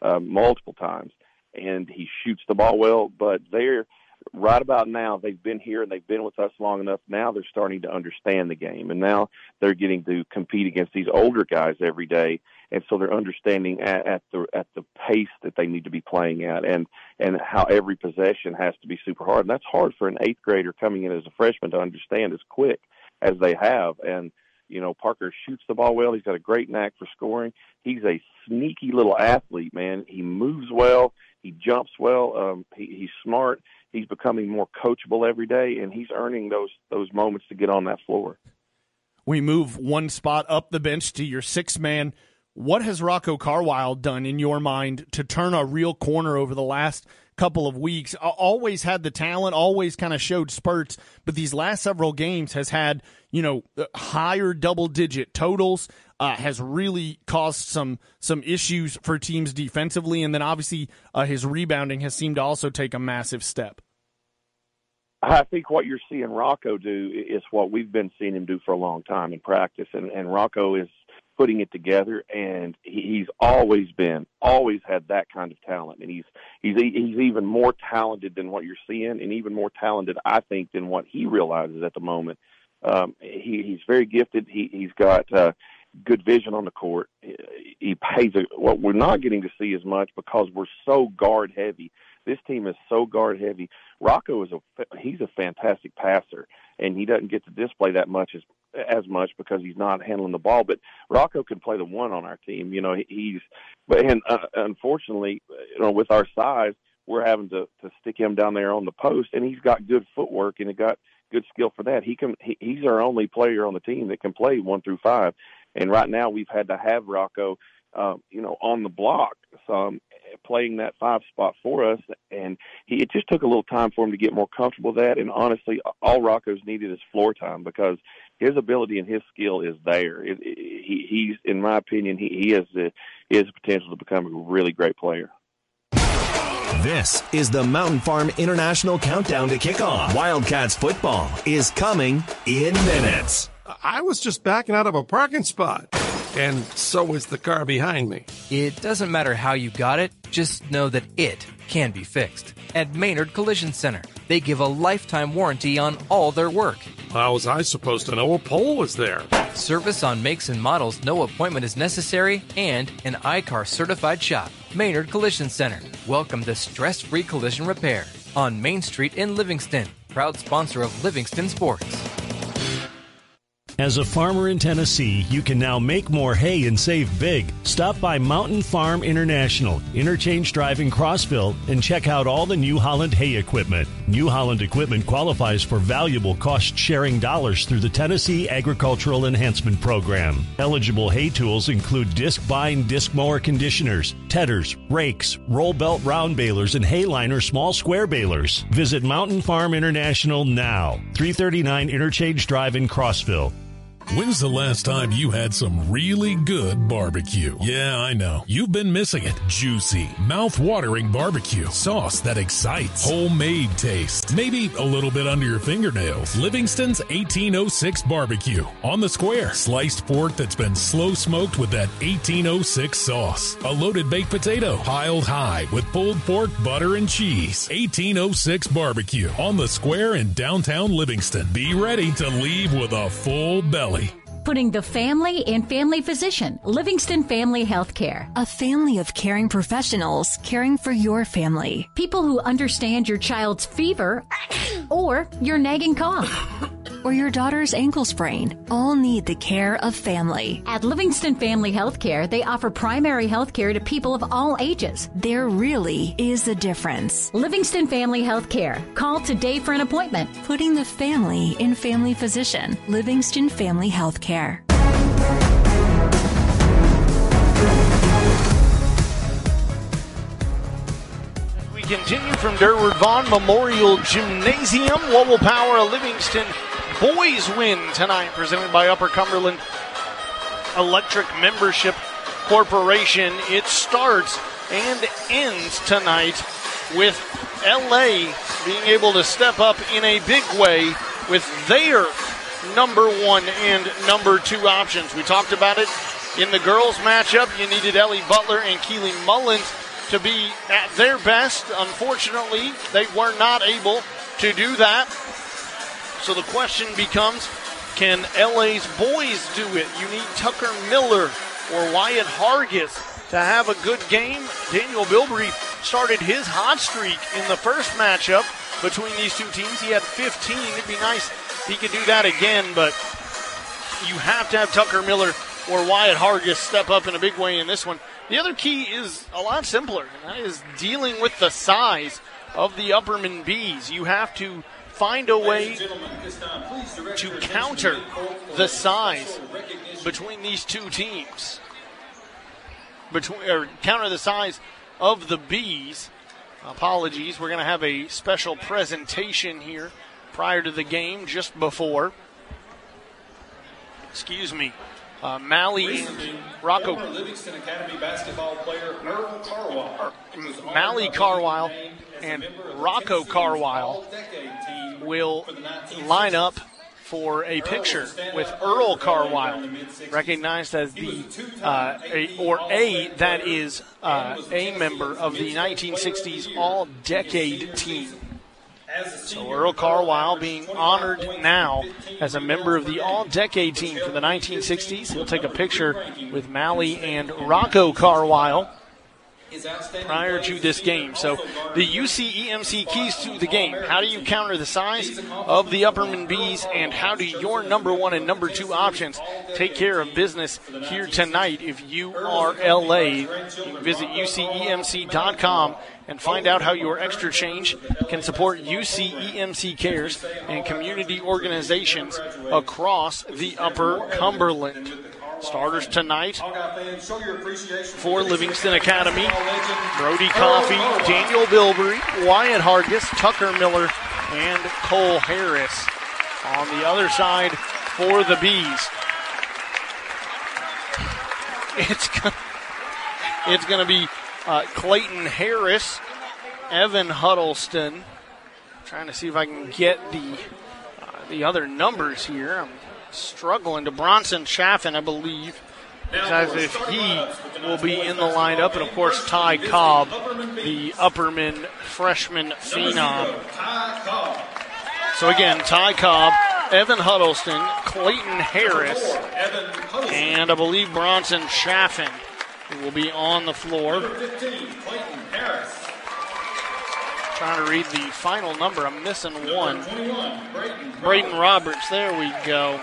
uh, multiple times. And he shoots the ball well, but they're right about now they've been here and they've been with us long enough now they're starting to understand the game. And now they're getting to compete against these older guys every day. And so they're understanding at, at the at the pace that they need to be playing at and and how every possession has to be super hard. And that's hard for an eighth grader coming in as a freshman to understand as quick as they have. And you know Parker shoots the ball well. He's got a great knack for scoring. He's a sneaky little athlete man. He moves well. He jumps well. Um, he, he's smart. He's becoming more coachable every day, and he's earning those those moments to get on that floor. We move one spot up the bench to your six man. What has Rocco Carwile done in your mind to turn a real corner over the last couple of weeks? Always had the talent, always kind of showed spurts, but these last several games has had, you know, uh, higher double digit totals, uh, has really caused some some issues for teams defensively, and then obviously uh, his rebounding has seemed to also take a massive step. I think what you're seeing Rocco do is what we've been seeing him do for a long time in practice, and, and Rocco is putting it together, and he's always been, always had that kind of talent, and he's he's he's even more talented than what you're seeing, and even more talented, I think, than what he realizes at the moment. Um, he, he's very gifted. He, he's got uh, good vision on the court. He pays a, what we're not getting to see as much because we're so guard heavy. This team is so guard heavy. Rocco is a he's a fantastic passer, and he doesn't get to display that much as as much because he's not handling the ball. But Rocco can play the one on our team. You know, he's but and uh, unfortunately, you know, with our size, we're having to to stick him down there on the post, and he's got good footwork and he got good skill for that. He can he, he's our only player on the team that can play one through five. And right now, we've had to have Rocco, uh, you know, on the block some playing that five spot for us. And he, it just took a little time for him to get more comfortable with that. And honestly, all Rocco's needed is floor time because his ability and his skill is there. It, it, he, he's, in my opinion, he, he has the he has the potential to become a really great player. This is the Mountain Farm International Countdown to Kickoff. Wildcats football is coming in minutes. I was just backing out of a parking spot, and so was the car behind me. It doesn't matter how you got it, just know that it can be fixed. At Maynard Collision Center, they give a lifetime warranty on all their work. How was I supposed to know a pole was there? Service on makes and models, no appointment is necessary, and an I-CAR certified shop. Maynard Collision Center. Welcome to stress free collision repair on Main Street in Livingston. Proud sponsor of Livingston Sports. As a farmer in Tennessee, you can now make more hay and save big. Stop by Mountain Farm International, Interchange Drive in Crossville, and check out all the New Holland hay equipment. New Holland equipment qualifies for valuable cost sharing dollars through the Tennessee Agricultural Enhancement Program. Eligible hay tools include Discbine disc mower conditioners, tedders, rakes, roll belt round balers, and Hayliner small square balers. Visit Mountain Farm International now, 339 Interchange Drive in Crossville. When's the last time you had some really good barbecue? Yeah, I know. You've been missing it. Juicy, mouth-watering barbecue. Sauce that excites. Homemade taste. Maybe a little bit under your fingernails. Livingston's 1806 barbecue. On the square. Sliced pork that's been slow smoked with that 1806 sauce. A loaded baked potato. Piled high with pulled pork, butter, and cheese. 1806 barbecue. On the square in downtown Livingston. Be ready to leave with a full belly. Putting the family and family physician, Livingston Family Healthcare. A family of caring professionals caring for your family. People who understand your child's fever or your nagging cough. or your daughter's ankle sprain all need the care of family. At Livingston Family Healthcare, they offer primary health care to people of all ages. There really is a difference. Livingston Family Healthcare. Call today for an appointment. Putting the family in family physician. Livingston Family Healthcare. We continue from Durward Vaughn Memorial Gymnasium. What will power a Livingston boys win tonight? Presented by Upper Cumberland Electric Membership Corporation. It starts and ends tonight with LA being able to step up in a big way with their number one and number two options. We talked about it in the girls' matchup. You needed Ellie Butler and Keely Mullins to be at their best. Unfortunately, they were not able to do that. So the question becomes can LA's boys do it? You need Tucker Miller or Wyatt Hargis to have a good game. Daniel Bilbrey started his hot streak in the first matchup between these two teams. He had 15. It'd be nice he could do that again, but you have to have Tucker Miller or Wyatt Hargis step up in a big way in this one The other key is a lot simpler, and that is dealing with the size of the Upperman Bees. You have to find a way to counter the size between these two teams. Between or counter the size of the Bees. Apologies, we're going to have a special presentation here prior to the game, just before. Excuse me. Uh, Mally Rocco. Livingston Academy basketball player Earl Carwile. Mally Carwile and Rocco Carwile will line up for a picture with Earl Carwile, recognized as the uh, a, or a that is uh, a member of the 1960s All-Decade Team. So Earl Carwile being honored now as a member of the All-Decade Team for the 1960s. He'll take a picture with Mally and Rocco Carwile prior to this game. So the UCEMC keys to the game. How do you counter the size of the Upperman Bees and how do your number one and number two options take care of business here tonight? If you are LA, you can visit UCEMC.com and find out how your extra change can support UCEMC Cares and community organizations across the Upper Cumberland. Starters tonight for Livingston Academy Brody Coffee, Daniel Bilbrey, Wyatt Hargis, Tucker Miller, and Cole Harris. On the other side for the Bees, it's it's going to be uh, Clayton Harris, Evan Huddleston. Trying to see if I can get the uh, the other numbers here. I'm struggling to Bronson Chaffin, I believe, as if he will be in the lineup, and of course Ty Cobb, the Upperman freshman phenom. So again, Ty Cobb, Evan Huddleston, Clayton Harris, and I believe Bronson Chaffin will be on the floor. Trying to read the final number. I'm missing one. Braden Roberts. There we go.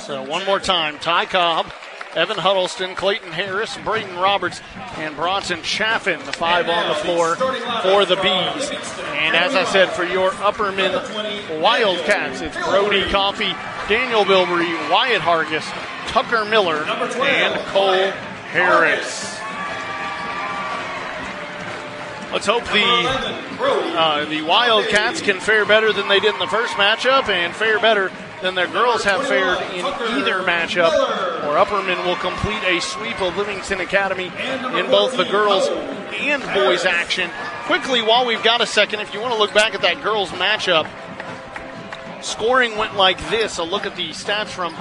So one more time. Ty Cobb, Evan Huddleston, Clayton Harris, Braden Roberts, and Bronson Chaffin, the five on the floor for the Bees. And as I said, for your Upperman Wildcats, it's Brody Coffee, Daniel Bilbrey, Wyatt Hargis, Tucker Miller, and Cole Harris. Let's hope the uh, the Wildcats can fare better than they did in the first matchup and fare better than their girls have fared in either matchup. Or Upperman will complete a sweep of Livingston Academy in both the girls and boys action. Quickly, while we've got a second, if you want to look back at that girls matchup, scoring went like this. A look at the stats from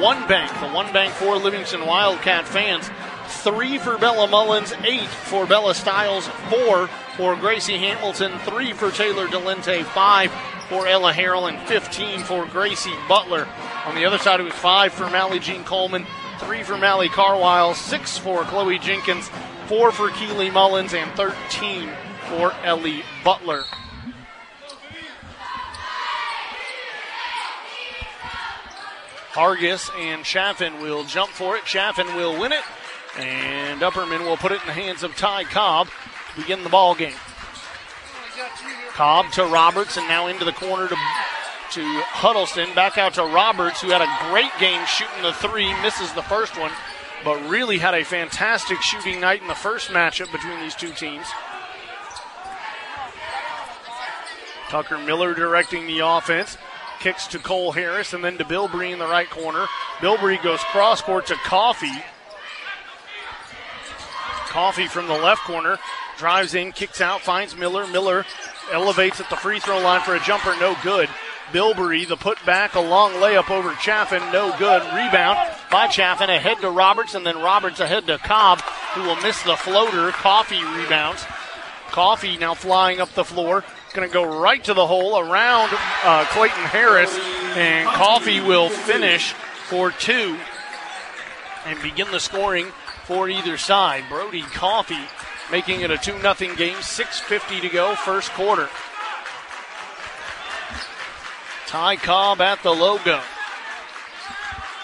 One Bank, the One Bank for Livingston Wildcat fans three for Bella Mullins, eight for Bella Stiles, four for Gracie Hamilton, three for Taylor Delente, five for Ella Harrell, and 15 for Gracie Butler. On the other side, it was five for Mally Jean Coleman, three for Mally Carwile, six for Chloe Jenkins, four for Keely Mullins, and 13 for Ellie Butler. Hargis and Chaffin will jump for it. Chaffin will win it. And Upperman will put it in the hands of Ty Cobb to begin the ball game. Cobb to Roberts and now into the corner to, to Huddleston. Back out to Roberts, who had a great game shooting the three, misses the first one, but really had a fantastic shooting night in the first matchup between these two teams. Tucker Miller directing the offense. Kicks to Cole Harris and then to Bilbrey in the right corner. Bilbrey goes cross court to Coffee. Coffee from the left corner drives in, kicks out, finds Miller. Miller elevates at the free throw line for a jumper, no good. Bilbrey, the putback, a long layup over Chaffin, no good. Rebound by Chaffin, ahead to Roberts, and then Roberts ahead to Cobb, who will miss the floater. Coffee rebounds. Coffee now flying up the floor. Going to go right to the hole around uh, Clayton Harris, and Coffee will finish for two and begin the scoring for either side. Brody Coffee making it a 2 0 game, 6.50 to go, first quarter. Ty Cobb at the logo.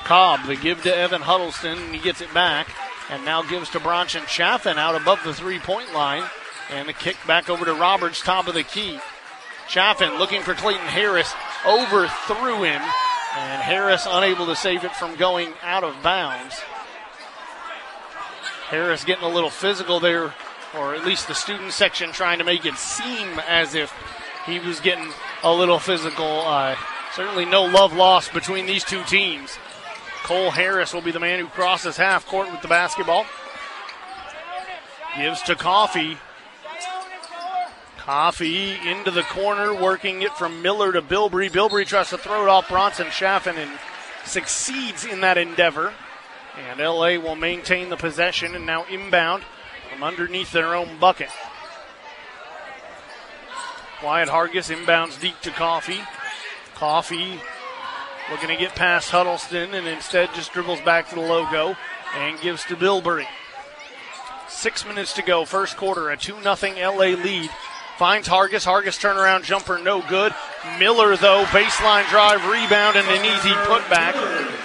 Cobb, the give to Evan Huddleston, and he gets it back. And now gives to Bronson Chaffin out above the three point line. And the kick back over to Roberts, top of the key. Chaffin looking for Clayton Harris, overthrew him, and Harris unable to save it from going out of bounds. Harris getting a little physical there, or at least the student section trying to make it seem as if he was getting a little physical. Uh, certainly no love lost between these two teams. Cole Harris will be the man who crosses half court with the basketball. Gives to Coffee. Coffee into the corner, working it from Miller to Bilbrey. Bilbrey tries to throw it off Bronson Chaffin and succeeds in that endeavor. And LA will maintain the possession and now inbound from underneath their own bucket. Wyatt Hargis inbounds deep to Coffee. Coffee looking to get past Huddleston and instead just dribbles back to the logo and gives to Bilbrey. Six minutes to go, first quarter, a 2 0 LA lead. Finds Hargis. Hargis turnaround jumper, no good. Miller, though, baseline drive, rebound, and an easy putback.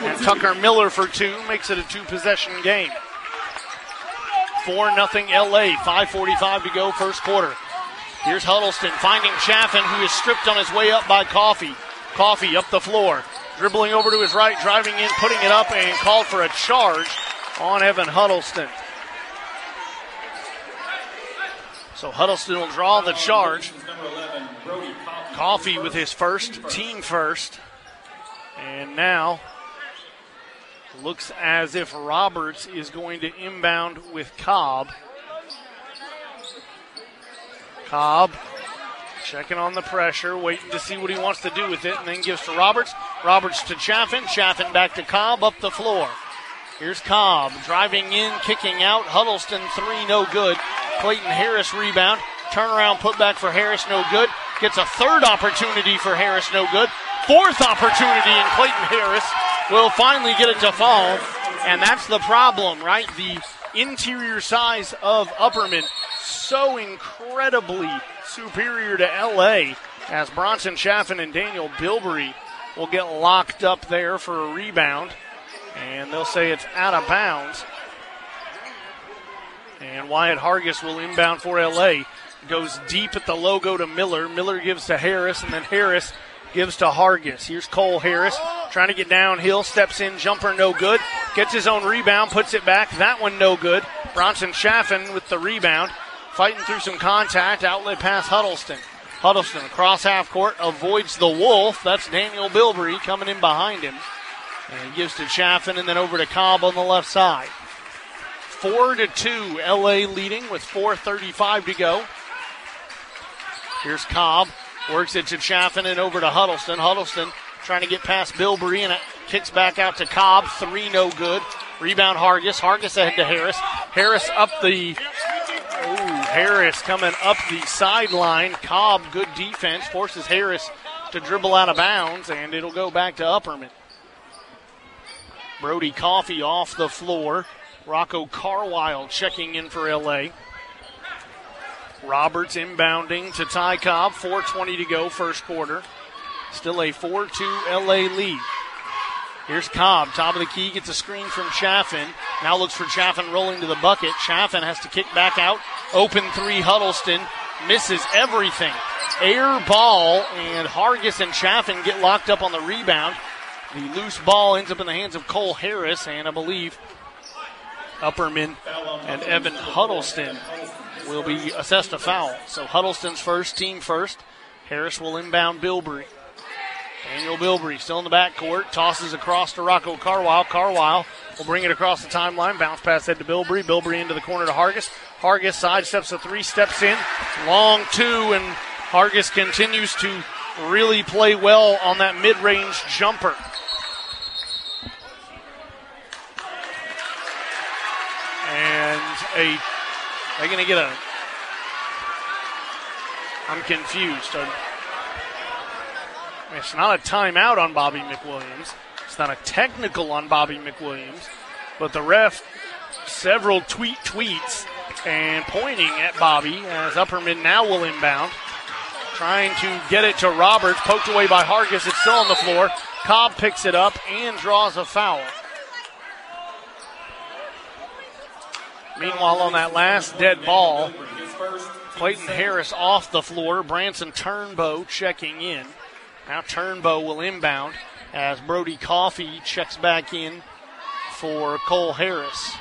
And Tucker Miller for two makes it a two possession game. 4 0 LA, 5.45 to go, first quarter. Here's Huddleston finding Chaffin, who is stripped on his way up by Coffee. Coffee up the floor, dribbling over to his right, driving in, putting it up, and called for a charge on Evan Huddleston. So Huddleston will draw the charge. Coffee with his first, team first. And now looks as if Roberts is going to inbound with Cobb. Cobb checking on the pressure, waiting to see what he wants to do with it, and then gives to Roberts. Roberts to Chaffin. Chaffin back to Cobb up the floor. Here's Cobb driving in, kicking out. Huddleston three, no good. Clayton Harris rebound. Turnaround putback for Harris, no good. Gets a third opportunity for Harris, no good. Fourth opportunity, and Clayton Harris will finally get it to fall. And that's the problem, right? The interior size of Upperman so incredibly superior to LA as Bronson Chaffin and Daniel Bilbrey will get locked up there for a rebound and they'll say it's out of bounds. And Wyatt Hargis will inbound for LA. Goes deep at the logo to Miller. Miller gives to Harris, and then Harris gives to Hargis. Here's Cole Harris trying to get downhill, steps in, jumper no good. Gets his own rebound, puts it back. That one no good. Bronson Chaffin with the rebound, fighting through some contact. Outlet pass Huddleston. Huddleston across half court avoids the Wolf. That's Daniel Bilbrey coming in behind him. And gives to Chaffin and then over to Cobb on the left side. Four to two, LA leading with 4:35 to go. Here's Cobb, works it to Chaffin and over to Huddleston. Huddleston trying to get past Bilbrey and it kicks back out to Cobb. Three no good. Rebound Hargis. Hargis ahead to Harris. Harris up the. Harris coming up the sideline. Cobb, good defense, forces Harris to dribble out of bounds, and it'll go back to Upperman. Brody Coffee off the floor. Rocco Carwile checking in for LA. Roberts inbounding to Ty Cobb. 4.20 to go, first quarter. Still a 4 2 LA lead. Here's Cobb, top of the key, gets a screen from Chaffin. Now looks for Chaffin rolling to the bucket. Chaffin has to kick back out. Open three, Huddleston misses everything. Air ball, and Hargis and Chaffin get locked up on the rebound. The loose ball ends up in the hands of Cole Harris, and I believe Upperman and Evan Huddleston will be assessed a foul. So Huddleston's first, team first. Harris will inbound Bilbrey. Daniel Bilbrey still in the backcourt, tosses across to Rocco Carwile. Carwile will bring it across the timeline, bounce pass head to Bilbrey. Bilbrey into the corner to Hargis. Hargis sidesteps a three, steps in, long two, and Hargis continues to really play well on that mid-range jumper. A they're going to get a. I'm confused. It's not a timeout on Bobby McWilliams. It's not a technical on Bobby McWilliams, but the ref several tweet tweets and pointing at Bobby as Upperman now will inbound. Trying to get it to Roberts, poked away by Hargis. It's still on the floor. Cobb picks it up and draws a foul. Meanwhile, on that last dead ball, Clayton Harris off the floor. Branson Turnbow checking in. Now Turnbow will inbound as Brody Coffee checks back in for Cole Harris.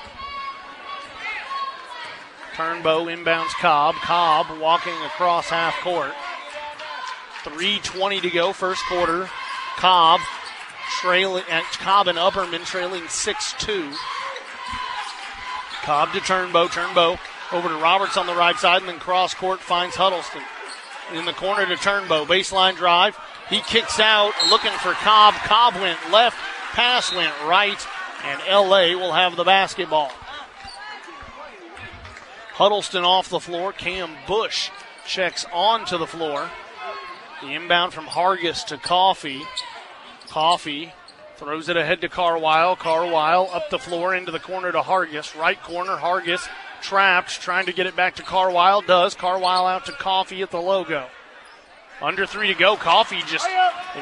Turnbow inbounds Cobb. Cobb walking across half court. 3.20 to go, first quarter. Cobb trailing, Cobb and Upperman trailing 6 2. Cobb to Turnbow. Turnbow over to Roberts on the right side, and then cross court finds Huddleston. In the corner to Turnbow. Baseline drive. He kicks out, looking for Cobb. Cobb went left, pass went right, and LA will have the basketball. Huddleston off the floor. Cam Bush checks onto the floor. The inbound from Hargis to Coffee. Coffee throws it ahead to Carwile. Carwile up the floor into the corner to Hargis. Right corner, Hargis trapped, trying to get it back to Carwile. Does. Carwile out to Coffee at the logo. Under three to go. Coffee just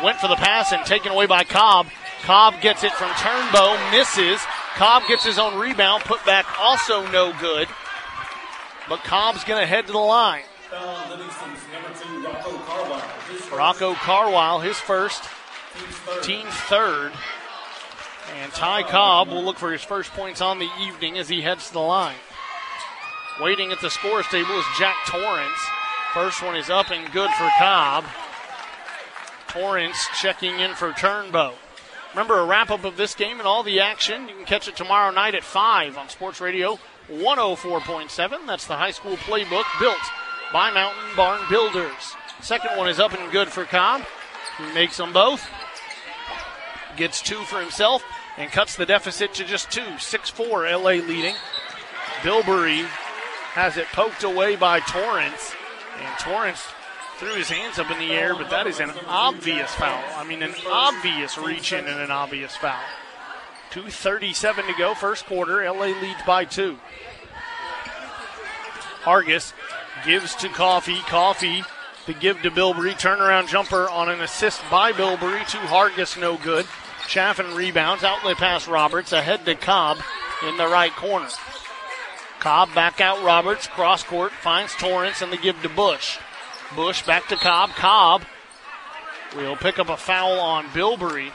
went for the pass and taken away by Cobb. Cobb gets it from Turnbow, misses. Cobb gets his own rebound, put back also no good. But Cobb's going to head to the line. Rocco Carwile, his first, team third. And Ty Cobb will look for his first points on the evening as he heads to the line. Waiting at the scores table is Jack Torrance. First one is up and good for Cobb. Torrance checking in for Turnbow. Remember a wrap up of this game and all the action. You can catch it tomorrow night at 5 on Sports Radio 104.7. That's the high school playbook built by Mountain Barn Builders. Second one is up and good for Cobb. He makes them both. Gets two for himself and cuts the deficit to just two. 6 4 LA leading. Bilbrey has it poked away by Torrance. And Torrance threw his hands up in the air, but that is an obvious foul. I mean, an obvious reach in and an obvious foul. 2.37 to go, first quarter. LA leads by two. Hargis gives to Coffee. Coffee to give to Bilbrey. Turnaround jumper on an assist by Bilbrey to Hargis, no good. Chaffin rebounds. Outlet pass Roberts. Ahead to Cobb in the right corner. Cobb back out Roberts. Cross court. Finds Torrance and the give to Bush. Bush back to Cobb. Cobb will pick up a foul on Bilbrey.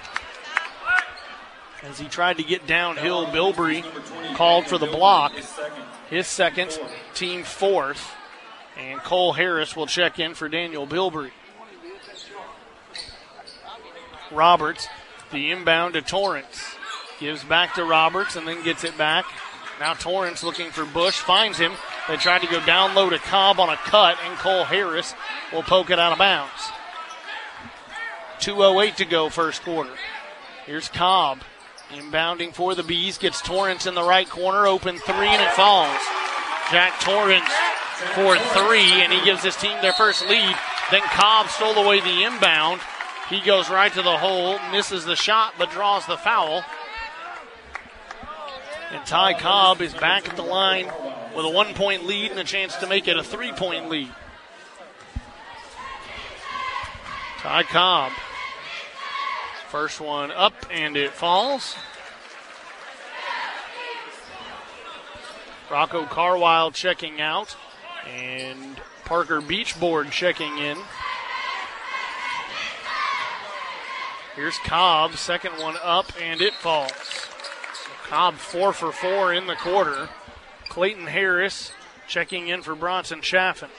As he tried to get downhill, Bilbrey called for the block. His second, team fourth. And Cole Harris will check in for Daniel Bilbrey. Roberts, the inbound to Torrance. Gives back to Roberts and then gets it back. Now Torrance looking for Bush, finds him. They tried to go down low to Cobb on a cut, and Cole Harris will poke it out of bounds. 2.08 to go, first quarter. Here's Cobb. Inbounding for the Bees, gets Torrance in the right corner, open three, and it falls. Jack Torrance for three, and he gives his team their first lead. Then Cobb stole away the inbound. He goes right to the hole, misses the shot, but draws the foul. And Ty Cobb is back at the line with a one point lead and a chance to make it a three point lead. Ty Cobb. First one up and it falls. Rocco Carwile checking out. And Parker Beachboard checking in. Here's Cobb, second one up, and it falls. Cobb four for four in the quarter. Clayton Harris checking in for Bronson Chaffin.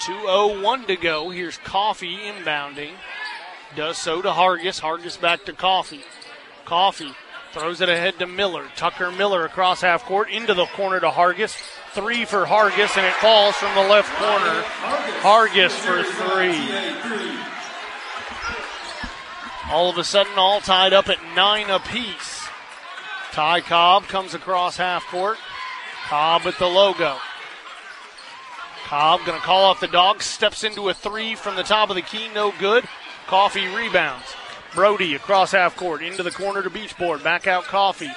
2.01 to go. Here's Coffee inbounding. Does so to Hargis. Hargis back to Coffee. Coffee throws it ahead to Miller. Tucker Miller across half court into the corner to Hargis. Three for Hargis, and it falls from the left corner. Hargis for three. All of a sudden, all tied up at nine apiece. Ty Cobb comes across half court. Cobb with the logo. Cobb going to call off the dog, steps into a three from the top of the key, no good. Coffee rebounds. Brody across half court into the corner to Beachboard. Back out Coffee.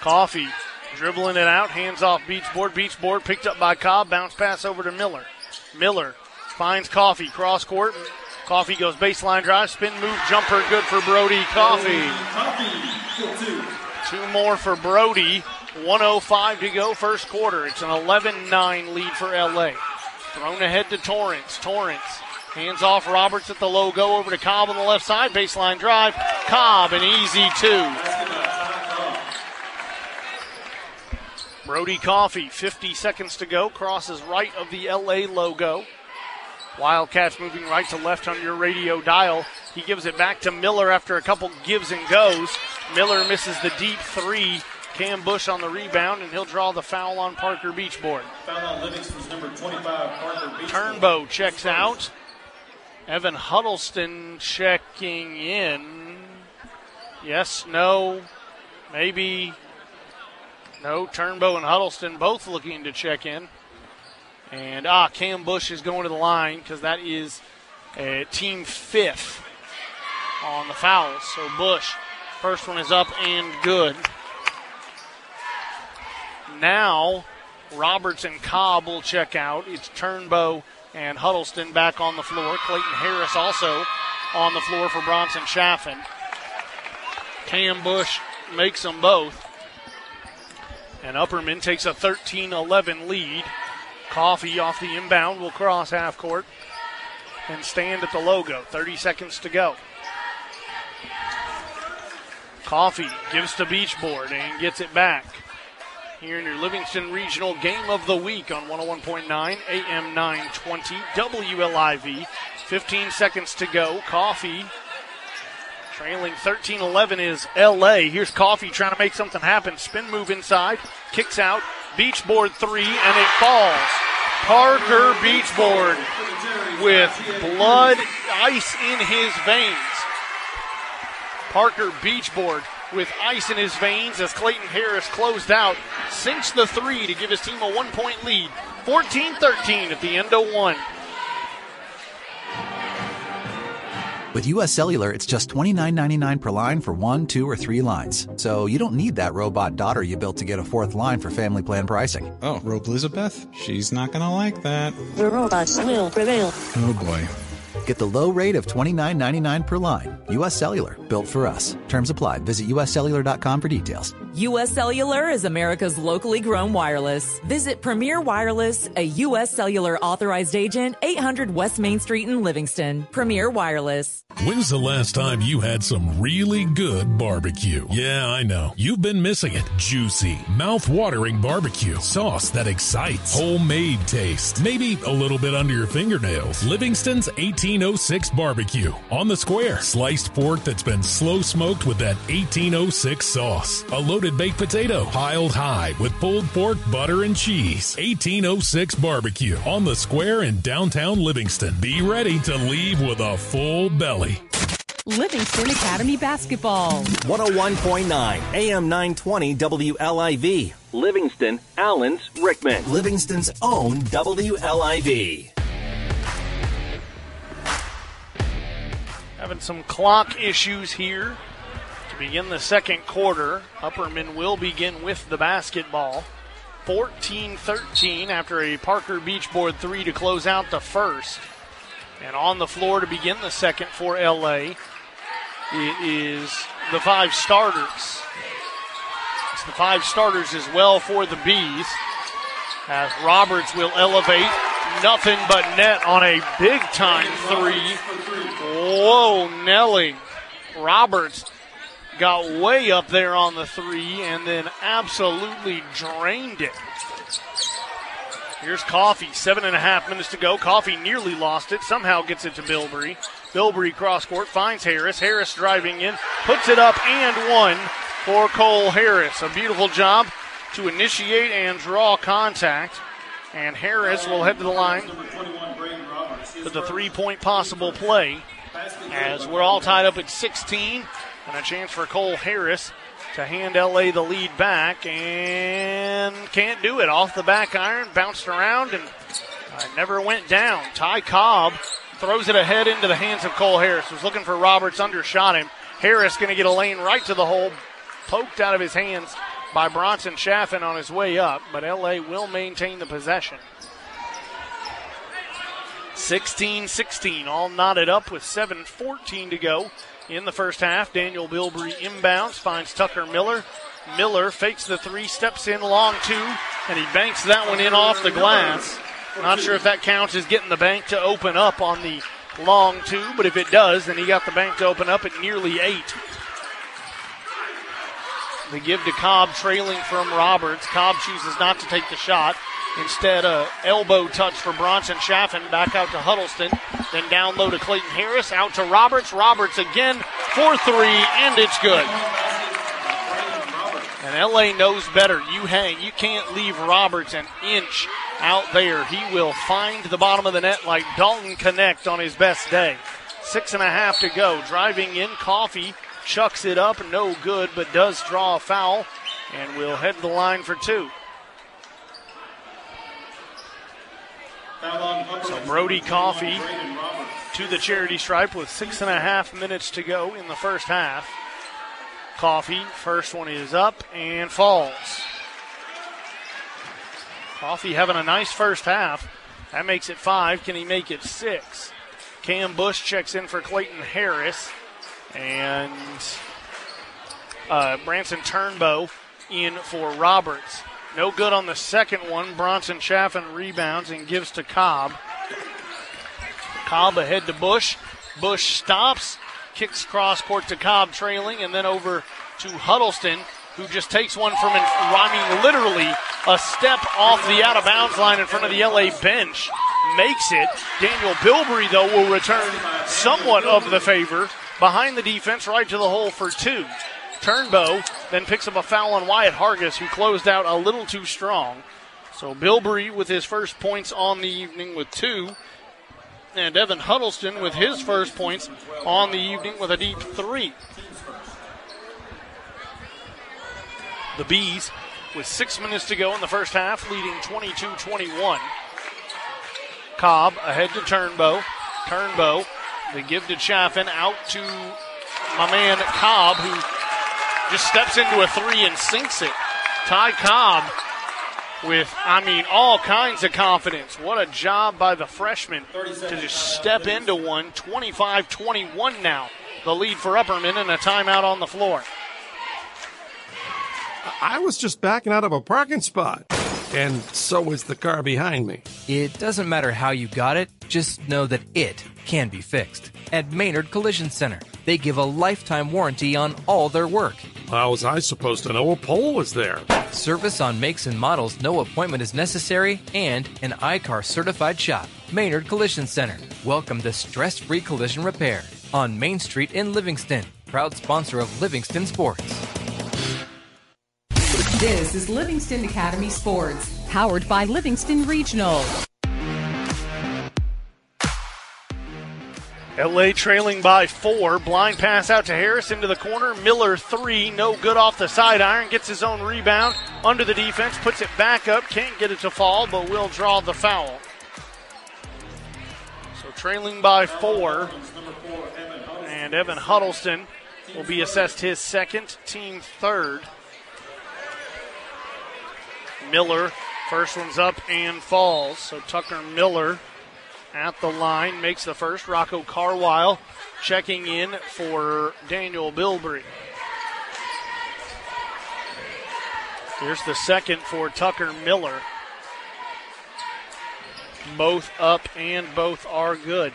Coffee dribbling it out, hands off Beachboard. Beachboard picked up by Cobb, bounce pass over to Miller. Miller Finds Coffee, cross court. Coffee goes baseline drive, spin move, jumper, good for Brody Coffee. Two more for Brody. 105 to go, first quarter. It's an 11 9 lead for LA. Thrown ahead to Torrance. Torrance hands off Roberts at the logo over to Cobb on the left side. Baseline drive. Cobb, an easy two. Brody Coffee, 50 seconds to go, crosses right of the LA logo. Wildcats moving right to left on your radio dial. He gives it back to Miller after a couple gives and goes. Miller misses the deep three. Cam Bush on the rebound, and he'll draw the foul on Parker Beachboard. Foul on Livingston's number 25, Parker Beachboard. Turnbow checks out. Evan Huddleston checking in. Yes, no, maybe. No, Turnbow and Huddleston both looking to check in. And ah, Cam Bush is going to the line because that is a team fifth on the fouls. So Bush, first one is up and good. Now, Roberts and Cobb will check out. It's Turnbow and Huddleston back on the floor. Clayton Harris also on the floor for Bronson Chaffin. Cam Bush makes them both. And Upperman takes a 13 11 lead. Coffee off the inbound will cross half court and stand at the logo. 30 seconds to go. Coffee gives to Beachboard and gets it back. Here in your Livingston Regional Game of the Week on 101.9 AM 920 WLIV. 15 seconds to go. Coffee trailing 13 11 is LA. Here's Coffee trying to make something happen. Spin move inside, kicks out, Beachboard three, and it falls. Parker Beachboard with blood, ice in his veins. Parker Beachboard with ice in his veins as Clayton Harris closed out, sinks the three to give his team a one point lead. 14 13 at the end of one. With US Cellular, it's just $29.99 per line for one, two, or three lines. So you don't need that robot daughter you built to get a fourth line for family plan pricing. Oh, Rope Elizabeth? She's not gonna like that. The robots will prevail. Oh boy. Get the low rate of $29.99 per line. US Cellular, built for us. Terms apply. Visit uscellular.com for details. U.S. Cellular is America's locally grown wireless. Visit Premier Wireless, a U.S. Cellular authorized agent, 800 West Main Street in Livingston. Premier Wireless. When's the last time you had some really good barbecue? Yeah, I know. You've been missing it. Juicy, mouth-watering barbecue. Sauce that excites. Homemade taste. Maybe a little bit under your fingernails. Livingston's 1806 barbecue. On the square. Sliced pork that's been slow smoked with that 1806 sauce. A loaded baked potato piled high with pulled pork, butter, and cheese. 1806 barbecue. On the square in downtown Livingston. Be ready to leave with a full belly. Livingston Academy Basketball. 101.9 AM 920 WLIV. Livingston, Allons, Rickman. Livingston's own WLIV. Having some clock issues here to begin the second quarter. Upperman will begin with the basketball. 14 13 after a Parker Beachboard three to close out the first. And on the floor to begin the second for LA, it is the five starters. It's the five starters as well for the Bees. As Roberts will elevate, nothing but net on a big time three. Whoa, Nelly. Roberts got way up there on the three and then absolutely drained it. Here's Coffee, seven and a half minutes to go. Coffee nearly lost it, somehow gets it to Bilbrey. Bilbrey cross court finds Harris. Harris driving in, puts it up and one for Cole Harris. A beautiful job to initiate and draw contact. And Harris will head to the line with the three point possible play as we're all tied up at 16 and a chance for Cole Harris to hand LA the lead back and can't do it. Off the back iron, bounced around and uh, never went down. Ty Cobb throws it ahead into the hands of Cole Harris. Was looking for Roberts, undershot him. Harris going to get a lane right to the hole, poked out of his hands by Bronson Chaffin on his way up, but LA will maintain the possession. 16 16, all knotted up with 7.14 to go in the first half. Daniel Bilbrey inbounds, finds Tucker Miller. Miller fakes the three, steps in long two, and he banks that one in off the glass. Not sure if that counts as getting the bank to open up on the long two, but if it does, then he got the bank to open up at nearly eight. They give to Cobb, trailing from Roberts. Cobb chooses not to take the shot. Instead, a elbow touch for Bronson Chaffin. Back out to Huddleston. Then down low to Clayton Harris. Out to Roberts. Roberts again for three, and it's good. And LA knows better. You hang. You can't leave Roberts an inch out there. He will find the bottom of the net like Dalton Knecht on his best day. Six and a half to go. Driving in, Coffee chucks it up. No good, but does draw a foul. And will head the line for two. So Brody Coffee to the charity stripe with six and a half minutes to go in the first half. Coffee, first one is up and falls. Coffee having a nice first half. That makes it five. Can he make it six? Cam Bush checks in for Clayton Harris. And uh, Branson Turnbow in for Roberts. No good on the second one. Bronson Chaffin rebounds and gives to Cobb. Cobb ahead to Bush. Bush stops, kicks cross court to Cobb, trailing, and then over to Huddleston, who just takes one from, in, I mean, literally a step off the out of bounds line in front of the LA bench. Makes it. Daniel Bilbrey, though, will return somewhat of the favor behind the defense right to the hole for two. Turnbow then picks up a foul on Wyatt Hargis, who closed out a little too strong. So Bilbrey with his first points on the evening with two. And Evan Huddleston with his first points on the evening with a deep three. The Bees, with six minutes to go in the first half, leading 22 21. Cobb ahead to Turnbow. Turnbow, they give to Chaffin, out to my man Cobb, who just steps into a three and sinks it. Ty Cobb with, I mean, all kinds of confidence. What a job by the freshman to just step into one. 25 21 now. The lead for Upperman and a timeout on the floor. I was just backing out of a parking spot, and so was the car behind me. It doesn't matter how you got it, just know that it can be fixed. At Maynard Collision Center, they give a lifetime warranty on all their work. How was I supposed to know a pole was there? Service on makes and models, no appointment is necessary, and an I-CAR certified shop. Maynard Collision Center. Welcome to stress free collision repair on Main Street in Livingston. Proud sponsor of Livingston Sports. This is Livingston Academy Sports, powered by Livingston Regional. LA trailing by four. Blind pass out to Harris into the corner. Miller three. No good off the side iron. Gets his own rebound under the defense. Puts it back up. Can't get it to fall, but will draw the foul. So trailing by four. And Evan Huddleston will be assessed his second, team third. Miller, first one's up and falls. So Tucker Miller at the line makes the first. Rocco Carwile checking in for Daniel Bilbrey. Here's the second for Tucker Miller. Both up and both are good.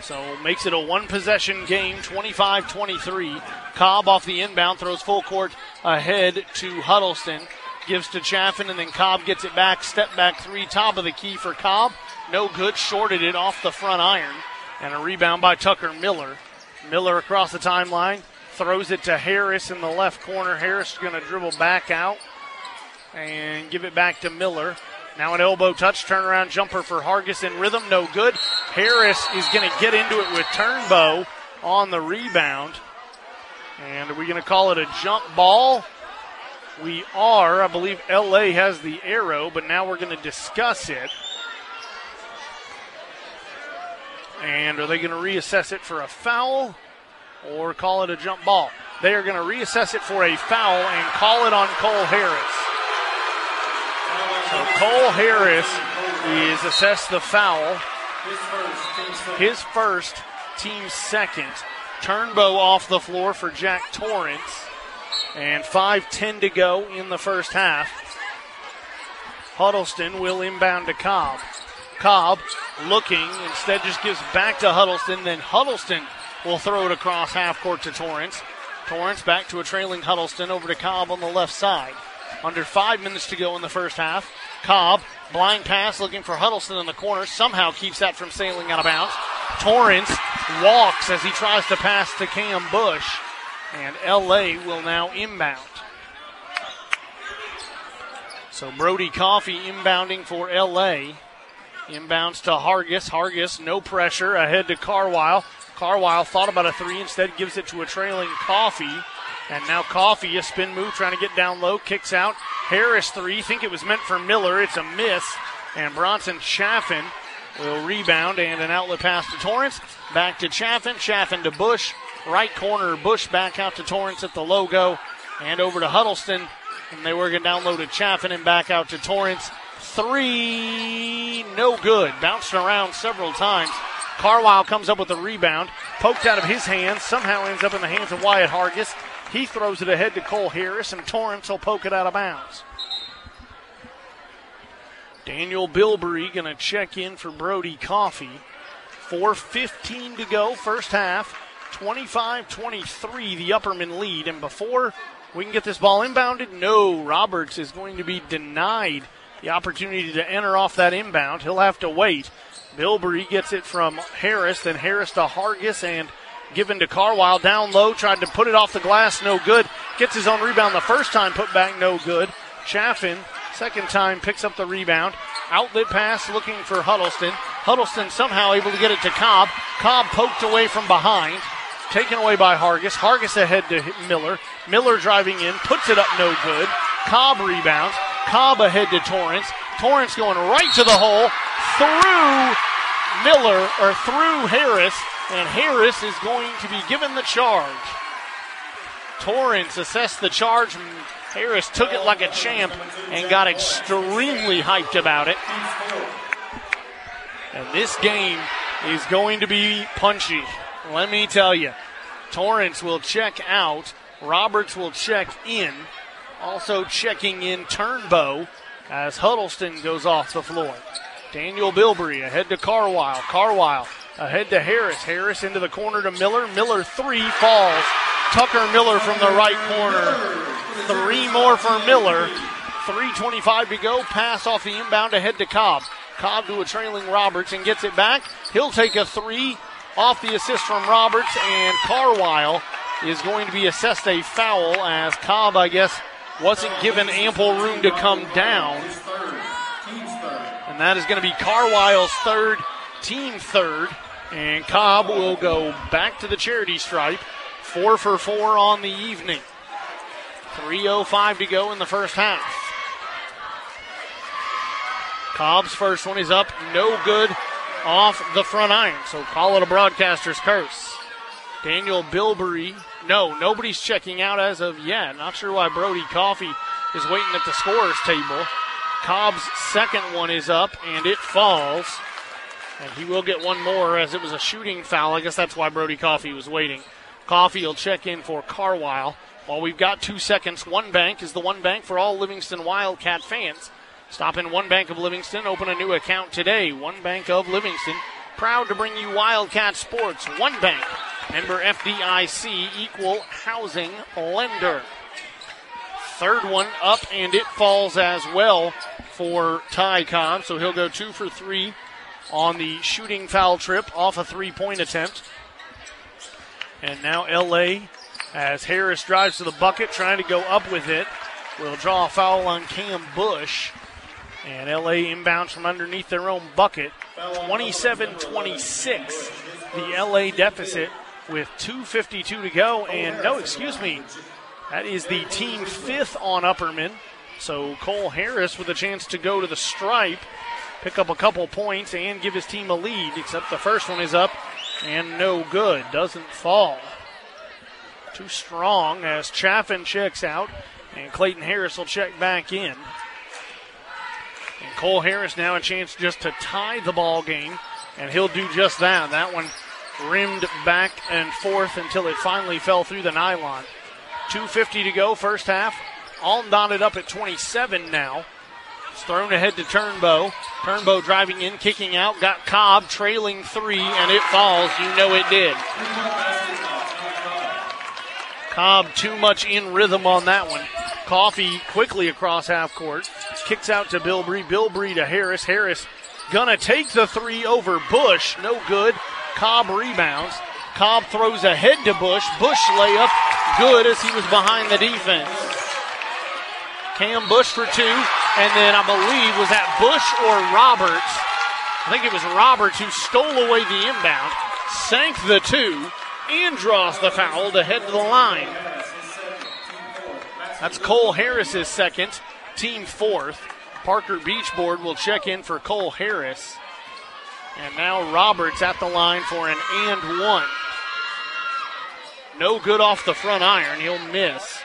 So makes it a one possession game, 25 23. Cobb off the inbound, throws full court ahead to Huddleston. Gives to Chaffin, and then Cobb gets it back. Step back three, top of the key for Cobb. No good, shorted it off the front iron. And a rebound by Tucker Miller. Miller across the timeline, throws it to Harris in the left corner. Harris is going to dribble back out and give it back to Miller. Now an elbow touch, turnaround jumper for Hargis in rhythm, no good. Harris is going to get into it with Turnbow on the rebound. And are we going to call it a jump ball? We are. I believe LA has the arrow, but now we're going to discuss it. And are they going to reassess it for a foul or call it a jump ball? They are going to reassess it for a foul and call it on Cole Harris. So Cole Harris is assessed the foul His first, team second. Turnbow off the floor for Jack Torrance. And 5.10 to go in the first half. Huddleston will inbound to Cobb. Cobb looking, instead just gives back to Huddleston. Then Huddleston will throw it across half court to Torrance. Torrance back to a trailing Huddleston over to Cobb on the left side. Under five minutes to go in the first half. Cobb, blind pass looking for Huddleston in the corner. Somehow keeps that from sailing out of bounds. Torrance walks as he tries to pass to Cam Bush. And LA will now inbound. So Brody Coffee inbounding for LA. Inbounds to Hargis. Hargis, no pressure. Ahead to Carwile. Carwile thought about a three, instead gives it to a trailing Coffee. And now Coffee, a spin move, trying to get down low, kicks out. Harris three, think it was meant for Miller. It's a miss. And Bronson Chaffin will rebound and an outlet pass to Torrance. Back to Chaffin. Chaffin to Bush. Right corner, Bush back out to Torrance at the logo. And over to Huddleston. And they work it down low to Chaffin and back out to Torrance. Three, no good. Bounced around several times. Carwile comes up with the rebound. Poked out of his hands. Somehow ends up in the hands of Wyatt Hargis. He throws it ahead to Cole Harris, and Torrance will poke it out of bounds. Daniel Bilbrey going to check in for Brody Coffee. 4.15 to go, first half. 25 23, the Upperman lead. And before we can get this ball inbounded, no, Roberts is going to be denied the opportunity to enter off that inbound. He'll have to wait. Bilbrey gets it from Harris, then Harris to Hargis, and given to Carwile down low, tried to put it off the glass, no good. Gets his own rebound the first time, put back, no good. Chaffin, second time, picks up the rebound. Outlet pass looking for Huddleston. Huddleston somehow able to get it to Cobb. Cobb poked away from behind. Taken away by Hargis. Hargis ahead to Miller. Miller driving in, puts it up no good. Cobb rebounds. Cobb ahead to Torrance. Torrance going right to the hole through Miller or through Harris, and Harris is going to be given the charge. Torrance assessed the charge. Harris took it like a champ and got extremely hyped about it. And this game is going to be punchy. Let me tell you. Torrance will check out. Roberts will check in. Also checking in Turnbow as Huddleston goes off the floor. Daniel Bilbrey ahead to Carwile. Carwile ahead to Harris. Harris into the corner to Miller. Miller three falls. Tucker Miller from the right corner. Three more for Miller. 3.25 to go. Pass off the inbound ahead to Cobb. Cobb to a trailing Roberts and gets it back. He'll take a three off the assist from Roberts, and Carwile is going to be assessed a foul as Cobb, I guess, wasn't given ample room to come down. And that is going to be Carwile's third, team third. And Cobb will go back to the charity stripe. Four for four on the evening. 3.05 to go in the first half. Cobb's first one is up, no good off the front iron. So call it a broadcaster's curse. Daniel Bilbrey. No, nobody's checking out as of yet. Not sure why Brody Coffee is waiting at the scorer's table. Cobb's second one is up and it falls. And he will get one more as it was a shooting foul. I guess that's why Brody Coffee was waiting. Coffee will check in for Carwile. While we've got two seconds, One Bank is the one bank for all Livingston Wildcat fans. Stop in One Bank of Livingston, open a new account today. One Bank of Livingston, proud to bring you Wildcat sports. One Bank, member FDIC, equal housing lender. Third one up, and it falls as well for Ty Cobb. So he'll go two for three on the shooting foul trip off a three point attempt. And now LA, as Harris drives to the bucket, trying to go up with it, will draw a foul on Cam Bush. And LA inbounds from underneath their own bucket. 27 26, the LA deficit with 2.52 to go. And no, excuse me, that is the team fifth on Upperman. So Cole Harris with a chance to go to the stripe, pick up a couple points, and give his team a lead, except the first one is up and no good. Doesn't fall. Too strong as Chaffin checks out, and Clayton Harris will check back in. Cole Harris now a chance just to tie the ball game And he'll do just that. That one rimmed back and forth until it finally fell through the nylon. 2.50 to go, first half. All knotted up at 27 now. It's thrown ahead to Turnbow. Turnbow driving in, kicking out, got Cobb trailing three, and it falls. You know it did. Cobb too much in rhythm on that one. Coffee quickly across half court. Kicks out to Bilbrey. Bilbrey to Harris. Harris gonna take the three over Bush. No good. Cobb rebounds. Cobb throws ahead to Bush. Bush layup good as he was behind the defense. Cam Bush for two, and then I believe was that Bush or Roberts. I think it was Roberts who stole away the inbound, sank the two, and draws the foul to head to the line. That's Cole Harris's second, team fourth. Parker Beachboard will check in for Cole Harris. And now Roberts at the line for an and one. No good off the front iron. He'll miss.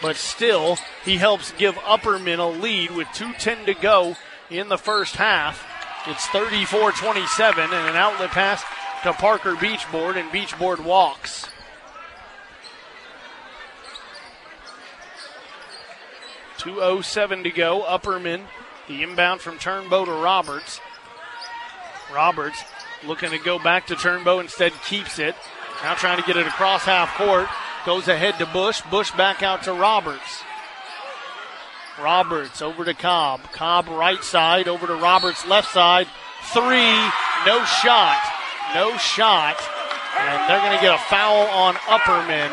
But still, he helps give Upperman a lead with 2.10 to go in the first half. It's 34 27 and an outlet pass to Parker Beachboard, and Beachboard walks. Two oh seven to go. Upperman, the inbound from Turnbow to Roberts. Roberts looking to go back to Turnbow, instead keeps it. Now trying to get it across half court. Goes ahead to Bush. Bush back out to Roberts. Roberts over to Cobb. Cobb right side over to Roberts left side. Three, no shot. No shot. And they're going to get a foul on Upperman.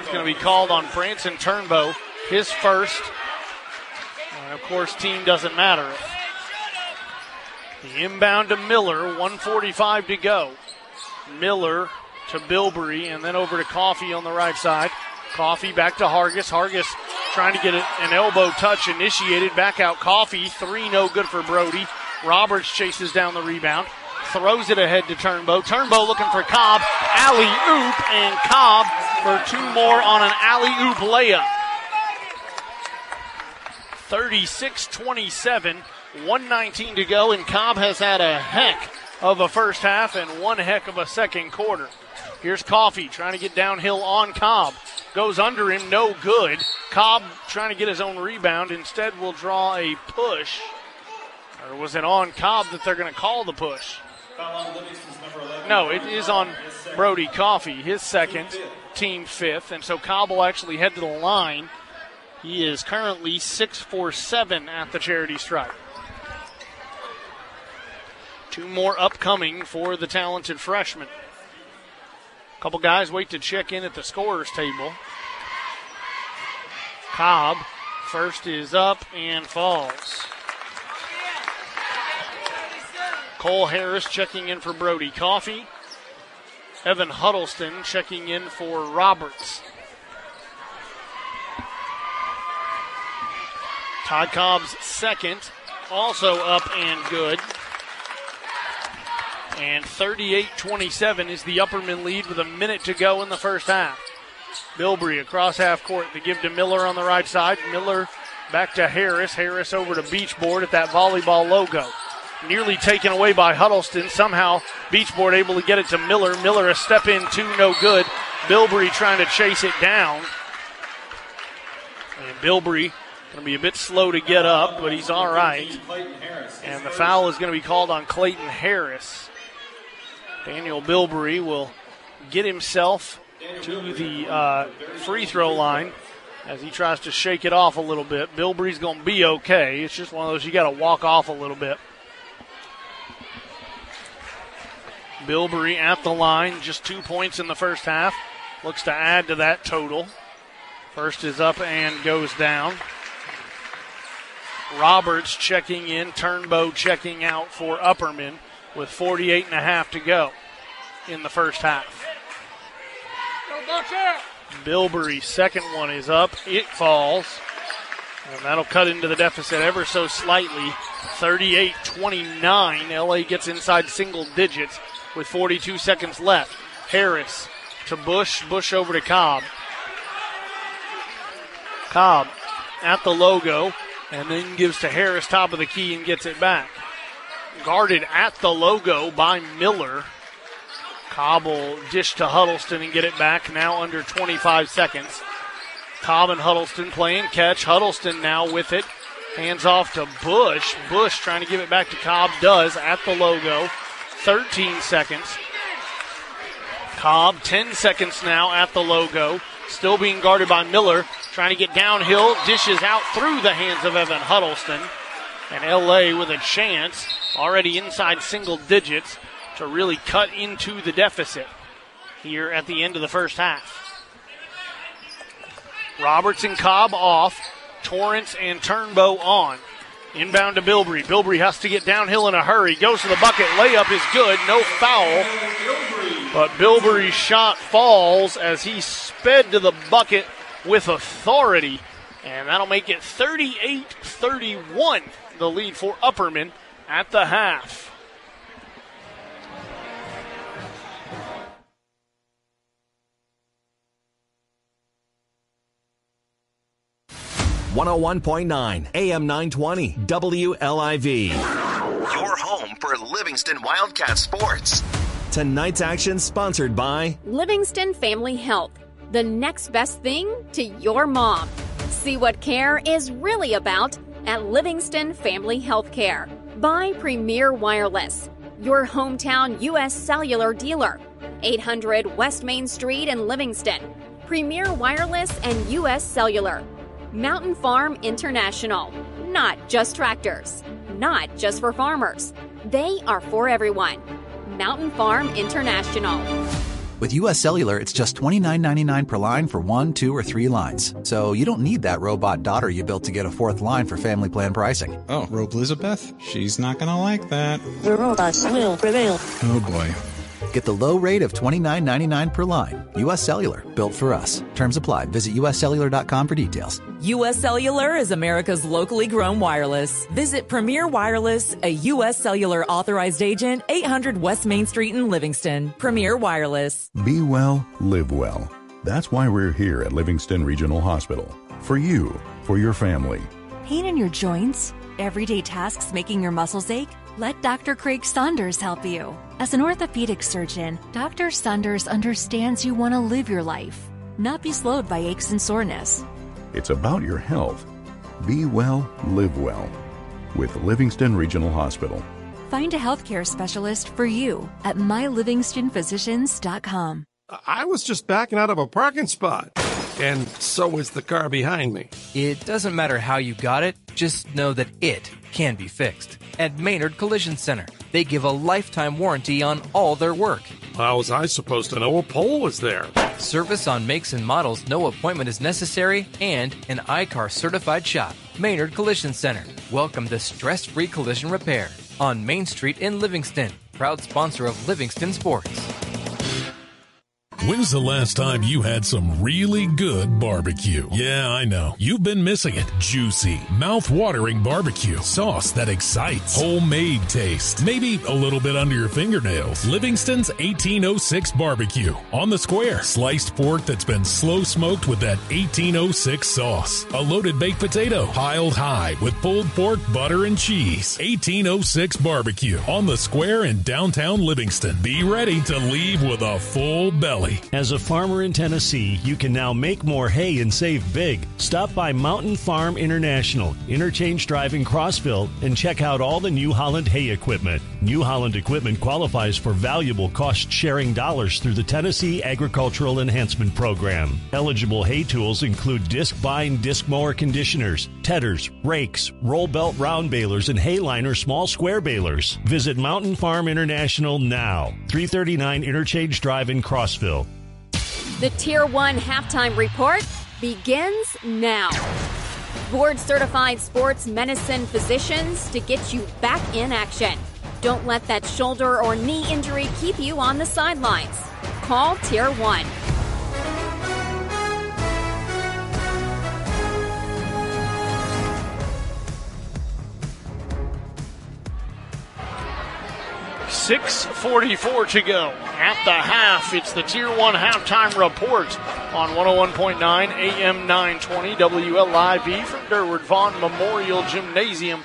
It's going to be called on Branson Turnbow. His first. And of course, team doesn't matter. The inbound to Miller, 145 to go. Miller to Bilbrey and then over to Coffee on the right side. Coffee back to Hargis. Hargis trying to get an elbow touch initiated. Back out Coffee. Three no good for Brody. Roberts chases down the rebound. Throws it ahead to Turnbow. Turnbow looking for Cobb. Alley oop and Cobb for two more on an alley oop layup. 36 27. 119 to go, and Cobb has had a heck of a first half and one heck of a second quarter. Here's Coffee trying to get downhill on Cobb. Goes under him, no good. Cobb trying to get his own rebound. Instead, will draw a push. Or was it on Cobb that they're going to call the push? No, it is on Brody Coffee, his second, team fifth. And so Cobb will actually head to the line. He is currently 6 for 7 at the charity stripe. Two more upcoming for the talented freshman. A couple guys wait to check in at the scorers table. Cobb, first is up and falls. Cole Harris checking in for Brody Coffee. Evan Huddleston checking in for Roberts. Todd Cobb's second, also up and good. And 38 27 is the Upperman lead with a minute to go in the first half. Bilbrey across half court to give to Miller on the right side. Miller back to Harris. Harris over to Beachboard at that volleyball logo. Nearly taken away by Huddleston. Somehow Beachboard able to get it to Miller. Miller a step in, two no good. Bilbrey trying to chase it down. And Bilbrey going to be a bit slow to get up, but he's all right. And the foul is going to be called on Clayton Harris. Daniel Bilbrey will get himself to the uh, free throw line as he tries to shake it off a little bit. Bilbrey's going to be okay. It's just one of those you got to walk off a little bit. Bilbrey at the line, just two points in the first half. Looks to add to that total. First is up and goes down. Roberts checking in, Turnbow checking out for Upperman with 48 and a half to go in the first half. Bilbrey's second one is up. It falls. And that'll cut into the deficit ever so slightly. 38 29. LA gets inside single digits with 42 seconds left. Harris to Bush. Bush over to Cobb. Cobb at the logo and then gives to Harris top of the key and gets it back. guarded at the logo by Miller. Cobb will dish to Huddleston and get it back now under 25 seconds. Cobb and Huddleston playing catch. Huddleston now with it. Hands off to Bush. Bush trying to give it back to Cobb. Does at the logo. 13 seconds. Cobb, 10 seconds now at the logo. Still being guarded by Miller. Trying to get downhill. Dishes out through the hands of Evan Huddleston. And LA with a chance, already inside single digits, to really cut into the deficit here at the end of the first half. Robertson Cobb off. Torrance and Turnbow on. Inbound to Bilbrey. Bilbrey has to get downhill in a hurry. Goes to the bucket. Layup is good. No foul. But Bilbrey's shot falls as he sped to the bucket with authority. And that'll make it 38 31, the lead for Upperman at the half. 101.9 AM 920 WLIV. Your home for Livingston Wildcat sports. Tonight's action sponsored by Livingston Family Health, the next best thing to your mom. See what care is really about at Livingston Family Healthcare. By Premier Wireless, your hometown U.S. cellular dealer. 800 West Main Street in Livingston. Premier Wireless and U.S. Cellular. Mountain Farm International. Not just tractors, not just for farmers. They are for everyone. Mountain Farm International. With US Cellular, it's just $29.99 per line for one, two, or three lines. So you don't need that robot daughter you built to get a fourth line for family plan pricing. Oh, Rope Elizabeth? She's not gonna like that. The robots will prevail. Oh boy. Get the low rate of $29.99 per line. US Cellular, built for us. Terms apply. Visit uscellular.com for details. U.S. Cellular is America's locally grown wireless. Visit Premier Wireless, a U.S. Cellular authorized agent, 800 West Main Street in Livingston. Premier Wireless. Be well, live well. That's why we're here at Livingston Regional Hospital. For you, for your family. Pain in your joints? Everyday tasks making your muscles ache? Let Dr. Craig Saunders help you. As an orthopedic surgeon, Dr. Saunders understands you want to live your life, not be slowed by aches and soreness. It's about your health. Be well, live well. With Livingston Regional Hospital. Find a healthcare specialist for you at mylivingstonphysicians.com. I was just backing out of a parking spot, and so is the car behind me. It doesn't matter how you got it, just know that it can be fixed. At Maynard Collision Center, they give a lifetime warranty on all their work. How was I supposed to know a pole was there? Service on makes and models, no appointment is necessary, and an I-CAR certified shop. Maynard Collision Center. Welcome to stress free collision repair on Main Street in Livingston. Proud sponsor of Livingston Sports. When's the last time you had some really good barbecue? Yeah, I know. You've been missing it. Juicy, mouth-watering barbecue. Sauce that excites. Homemade taste. Maybe a little bit under your fingernails. Livingston's 1806 barbecue. On the square. Sliced pork that's been slow smoked with that 1806 sauce. A loaded baked potato. Piled high with pulled pork, butter, and cheese. 1806 barbecue. On the square in downtown Livingston. Be ready to leave with a full belly. As a farmer in Tennessee, you can now make more hay and save big. Stop by Mountain Farm International, Interchange Drive in Crossville, and check out all the New Holland hay equipment. New Holland equipment qualifies for valuable cost sharing dollars through the Tennessee Agricultural Enhancement Program. Eligible hay tools include Discbine disc mower conditioners, tedders, rakes, roll belt round balers, and Hayliner small square balers. Visit Mountain Farm International now, 339 Interchange Drive in Crossville. The Tier 1 halftime report begins now. Board certified sports medicine physicians to get you back in action. Don't let that shoulder or knee injury keep you on the sidelines. Call Tier 1. Six forty-four to go at the half. It's the Tier One halftime report on 101.9 AM 920 WLIV from Durward Vaughn Memorial Gymnasium,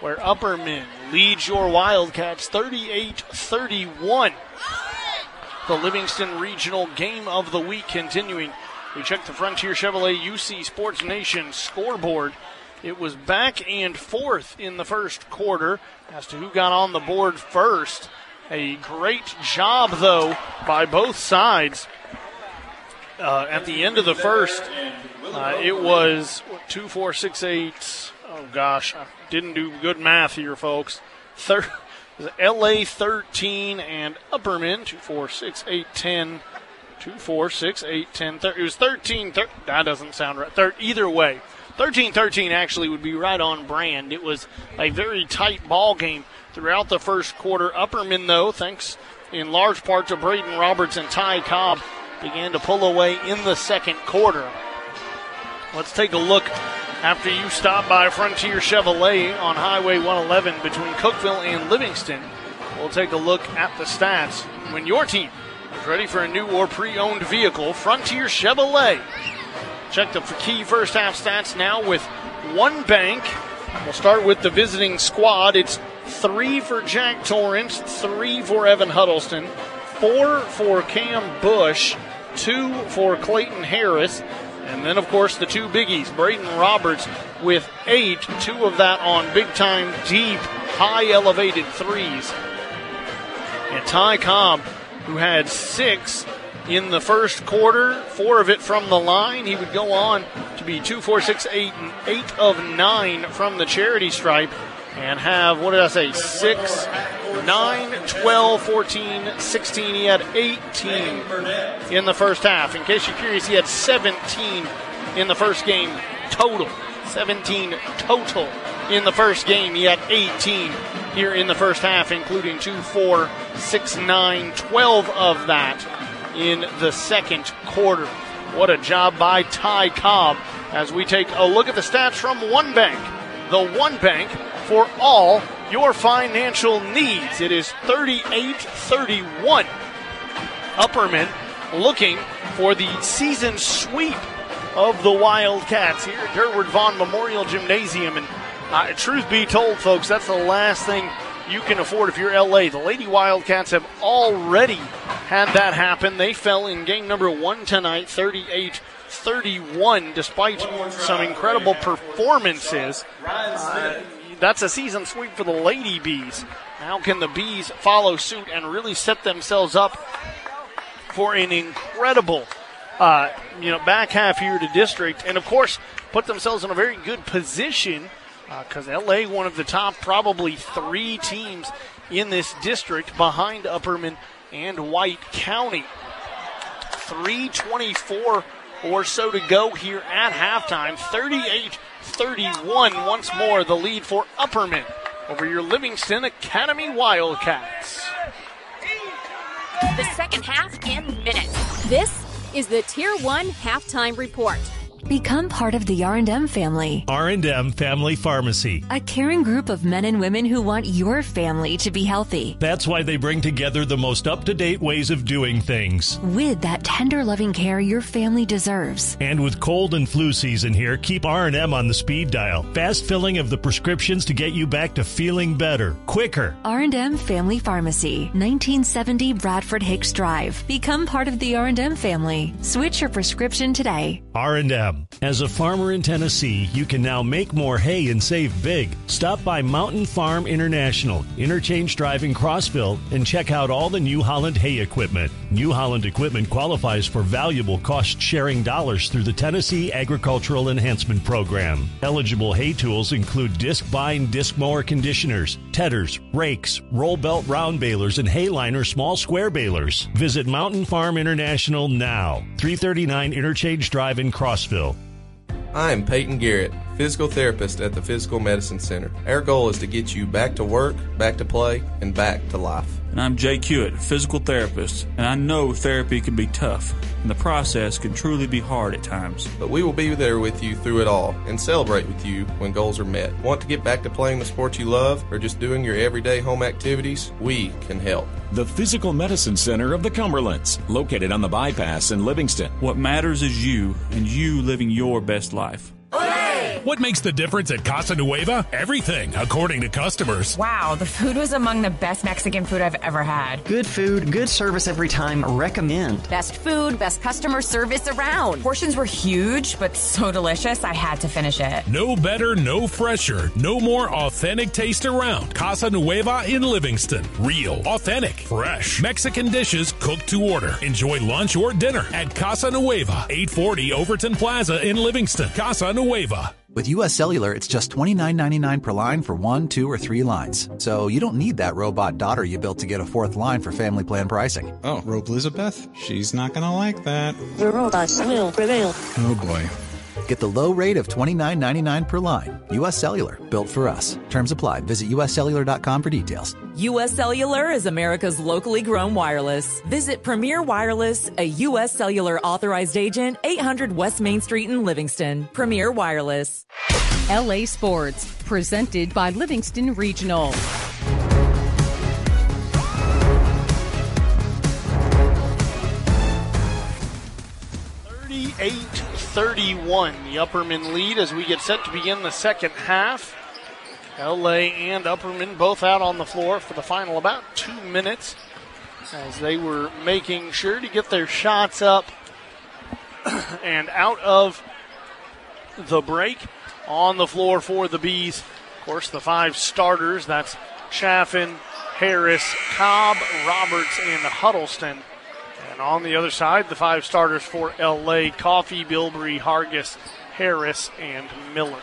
where Upperman leads your Wildcats 38 31. The Livingston Regional Game of the Week continuing. We check the Frontier Chevrolet UC Sports Nation scoreboard. It was back and forth in the first quarter as to who got on the board first. A great job, though, by both sides. Uh, at the end of the first, uh, it was two, four, six, eight. Oh gosh, I didn't do good math here, folks. LA 13 and Upperman 2, 4, 6, 8, 10. 2, 4, 6, 8, 10. Thir- it was 13. Thir- that doesn't sound right. Thir- either way, 13 13 actually would be right on brand. It was a very tight ball game throughout the first quarter. Upperman, though, thanks in large part to Braden Roberts and Ty Cobb, began to pull away in the second quarter. Let's take a look after you stop by Frontier Chevrolet on Highway 111 between Cookeville and Livingston. We'll take a look at the stats. When your team is ready for a new or pre owned vehicle, Frontier Chevrolet. Check the key first half stats now with one bank. We'll start with the visiting squad. It's three for Jack Torrance, three for Evan Huddleston, four for Cam Bush, two for Clayton Harris, and then, of course, the two biggies, Braden Roberts with eight, two of that on big time, deep, high elevated threes. And Ty Cobb, who had six in the first quarter, four of it from the line. He would go on to be two, four, six, eight, and eight of nine from the charity stripe and have, what did I say, 6, 9, 12, 14, 16. He had 18 in the first half. In case you're curious, he had 17 in the first game total. 17 total in the first game. He had 18 here in the first half, including 2, 4, 6, 9, 12 of that in the second quarter. What a job by Ty Cobb as we take a look at the stats from One Bank. The One Bank for all your financial needs. It is 38 31. Upperman looking for the season sweep of the Wildcats here at Durward Vaughn Memorial Gymnasium. And uh, truth be told, folks, that's the last thing you can afford if you're LA. The Lady Wildcats have already had that happen. They fell in game number one tonight, 38 31, despite some incredible performances. Uh, that's a season sweep for the Lady Bees. How can the Bees follow suit and really set themselves up for an incredible, uh, you know, back half here to district, and of course put themselves in a very good position because uh, LA, one of the top probably three teams in this district behind Upperman and White County. 324 or so to go here at halftime. 38 31 once more the lead for Upperman over your Livingston Academy Wildcats. The second half in minutes. This is the Tier 1 halftime report. Become part of the R&M family. R&M Family Pharmacy. A caring group of men and women who want your family to be healthy. That's why they bring together the most up-to-date ways of doing things. With that tender loving care your family deserves. And with cold and flu season here, keep R&M on the speed dial. Fast filling of the prescriptions to get you back to feeling better, quicker. R&M Family Pharmacy, 1970 Bradford Hicks Drive. Become part of the R&M family. Switch your prescription today. R&M. As a farmer in Tennessee, you can now make more hay and save big. Stop by Mountain Farm International, Interchange Drive in Crossville, and check out all the New Holland hay equipment. New Holland equipment qualifies for valuable cost sharing dollars through the Tennessee Agricultural Enhancement Program. Eligible hay tools include Discbine disc mower conditioners, tedders, rakes, roll belt round balers, and Hayliner small square balers. Visit Mountain Farm International now, 339 Interchange Drive in Crossville. I'm Peyton Garrett, physical therapist at the Physical Medicine Center. Our goal is to get you back to work, back to play, and back to life. And I'm Jay Hewitt, physical therapist, and I know therapy can be tough, and the process can truly be hard at times. But we will be there with you through it all and celebrate with you when goals are met. Want to get back to playing the sport you love or just doing your everyday home activities? We can help. The Physical Medicine Center of the Cumberlands, located on the bypass in Livingston. What matters is you and you living your best life. Hooray! What makes the difference at Casa Nueva? Everything, according to customers. Wow, the food was among the best Mexican food I've ever had. Good food, good service every time. Recommend. Best food, best customer service around. Portions were huge, but so delicious, I had to finish it. No better, no fresher, no more authentic taste around. Casa Nueva in Livingston. Real, authentic, fresh Mexican dishes cooked to order. Enjoy lunch or dinner at Casa Nueva, 840 Overton Plaza in Livingston. Casa Nueva. With US Cellular, it's just $29.99 per line for one, two, or three lines. So you don't need that robot daughter you built to get a fourth line for family plan pricing. Oh, Rope Elizabeth? She's not gonna like that. The robots will prevail. Oh boy. Get the low rate of $29.99 per line. US Cellular, built for us. Terms apply. Visit uscellular.com for details. U.S. Cellular is America's locally grown wireless. Visit Premier Wireless, a U.S. Cellular authorized agent, 800 West Main Street in Livingston. Premier Wireless. LA Sports, presented by Livingston Regional. 38 31, the Upperman lead as we get set to begin the second half. LA and Upperman both out on the floor for the final about two minutes as they were making sure to get their shots up and out of the break on the floor for the Bees. Of course, the five starters that's Chaffin, Harris, Cobb, Roberts, and Huddleston. And on the other side, the five starters for LA Coffee, Bilbrey, Hargis, Harris, and Miller.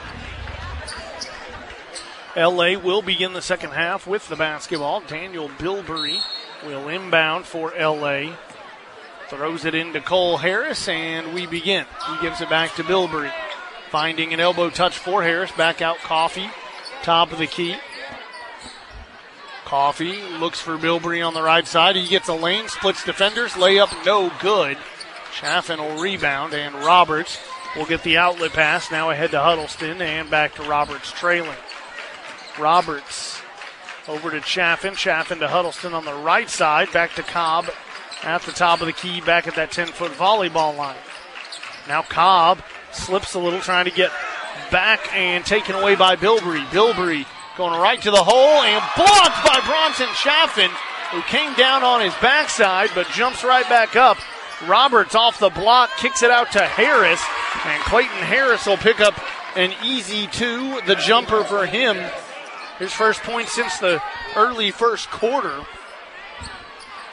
LA will begin the second half with the basketball. Daniel Bilbrey will inbound for LA. Throws it into Cole Harris, and we begin. He gives it back to Bilbrey. Finding an elbow touch for Harris. Back out Coffee. Top of the key. Coffee looks for Bilbrey on the right side. He gets a lane, splits defenders. Layup no good. Chaffin will rebound, and Roberts will get the outlet pass. Now ahead to Huddleston, and back to Roberts trailing. Roberts over to Chaffin. Chaffin to Huddleston on the right side. Back to Cobb at the top of the key, back at that 10 foot volleyball line. Now Cobb slips a little, trying to get back and taken away by Bilbrey. Bilbrey going right to the hole and blocked by Bronson Chaffin, who came down on his backside but jumps right back up. Roberts off the block, kicks it out to Harris, and Clayton Harris will pick up an easy two. The jumper for him his first point since the early first quarter.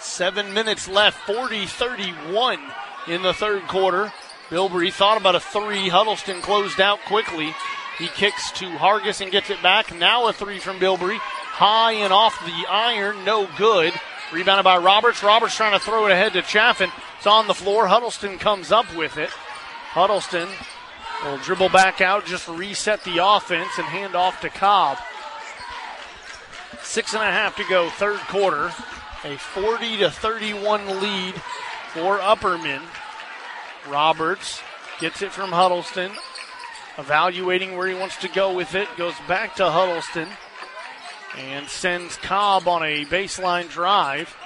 Seven minutes left, 40 31 in the third quarter. Bilbrey thought about a three. Huddleston closed out quickly. He kicks to Hargis and gets it back. Now a three from Bilbrey. High and off the iron, no good. Rebounded by Roberts. Roberts trying to throw it ahead to Chaffin. It's on the floor. Huddleston comes up with it. Huddleston will dribble back out, just reset the offense, and hand off to Cobb. Six and a half to go, third quarter. A 40 to 31 lead for Upperman. Roberts gets it from Huddleston, evaluating where he wants to go with it. Goes back to Huddleston and sends Cobb on a baseline drive.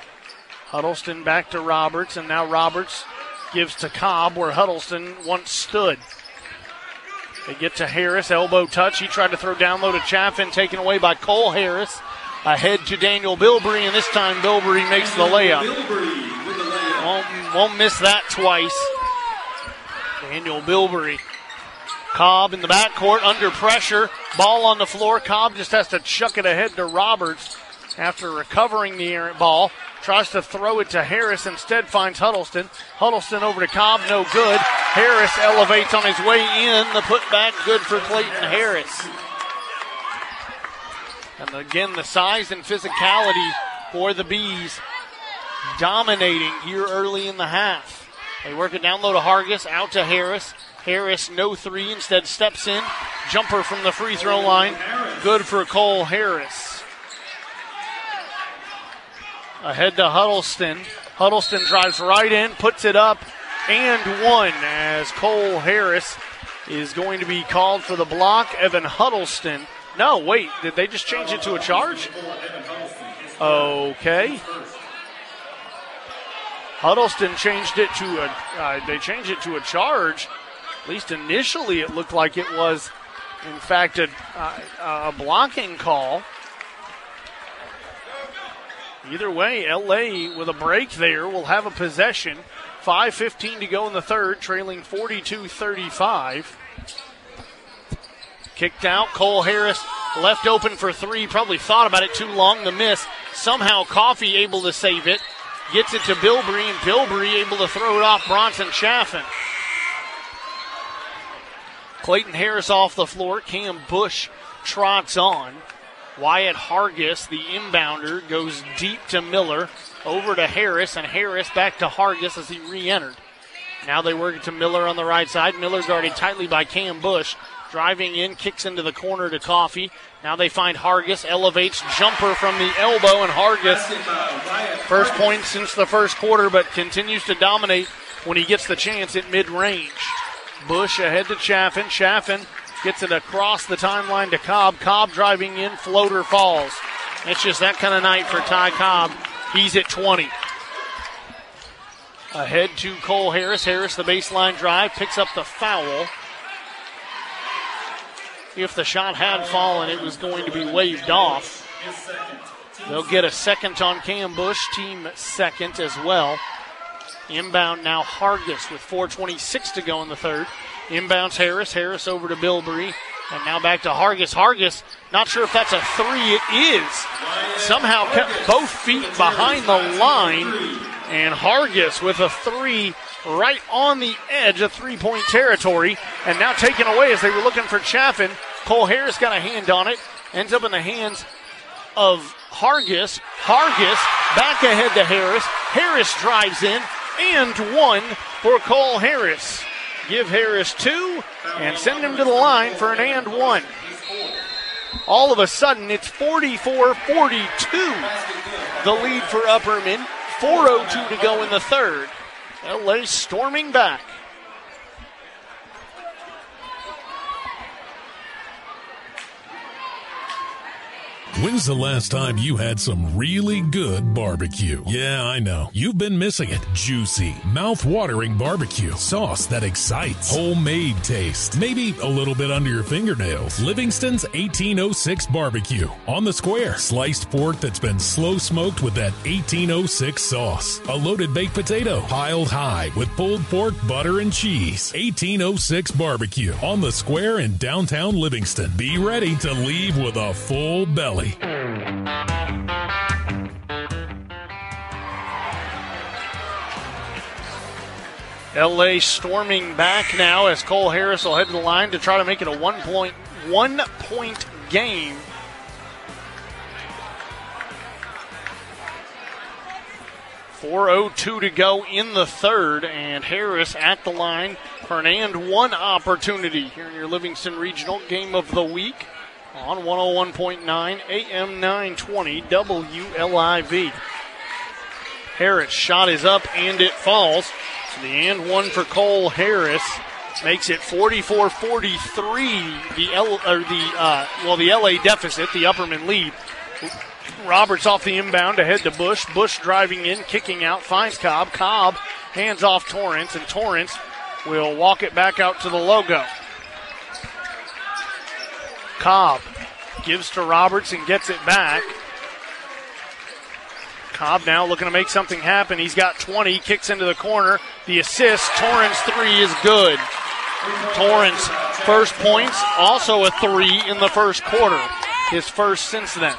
Huddleston back to Roberts, and now Roberts gives to Cobb where Huddleston once stood. They get to Harris, elbow touch. He tried to throw down low to Chaffin, taken away by Cole Harris. Ahead to Daniel Bilbrey, and this time Bilbrey makes the layup. Won't, won't miss that twice. Daniel Bilbrey. Cobb in the backcourt under pressure. Ball on the floor. Cobb just has to chuck it ahead to Roberts after recovering the errant ball. Tries to throw it to Harris. Instead finds Huddleston. Huddleston over to Cobb. No good. Harris elevates on his way in. The putback good for Clayton Harris. And again, the size and physicality for the Bees dominating here early in the half. They work it down low to Hargis, out to Harris. Harris, no three, instead steps in. Jumper from the free throw line. Good for Cole Harris. Ahead to Huddleston. Huddleston drives right in, puts it up, and one as Cole Harris is going to be called for the block. Evan Huddleston. No, wait, did they just change it to a charge? Okay. Huddleston changed it to a. Uh, they changed it to a charge. At least initially, it looked like it was In fact, a, a, blocking call. Either way, LA with a break there will have a possession. 5.15 to go in the third, trailing 42 35. Kicked out. Cole Harris left open for three. Probably thought about it too long. The miss. Somehow Coffee able to save it. Gets it to Bilbrey, and Bilbrey able to throw it off Bronson Chaffin. Clayton Harris off the floor. Cam Bush trots on. Wyatt Hargis, the inbounder, goes deep to Miller. Over to Harris, and Harris back to Hargis as he re entered. Now they work it to Miller on the right side. Miller guarded tightly by Cam Bush. Driving in, kicks into the corner to Coffee. Now they find Hargis, elevates, jumper from the elbow, and Hargis, first point since the first quarter, but continues to dominate when he gets the chance at mid range. Bush ahead to Chaffin. Chaffin gets it across the timeline to Cobb. Cobb driving in, floater falls. It's just that kind of night for Ty Cobb. He's at 20. Ahead to Cole Harris. Harris, the baseline drive, picks up the foul. If the shot had fallen, it was going to be waved off. They'll get a second on Cam Bush, team second as well. Inbound now Hargis with 4.26 to go in the third. Inbounds Harris. Harris over to Bilbrey. And now back to Hargis. Hargis, not sure if that's a three. It is. Somehow kept both feet behind the line. And Hargis with a three right on the edge of three point territory. And now taken away as they were looking for Chaffin. Cole Harris got a hand on it. Ends up in the hands of Hargis. Hargis back ahead to Harris. Harris drives in and one for Cole Harris. Give Harris two and send him to the line for an and one. All of a sudden, it's 44 42. The lead for Upperman. 4.02 to go in the third. LA storming back. When's the last time you had some really good barbecue? Yeah, I know. You've been missing it. Juicy, mouth-watering barbecue. Sauce that excites. Homemade taste. Maybe a little bit under your fingernails. Livingston's 1806 barbecue. On the square. Sliced pork that's been slow smoked with that 1806 sauce. A loaded baked potato. Piled high with pulled pork, butter, and cheese. 1806 barbecue. On the square in downtown Livingston. Be ready to leave with a full belly. LA storming back now as Cole Harris will head to the line to try to make it a one point one point game. Four oh two to go in the third, and Harris at the line for an and one opportunity here in your Livingston Regional Game of the Week on 101.9 AM 920 WLIV. Harris shot is up and it falls. So the and one for Cole Harris makes it 44-43. The L or the uh, well the LA deficit, the Upperman lead. Roberts off the inbound ahead to Bush. Bush driving in, kicking out, finds Cobb. Cobb hands off Torrance, and Torrance will walk it back out to the logo. Cobb gives to Roberts and gets it back. Cobb now looking to make something happen. He's got 20, kicks into the corner. The assist, Torrance three is good. Torrance first points, also a three in the first quarter. His first since then.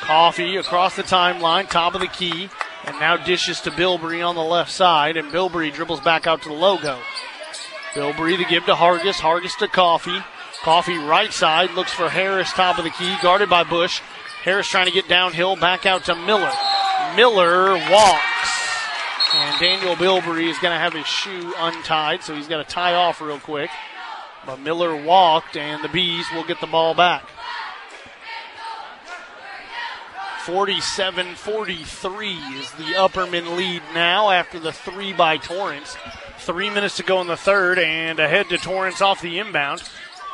Coffee across the timeline, top of the key, and now dishes to Bilbrey on the left side, and Bilbrey dribbles back out to the logo. Bilbrey to give to Hargis, Hargis to Coffee. Coffee right side, looks for Harris, top of the key, guarded by Bush. Harris trying to get downhill, back out to Miller. Miller walks. And Daniel Bilbrey is going to have his shoe untied, so he's got to tie off real quick. But Miller walked, and the Bees will get the ball back. 47 43 is the Upperman lead now after the three by Torrance. Three minutes to go in the third, and ahead to Torrance off the inbound.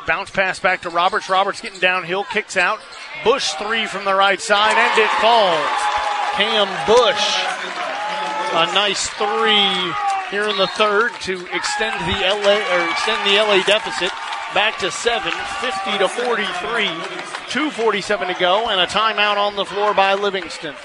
Bounce pass back to Roberts. Roberts getting downhill, kicks out. Bush three from the right side, and it falls. Cam Bush, a nice three here in the third to extend the LA or extend the LA deficit. back to seven, 50 to 43, 247 to go, and a timeout on the floor by Livingston.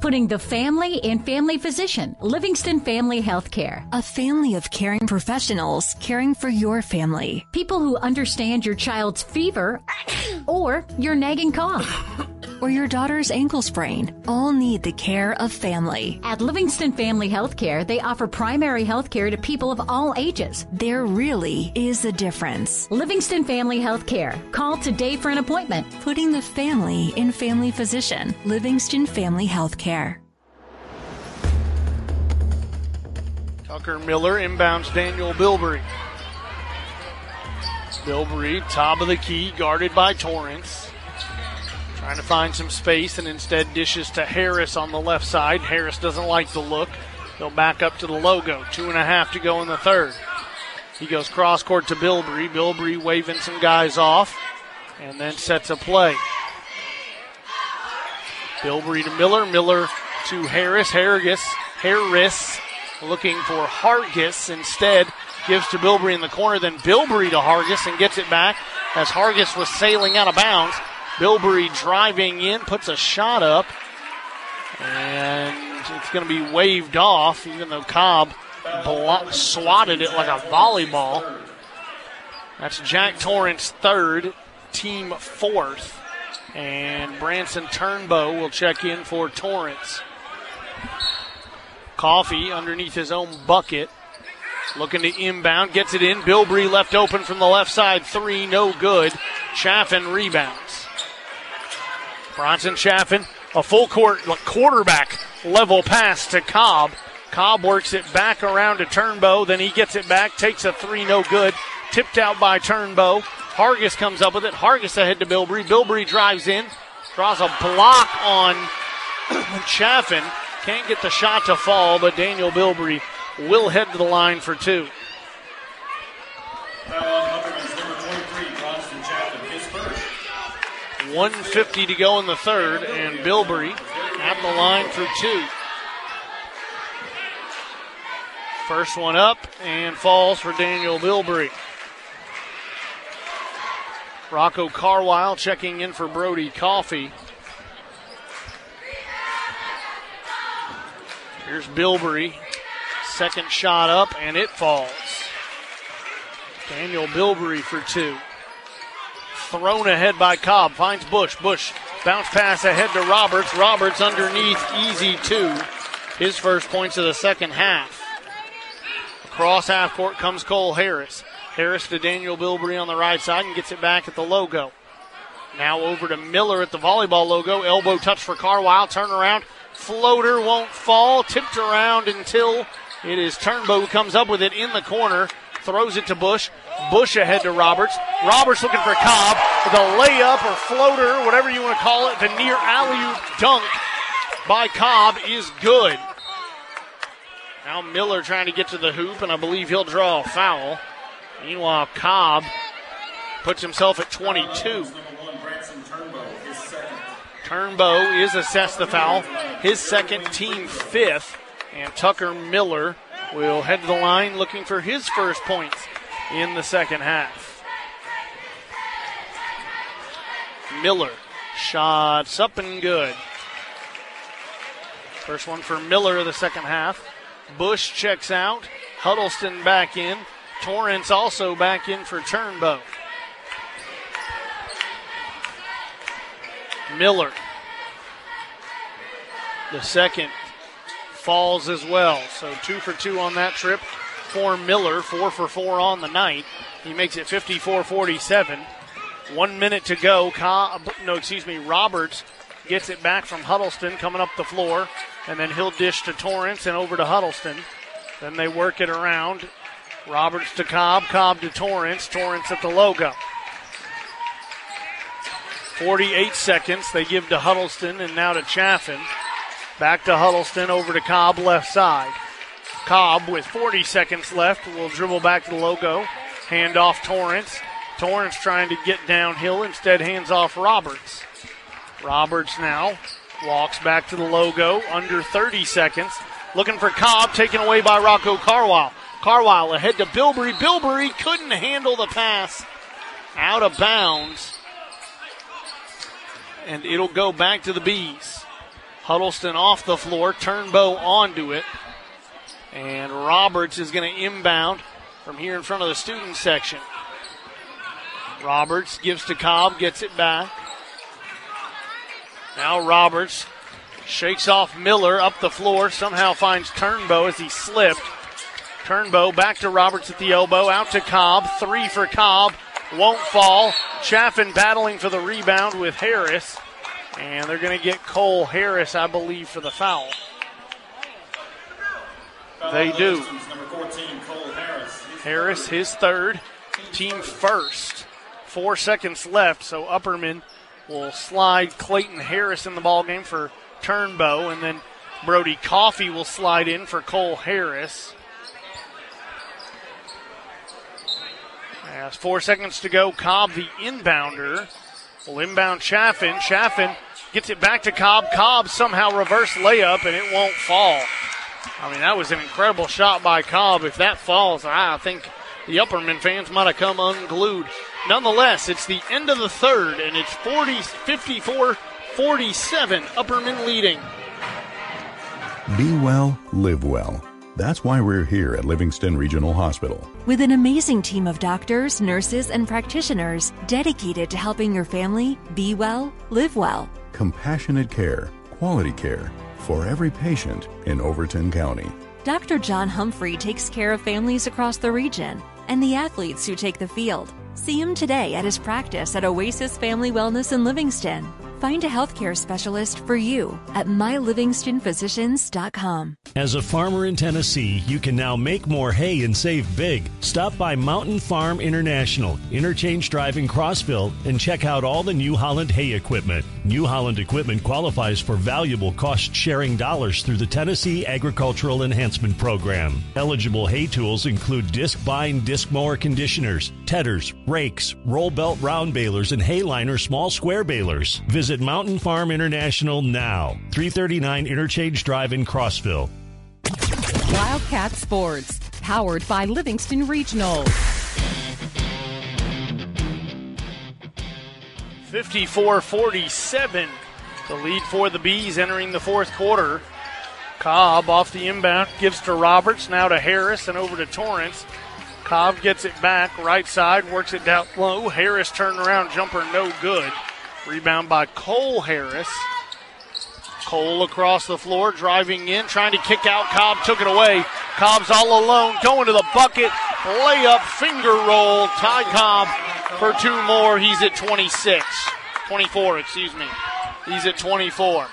Putting the family in family physician, Livingston Family Healthcare. A family of caring professionals caring for your family. People who understand your child's fever or your nagging cough. or your daughter's ankle sprain all need the care of family. At Livingston Family Healthcare, they offer primary healthcare to people of all ages. There really is a difference. Livingston Family Healthcare. Call today for an appointment. Putting the family in family physician. Livingston Family Healthcare. Tucker Miller inbounds Daniel Bilbrey. Bilbrey, top of the key, guarded by Torrance. Trying to find some space and instead dishes to Harris on the left side. Harris doesn't like the look. He'll back up to the logo. Two and a half to go in the third. He goes cross court to Bilbrey. Bilbrey waving some guys off and then sets a play. Bilbrey to Miller. Miller to Harris. Harris. Harris looking for Hargis instead. Gives to Bilbrey in the corner. Then Bilbrey to Hargis and gets it back as Hargis was sailing out of bounds. Bilbrey driving in, puts a shot up, and it's going to be waved off, even though Cobb blo- swatted it like a volleyball. That's Jack Torrance third, team fourth, and Branson Turnbow will check in for Torrance. Coffee underneath his own bucket. Looking to inbound, gets it in. Bilbrey left open from the left side, three, no good. Chaffin rebounds. Bronson Chaffin, a full court quarterback level pass to Cobb. Cobb works it back around to Turnbow, then he gets it back, takes a three, no good. Tipped out by Turnbow. Hargis comes up with it. Hargis ahead to Bilbrey. Bilbrey drives in, draws a block on Chaffin. Can't get the shot to fall, but Daniel Bilbrey will head to the line for two. Uh, 150 to go in the third, and Bilbrey at the line for two. First one up and falls for Daniel Bilbrey. Rocco Carwile checking in for Brody Coffee. Here's Bilbrey. Second shot up, and it falls. Daniel Bilbrey for two thrown ahead by Cobb. Finds Bush. Bush bounce pass ahead to Roberts. Roberts underneath, easy two. His first points of the second half. Across half court comes Cole Harris. Harris to Daniel Bilbrey on the right side and gets it back at the logo. Now over to Miller at the volleyball logo. Elbow touch for Carwile. Turn around. Floater won't fall. Tipped around until it is Turnbow who comes up with it in the corner. Throws it to Bush. Bush ahead to Roberts. Roberts looking for Cobb. The layup or floater, whatever you want to call it, the near alley dunk by Cobb is good. Now Miller trying to get to the hoop, and I believe he'll draw a foul. Meanwhile, Cobb puts himself at 22. Turnbow is assessed the foul. His second, team fifth. And Tucker Miller will head to the line looking for his first points in the second half. Miller shots up and good. First one for Miller of the second half. Bush checks out. Huddleston back in. Torrance also back in for Turnbow. Miller. The second falls as well. So two for two on that trip for Miller, four for four on the night. He makes it 54 47. One minute to go. Cobb, no, excuse me, Roberts gets it back from Huddleston coming up the floor, and then he'll dish to Torrance and over to Huddleston. Then they work it around. Roberts to Cobb, Cobb to Torrance, Torrance at the logo. 48 seconds they give to Huddleston and now to Chaffin. Back to Huddleston, over to Cobb, left side. Cobb with 40 seconds left will dribble back to the logo. Hand off Torrance. Torrance trying to get downhill, instead hands off Roberts. Roberts now Walks back to the logo, under 30 seconds. Looking for Cobb, taken away by Rocco Carwile. Carwile ahead to Bilbrey. Bilbrey couldn't handle the pass. Out of bounds. And it'll go back to the Bees. Huddleston off the floor, Turnbow onto it. And Roberts is going to inbound from here in front of the student section. Roberts gives to Cobb, gets it back. Now Roberts shakes off Miller up the floor, somehow finds Turnbow as he slipped. Turnbow back to Roberts at the elbow, out to Cobb, three for Cobb, won't fall. Chaffin battling for the rebound with Harris, and they're going to get Cole Harris, I believe, for the foul. They do. Harris, his third, team first. Four seconds left, so Upperman will slide Clayton Harris in the ball game for Turnbow, and then Brody Coffee will slide in for Cole Harris. As four seconds to go, Cobb, the inbounder, will inbound Chaffin. Chaffin gets it back to Cobb. Cobb somehow reverse layup, and it won't fall. I mean, that was an incredible shot by Cobb. If that falls, I think the Upperman fans might have come unglued. Nonetheless, it's the end of the third, and it's 40, 54 47. Upperman leading. Be well, live well. That's why we're here at Livingston Regional Hospital. With an amazing team of doctors, nurses, and practitioners dedicated to helping your family be well, live well. Compassionate care, quality care for every patient in Overton County. Dr. John Humphrey takes care of families across the region and the athletes who take the field. See him today at his practice at Oasis Family Wellness in Livingston. Find a healthcare specialist for you at mylivingstonphysicians.com. As a farmer in Tennessee, you can now make more hay and save big. Stop by Mountain Farm International, Interchange Drive in Crossville, and check out all the New Holland hay equipment. New Holland equipment qualifies for valuable cost sharing dollars through the Tennessee Agricultural Enhancement Program. Eligible hay tools include Discbine disc mower conditioners, tedders, rakes, roll belt round balers, and Hayliner small square balers. Visit Mountain Farm International now, 339 Interchange Drive in Crossville. Wildcat Sports, powered by Livingston Regional. 54 47. The lead for the Bees entering the fourth quarter. Cobb off the inbound, gives to Roberts, now to Harris, and over to Torrance. Cobb gets it back, right side, works it down low. Harris turned around, jumper no good. Rebound by Cole Harris. Cole across the floor, driving in, trying to kick out. Cobb took it away. Cobb's all alone, going to the bucket. Layup, finger roll. Ty Cobb for two more. He's at 26. 24, excuse me. He's at 24.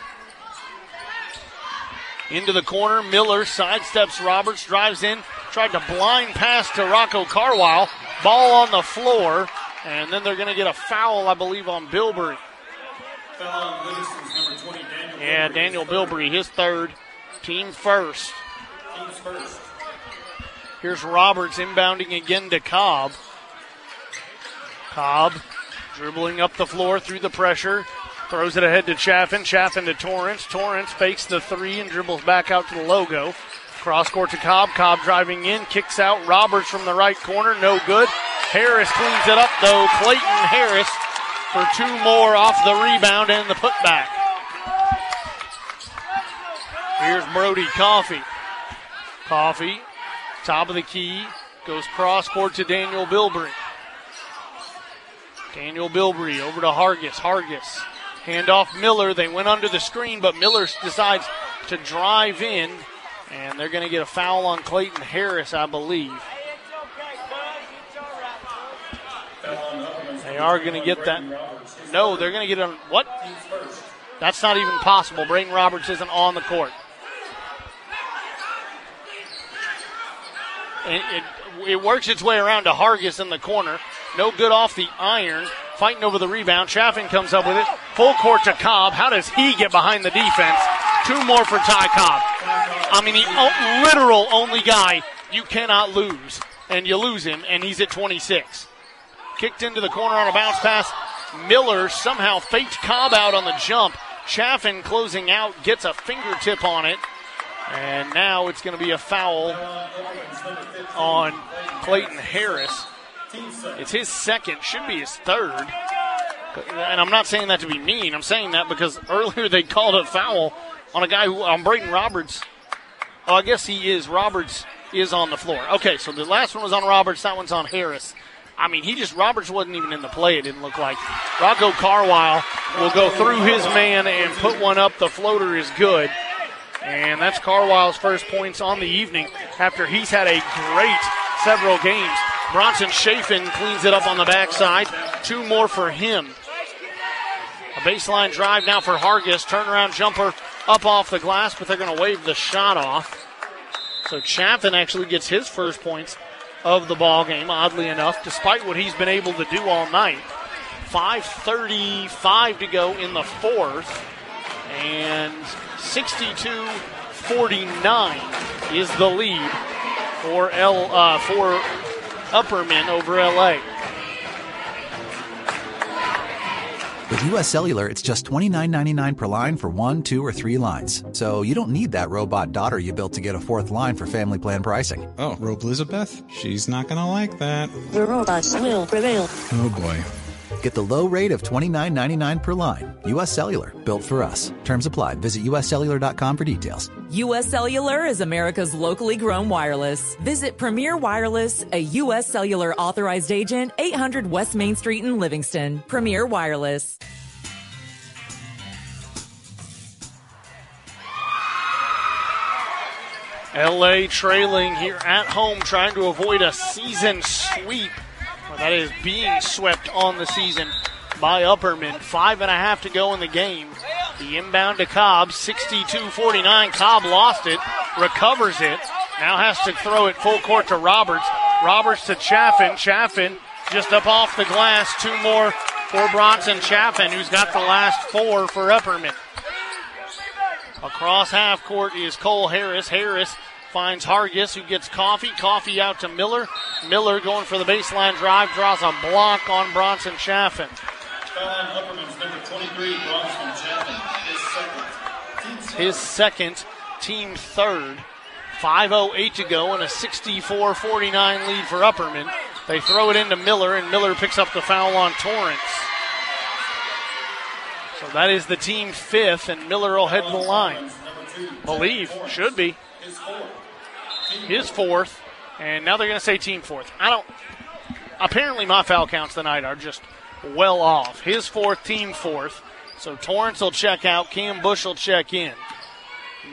Into the corner. Miller sidesteps Roberts, drives in, tried to blind pass to Rocco Carwile. Ball on the floor, and then they're going to get a foul, I believe, on Yeah, Daniel Bilbrey, his third, team first. Here's Roberts inbounding again to Cobb. Cobb dribbling up the floor through the pressure, throws it ahead to Chaffin. Chaffin to Torrance. Torrance fakes the three and dribbles back out to the logo. Cross court to Cobb. Cobb driving in, kicks out Roberts from the right corner. No good. Harris cleans it up though. Clayton Harris for two more off the rebound and the putback. Here's Brody Coffee. Coffee, top of the key, goes cross court to Daniel Bilbrey. Daniel Bilbrey over to Hargis. Hargis. Handoff Miller. They went under the screen, but Miller decides to drive in, and they're going to get a foul on Clayton Harris, I believe. They are going to get that. No, they're going to get on what? That's not even possible. Braden Roberts isn't on the court. It, it, it, works its way around to Hargis in the corner. No good off the iron. Fighting over the rebound. Chaffin comes up with it. Full court to Cobb. How does he get behind the defense? Two more for Ty Cobb. I mean, the literal only guy you cannot lose. And you lose him, and he's at 26. Kicked into the corner on a bounce pass. Miller somehow faked Cobb out on the jump. Chaffin closing out, gets a fingertip on it. And now it's going to be a foul on Clayton Harris. It's his second, should be his third. And I'm not saying that to be mean. I'm saying that because earlier they called a foul on a guy who, on Braden Roberts. Oh, I guess he is. Roberts is on the floor. Okay, so the last one was on Roberts. That one's on Harris. I mean, he just, Roberts wasn't even in the play, it didn't look like. Rocco Carwile will go through his man and put one up. The floater is good. And that's Carwile's first points on the evening after he's had a great several games. Bronson Chaffin cleans it up on the backside. Two more for him. A baseline drive now for Hargis. Turnaround jumper up off the glass, but they're going to wave the shot off. So Chaffin actually gets his first points of the ball game, oddly enough, despite what he's been able to do all night. 5.35 to go in the fourth. And 62 49 is the lead for L uh, for Upperman over LA. With US Cellular, it's just $29.99 per line for one, two, or three lines. So you don't need that robot daughter you built to get a fourth line for family plan pricing. Oh, Robe Elizabeth? She's not gonna like that. The robots will prevail. Oh boy. Get the low rate of $29.99 per line. US Cellular, built for us. Terms apply. Visit uscellular.com for details. U.S. Cellular is America's locally grown wireless. Visit Premier Wireless, a U.S. Cellular authorized agent, 800 West Main Street in Livingston. Premier Wireless. LA trailing here at home, trying to avoid a season sweep. Well, that is being swept on the season by Upperman. Five and a half to go in the game. The inbound to Cobb, 62 49. Cobb lost it, recovers it. Now has to throw it full court to Roberts. Roberts to Chaffin. Chaffin just up off the glass. Two more for Bronson Chaffin, who's got the last four for Upperman. Across half court is Cole Harris. Harris finds Hargis, who gets Coffee. Coffee out to Miller. Miller going for the baseline drive, draws a block on Bronson Chaffin. His second, team third. 5.08 to go and a 64 49 lead for Upperman. They throw it into Miller, and Miller picks up the foul on Torrance. So that is the team fifth, and Miller will head the line. Believe, should be. His fourth, and now they're going to say team fourth. I don't. Apparently, my foul counts tonight are just well off. His fourth, team fourth. So Torrance will check out. Cam Bush will check in.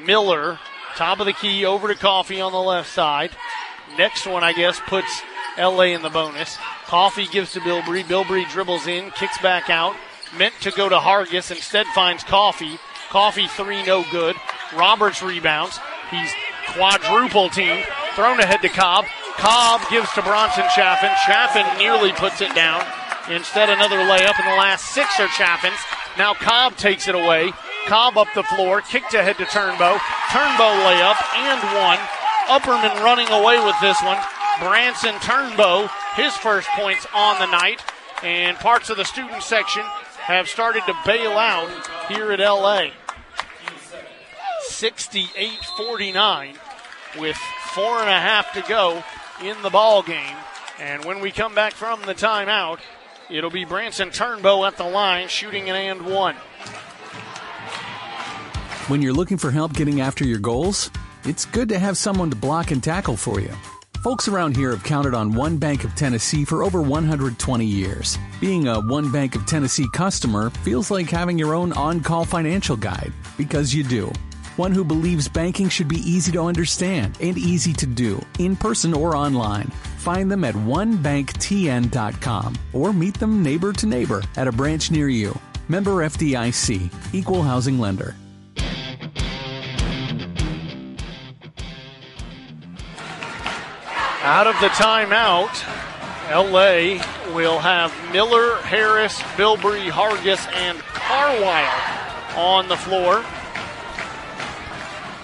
Miller, top of the key, over to Coffee on the left side. Next one, I guess, puts LA in the bonus. Coffee gives to Bilbrey. Bilbrey dribbles in, kicks back out. Meant to go to Hargis, instead finds Coffee. Coffee three, no good. Roberts rebounds. He's quadruple team. Thrown ahead to Cobb. Cobb gives to Bronson Chaffin. Chaffin nearly puts it down. Instead, another layup, and the last six are Chaffin's. Now Cobb takes it away. Cobb up the floor, kicked ahead to Turnbow. Turnbow layup and one. Upperman running away with this one. Branson Turnbow, his first points on the night. And parts of the student section have started to bail out here at LA. 68 49 with four and a half to go in the ball game. And when we come back from the timeout, it'll be Branson Turnbow at the line shooting an and one. When you're looking for help getting after your goals, it's good to have someone to block and tackle for you. Folks around here have counted on One Bank of Tennessee for over 120 years. Being a One Bank of Tennessee customer feels like having your own on call financial guide, because you do. One who believes banking should be easy to understand and easy to do, in person or online. Find them at onebanktn.com or meet them neighbor to neighbor at a branch near you. Member FDIC, Equal Housing Lender. Out of the timeout, LA will have Miller, Harris, Bilbrey, Hargis, and Carwile on the floor.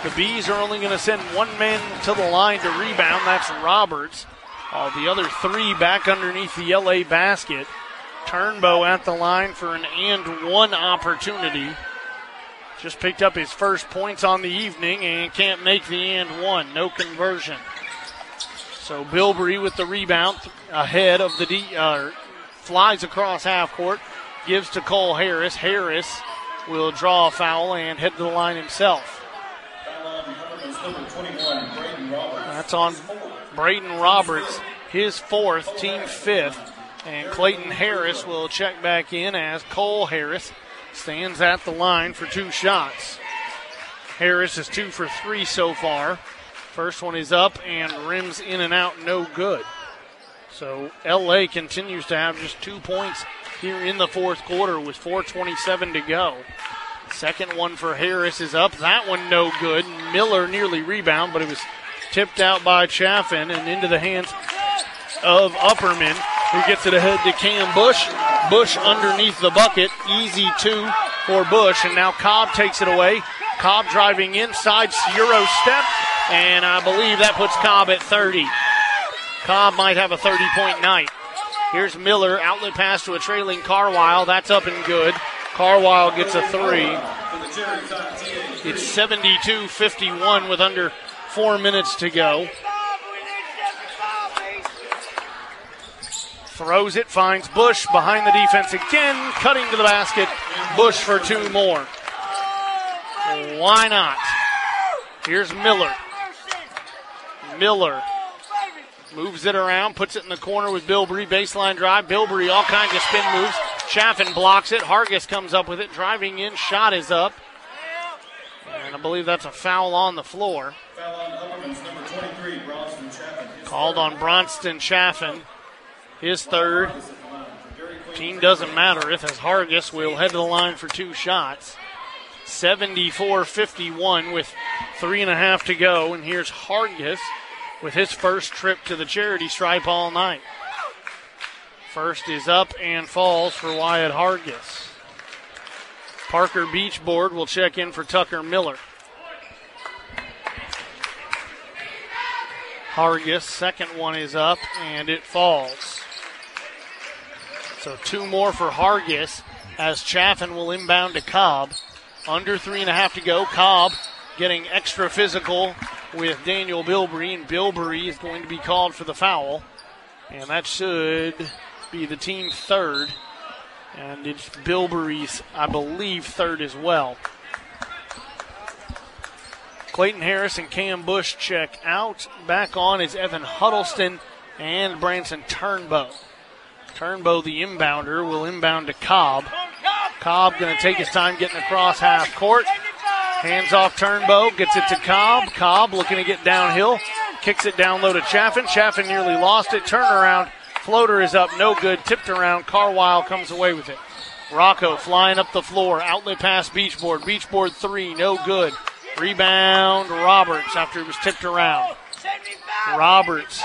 The Bees are only going to send one man to the line to rebound. That's Roberts. All the other three back underneath the LA basket. Turnbow at the line for an and one opportunity. just picked up his first points on the evening and can't make the and one. No conversion. So Bilbrey with the rebound ahead of the D, uh, flies across half court, gives to Cole Harris. Harris will draw a foul and head to the line himself. That's on Braden Roberts, his fourth, team fifth. And Clayton Harris will check back in as Cole Harris stands at the line for two shots. Harris is two for three so far. First one is up and rims in and out, no good. So LA continues to have just two points here in the fourth quarter with 4.27 to go. Second one for Harris is up. That one no good. Miller nearly rebound, but it was tipped out by Chaffin and into the hands of Upperman, who gets it ahead to Cam Bush. Bush underneath the bucket. Easy two for Bush, and now Cobb takes it away. Cobb driving inside, Euro step, and I believe that puts Cobb at 30. Cobb might have a 30 point night. Here's Miller, outlet pass to a trailing Carwile. That's up and good. Carwile gets a three. It's 72 51 with under four minutes to go. Throws it, finds Bush behind the defense again, cutting to the basket. Bush for two more. Why not? Here's Miller. Miller moves it around, puts it in the corner with Bilbrey. Baseline drive. Bilbrey, all kinds of spin moves. Chaffin blocks it. Hargis comes up with it, driving in. Shot is up. And I believe that's a foul on the floor. Called on Bronson Chaffin. His third. Team doesn't matter if as Hargis will head to the line for two shots. 74 51 with three and a half to go. And here's Hargis with his first trip to the charity stripe all night. First is up and falls for Wyatt Hargis. Parker Beachboard will check in for Tucker Miller. Hargis, second one is up and it falls. So two more for Hargis as Chaffin will inbound to Cobb. Under three and a half to go. Cobb getting extra physical with Daniel Bilbrey, and Bilbrey is going to be called for the foul. And that should be the team third. And it's Bilbrey's, I believe, third as well. Clayton Harris and Cam Bush check out. Back on is Evan Huddleston and Branson Turnbow. Turnbow, the inbounder, will inbound to Cobb. Cobb going to take his time getting across half court. Hands off Turnbow, gets it to Cobb. Cobb looking to get downhill. Kicks it down low to Chaffin. Chaffin nearly lost it. Turnaround. Floater is up, no good. Tipped around. Carwile comes away with it. Rocco flying up the floor. Outlet pass Beachboard. Beachboard three, no good. Rebound Roberts after it was tipped around. Roberts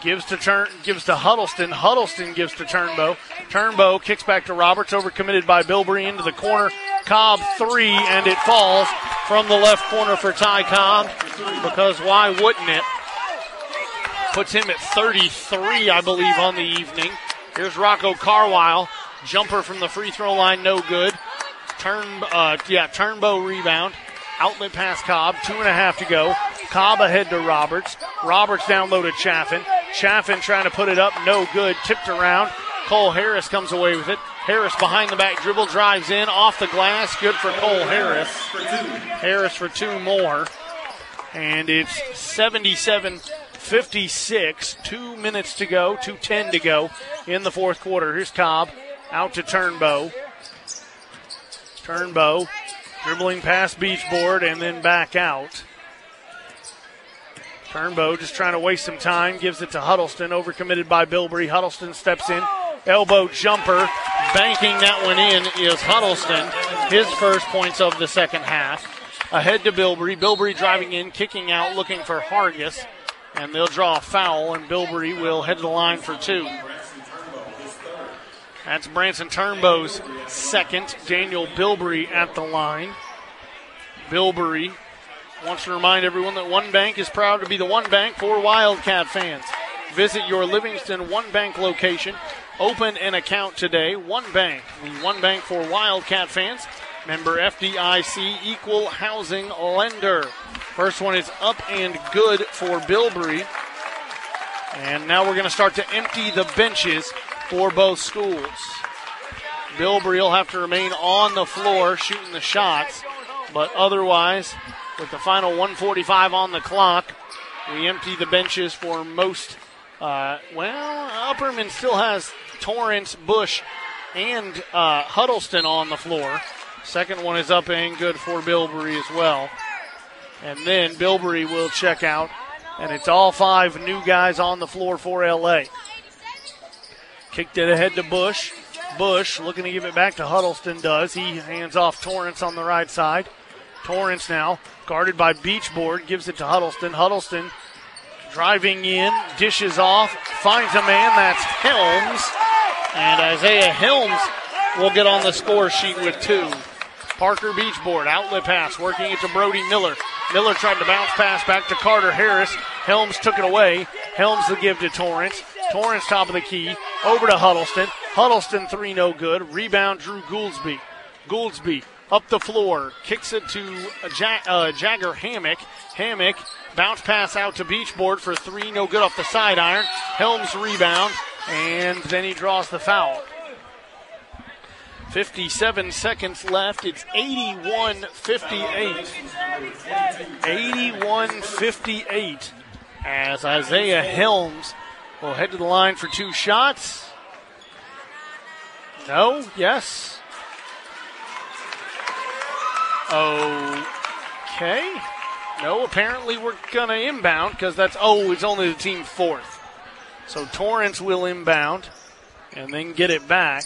gives to turn gives to Huddleston. Huddleston gives to Turnbow. Turnbow kicks back to Roberts, overcommitted by Bilbrey into the corner. Cobb three, and it falls from the left corner for Ty Cobb because why wouldn't it? Puts him at 33, I believe, on the evening. Here's Rocco Carwile. Jumper from the free throw line, no good. Turn, uh, yeah, Turnbow rebound. Outlet pass Cobb. Two and a half to go. Cobb ahead to Roberts. Roberts down low to Chaffin. Chaffin trying to put it up. No good. Tipped around. Cole Harris comes away with it. Harris behind the back dribble drives in off the glass. Good for Cole Harris. Harris for two more. And it's 77 56. Two minutes to go. 2.10 to go in the fourth quarter. Here's Cobb out to Turnbow. Turnbow dribbling past Beachboard and then back out. Turnbow just trying to waste some time. Gives it to Huddleston. Overcommitted by Bilbrey. Huddleston steps in. Elbow jumper. Banking that one in is Huddleston. His first points of the second half. Ahead to Bilbrey. Bilbrey driving in, kicking out, looking for Hargis. And they'll draw a foul, and Bilbrey will head to the line for two. That's Branson Turnbow's second. Daniel Bilbrey at the line. Bilbrey wants to remind everyone that One Bank is proud to be the One Bank for Wildcat fans. Visit your Livingston One Bank location. Open an account today. One Bank, the One Bank for Wildcat fans. Member FDIC equal housing lender. First one is up and good for Bilbrey. And now we're going to start to empty the benches for both schools. Bilbrey will have to remain on the floor shooting the shots, but otherwise, with the final 145 on the clock, we empty the benches for most. Uh, well, Upperman still has Torrance, Bush, and uh, Huddleston on the floor. Second one is up and good for Bilbrey as well. And then Bilbrey will check out, and it's all five new guys on the floor for LA. Kicked it ahead to Bush. Bush looking to give it back to Huddleston does. He hands off Torrance on the right side. Torrance now guarded by Beachboard gives it to Huddleston. Huddleston driving in, dishes off, finds a man. That's Helms. And Isaiah Helms will get on the score sheet with two. Parker Beachboard, outlet pass, working it to Brody Miller. Miller tried to bounce pass back to Carter Harris. Helms took it away. Helms the give to Torrance. Torrance top of the key. Over to Huddleston. Huddleston three no good. Rebound Drew Gouldsby. Gouldsby up the floor. Kicks it to Jag- uh, Jagger Hammock. Hammock bounce pass out to Beachboard for three no good off the side iron. Helms rebound. And then he draws the foul. 57 seconds left. It's 81 58. 81 58 as Isaiah Helms will head to the line for two shots. No, yes. Okay. No, apparently we're going to inbound because that's, oh, it's only the team fourth. So Torrance will inbound and then get it back.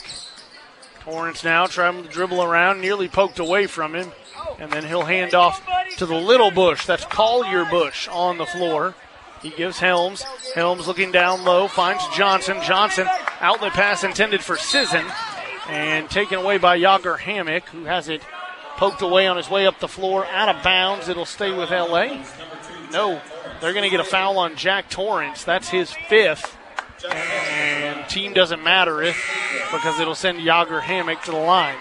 Torrance now trying to dribble around, nearly poked away from him. And then he'll hand off to the little Bush. That's Collier Bush on the floor. He gives Helms. Helms looking down low, finds Johnson. Johnson, outlet pass intended for Sisson. And taken away by Yager Hammock, who has it poked away on his way up the floor, out of bounds. It'll stay with LA. No, they're going to get a foul on Jack Torrance. That's his fifth. And team doesn't matter if because it'll send Yager Hammock to the line.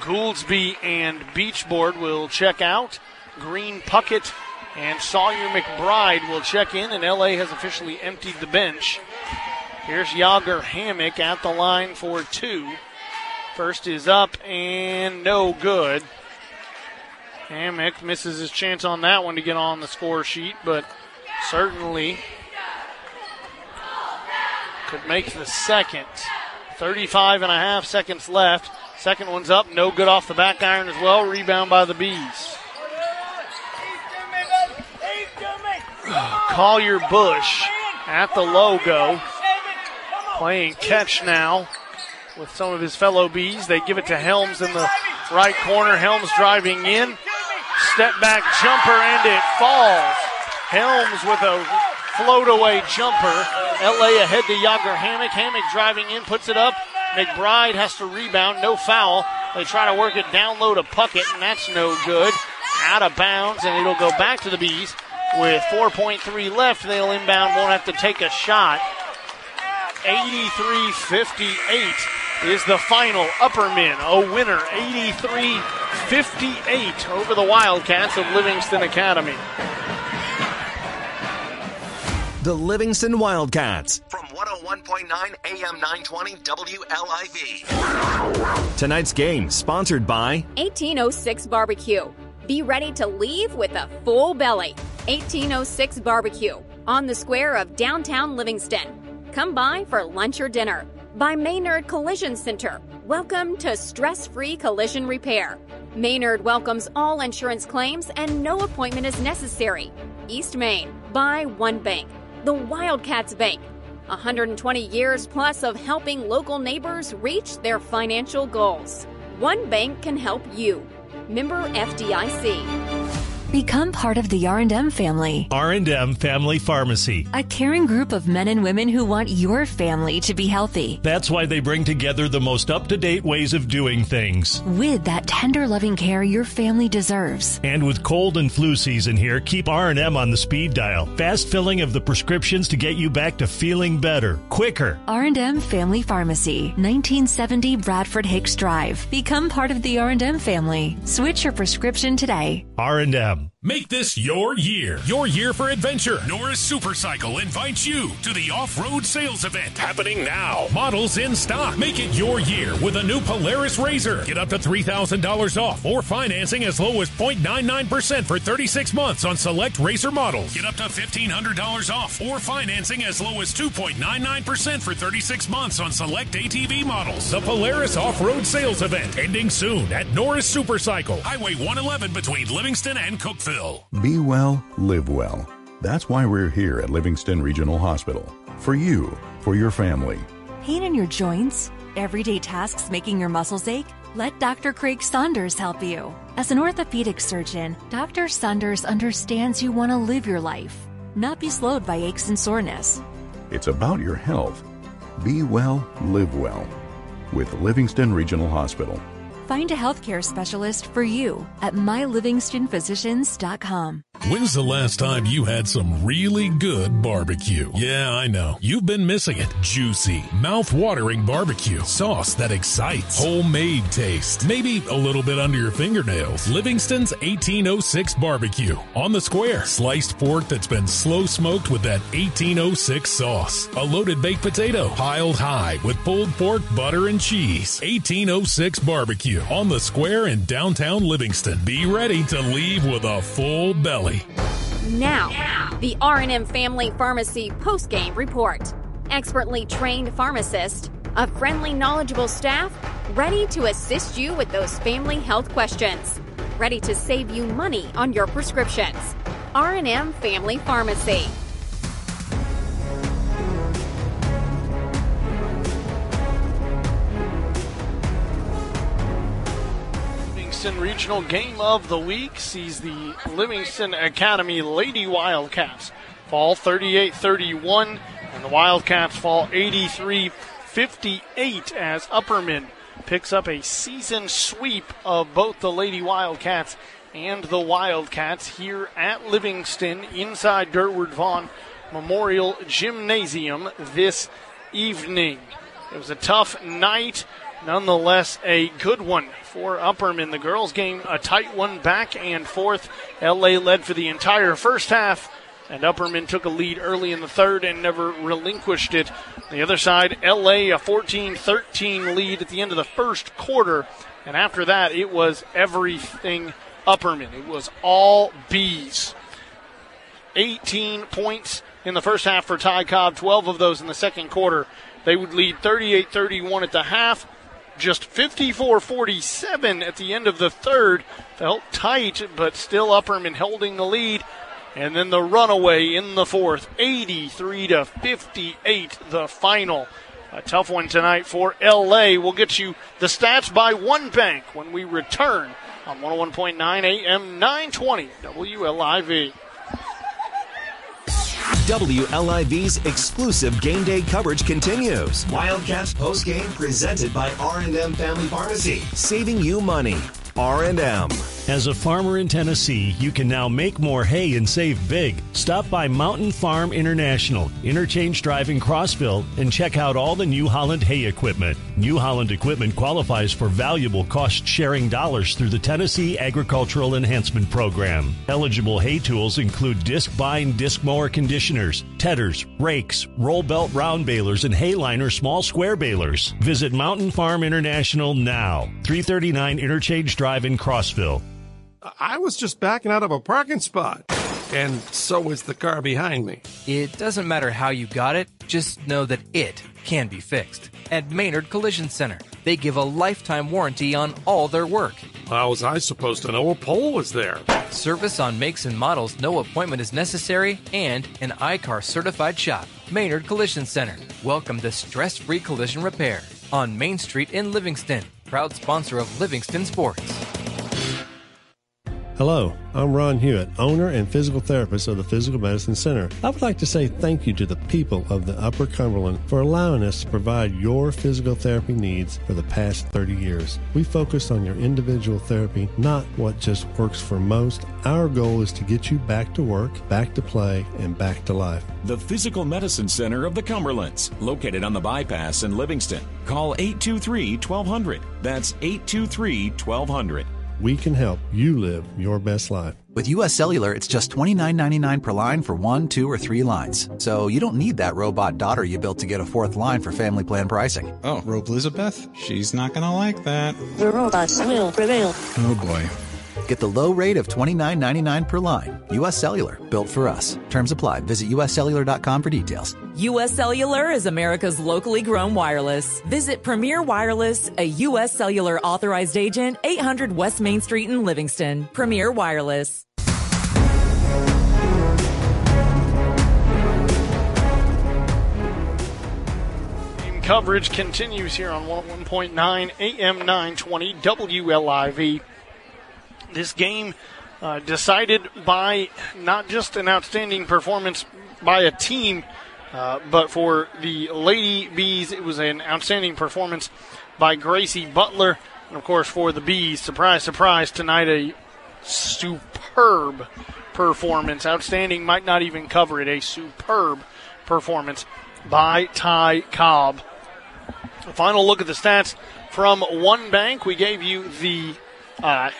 Gouldsby and Beachboard will check out. Green Puckett and Sawyer McBride will check in, and LA has officially emptied the bench. Here's Yager Hammock at the line for two. First is up and no good. Hammock misses his chance on that one to get on the score sheet, but certainly could make the second. 35 and a half seconds left. Second one's up, no good off the back iron as well. Rebound by the Bees. Collier Bush at the logo. Playing catch now with some of his fellow Bees. They give it to Helms in the right corner. Helms driving in. Step back jumper and it falls. Helms with a float away jumper. LA ahead to Yager Hammock. Hammock driving in, puts it up. McBride has to rebound. No foul. They try to work it down low to Puckett, and that's no good. Out of bounds, and it'll go back to the Bees. With 4.3 left, they'll inbound, won't have to take a shot. 83 58 is the final. Upperman, a winner, 83 58 over the Wildcats of Livingston Academy. The Livingston Wildcats. From 101.9 AM 920 WLIV. Tonight's game sponsored by 1806 Barbecue. Be ready to leave with a full belly. 1806 Barbecue on the square of downtown Livingston. Come by for lunch or dinner. By Maynard Collision Center. Welcome to stress free collision repair. Maynard welcomes all insurance claims and no appointment is necessary. East Main. By One Bank. The Wildcats Bank. 120 years plus of helping local neighbors reach their financial goals. One bank can help you. Member FDIC. Become part of the R&M family. R&M Family Pharmacy. A caring group of men and women who want your family to be healthy. That's why they bring together the most up-to-date ways of doing things. With that tender loving care your family deserves. And with cold and flu season here, keep R&M on the speed dial. Fast filling of the prescriptions to get you back to feeling better, quicker. R&M Family Pharmacy, 1970 Bradford Hicks Drive. Become part of the R&M family. Switch your prescription today. R&M one Make this your year. Your year for adventure. Norris Supercycle invites you to the off-road sales event happening now. Models in stock. Make it your year with a new Polaris RZR. Get up to $3,000 off or financing as low as 0.99% for 36 months on select RZR models. Get up to $1,500 off or financing as low as 2.99% for 36 months on select ATV models. The Polaris Off-Road Sales Event ending soon at Norris Supercycle, Highway 111 between Livingston and Cookeville. Be well, live well. That's why we're here at Livingston Regional Hospital. For you, for your family. Pain in your joints? Everyday tasks making your muscles ache? Let Dr. Craig Saunders help you. As an orthopedic surgeon, Dr. Saunders understands you want to live your life, not be slowed by aches and soreness. It's about your health. Be well, live well. With Livingston Regional Hospital. Find a healthcare specialist for you at mylivingstonphysicians.com. When's the last time you had some really good barbecue? Yeah, I know. You've been missing it. Juicy, mouth-watering barbecue. Sauce that excites. Homemade taste. Maybe a little bit under your fingernails. Livingston's 1806 barbecue. On the square. Sliced pork that's been slow smoked with that 1806 sauce. A loaded baked potato. Piled high with pulled pork, butter, and cheese. 1806 barbecue. On the square in downtown Livingston. Be ready to leave with a full belly. Now, the R&M Family Pharmacy post-game report. Expertly trained pharmacist, a friendly, knowledgeable staff, ready to assist you with those family health questions. Ready to save you money on your prescriptions. R&M Family Pharmacy. Livingston Regional Game of the Week sees the Livingston Academy Lady Wildcats fall 38 31, and the Wildcats fall 83 58 as Upperman picks up a season sweep of both the Lady Wildcats and the Wildcats here at Livingston inside Dirtward Vaughn Memorial Gymnasium this evening. It was a tough night nonetheless a good one for Upperman. The girls' game, a tight one back and forth. LA led for the entire first half, and Upperman took a lead early in the third and never relinquished it. On the other side, LA a 14 13 lead at the end of the first quarter, and after that, it was everything Upperman. It was all B's. 18 points in the first half for Ty Cobb, 12 of those in the second quarter. They would lead 38 31 at the half just 54 47 at the end of the third. Felt tight, but still Upperman holding the lead. And then the runaway in the fourth, 83 to 58, the final. A tough one tonight for LA. We'll get you the stats by one bank when we return on 101.9 AM 920 WLIV. WLIV's exclusive game day coverage continues. Wildcats postgame presented by R&M Family Pharmacy, saving you money. R&M. As a farmer in Tennessee, you can now make more hay and save big. Stop by Mountain Farm International, Interchange Drive in Crossville, and check out all the New Holland hay equipment. New Holland equipment qualifies for valuable cost sharing dollars through the Tennessee Agricultural Enhancement Program. Eligible hay tools include Discbine disc mower conditioners, tedders, rakes, roll belt round balers, and hayliner small square balers. Visit Mountain Farm International now, 339 Interchange Drive in Crossville. I was just backing out of a parking spot. And so was the car behind me. It doesn't matter how you got it, just know that it can be fixed. At Maynard Collision Center, they give a lifetime warranty on all their work. How was I supposed to know a pole was there? Service on makes and models, no appointment is necessary, and an I-CAR certified shop. Maynard Collision Center. Welcome to stress free collision repair on Main Street in Livingston. Proud sponsor of Livingston Sports. Hello, I'm Ron Hewitt, owner and physical therapist of the Physical Medicine Center. I would like to say thank you to the people of the Upper Cumberland for allowing us to provide your physical therapy needs for the past 30 years. We focus on your individual therapy, not what just works for most. Our goal is to get you back to work, back to play, and back to life. The Physical Medicine Center of the Cumberlands, located on the bypass in Livingston. Call 823 1200. That's 823 1200 we can help you live your best life. With US Cellular, it's just $29.99 per line for one, two, or three lines. So you don't need that robot daughter you built to get a fourth line for family plan pricing. Oh, Robe Elizabeth? She's not going to like that. The robots will prevail. Oh boy. Get the low rate of $29.99 per line. US Cellular, built for us. Terms apply. Visit uscellular.com for details. US Cellular is America's locally grown wireless. Visit Premier Wireless, a US Cellular authorized agent, 800 West Main Street in Livingston. Premier Wireless. Game coverage continues here on 101.9 AM 920 WLIV this game uh, decided by not just an outstanding performance by a team, uh, but for the Lady Bees, it was an outstanding performance by Gracie Butler. And of course, for the Bees, surprise, surprise, tonight a superb performance. Outstanding might not even cover it. A superb performance by Ty Cobb. A final look at the stats from one bank. We gave you the uh,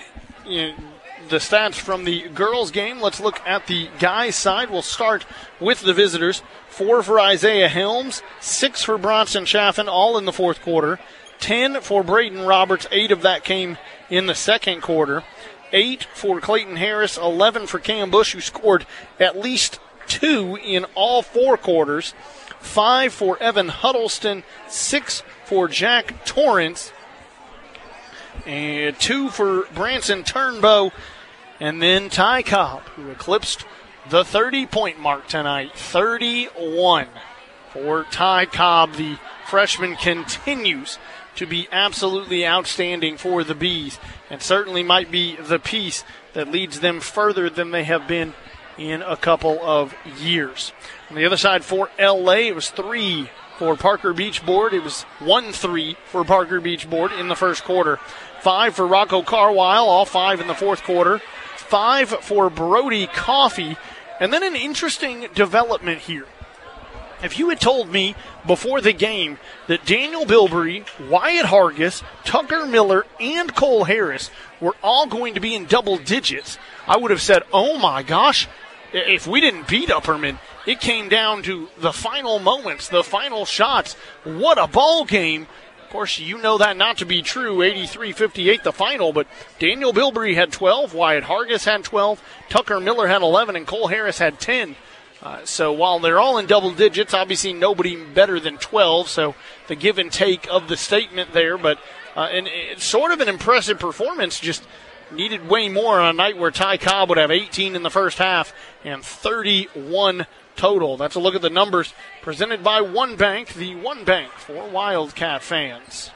you know, the stats from the girls' game. Let's look at the guys' side. We'll start with the visitors. Four for Isaiah Helms, six for Bronson Chaffin, all in the fourth quarter. Ten for Braden Roberts, eight of that came in the second quarter. Eight for Clayton Harris, 11 for Cam Bush, who scored at least two in all four quarters. Five for Evan Huddleston, six for Jack Torrance, and two for Branson Turnbow, and then Ty Cobb, who eclipsed the 30 point mark tonight. 31 for Ty Cobb. The freshman continues to be absolutely outstanding for the Bees, and certainly might be the piece that leads them further than they have been in a couple of years. On the other side for LA, it was three for Parker Beachboard. It was 1 3 for Parker Beachboard in the first quarter. Five for Rocco Carwile, all five in the fourth quarter. Five for Brody Coffee. And then an interesting development here. If you had told me before the game that Daniel Bilbrey, Wyatt Hargis, Tucker Miller, and Cole Harris were all going to be in double digits, I would have said, oh my gosh, if we didn't beat Upperman, it came down to the final moments, the final shots. What a ball game of course, you know that not to be true. 83 58 the final, but Daniel Bilbrey had 12, Wyatt Hargis had 12, Tucker Miller had 11, and Cole Harris had 10. Uh, so while they're all in double digits, obviously nobody better than 12. So the give and take of the statement there, but uh, and it's sort of an impressive performance. Just needed way more on a night where Ty Cobb would have 18 in the first half and 31 total. That's a look at the numbers presented by One Bank, the One Bank for Wildcat fans.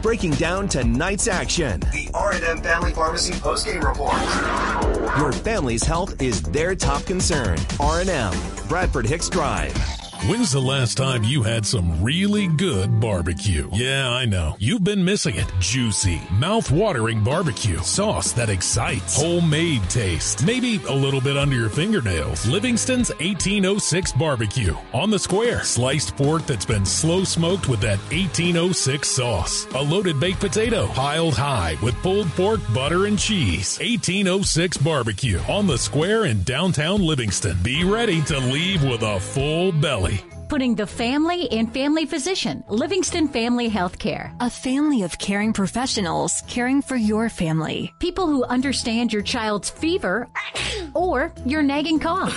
Breaking down tonight's action. The R&M Family Pharmacy postgame report. Your family's health is their top concern. R&M, Bradford Hicks Drive. When's the last time you had some really good barbecue? Yeah, I know. You've been missing it. Juicy, mouth-watering barbecue. Sauce that excites. Homemade taste. Maybe a little bit under your fingernails. Livingston's 1806 barbecue. On the square. Sliced pork that's been slow smoked with that 1806 sauce. A loaded baked potato piled high with pulled pork, butter, and cheese. 1806 barbecue. On the square in downtown Livingston. Be ready to leave with a full belly putting the family and family physician, Livingston Family Healthcare. A family of caring professionals caring for your family. People who understand your child's fever or your nagging cough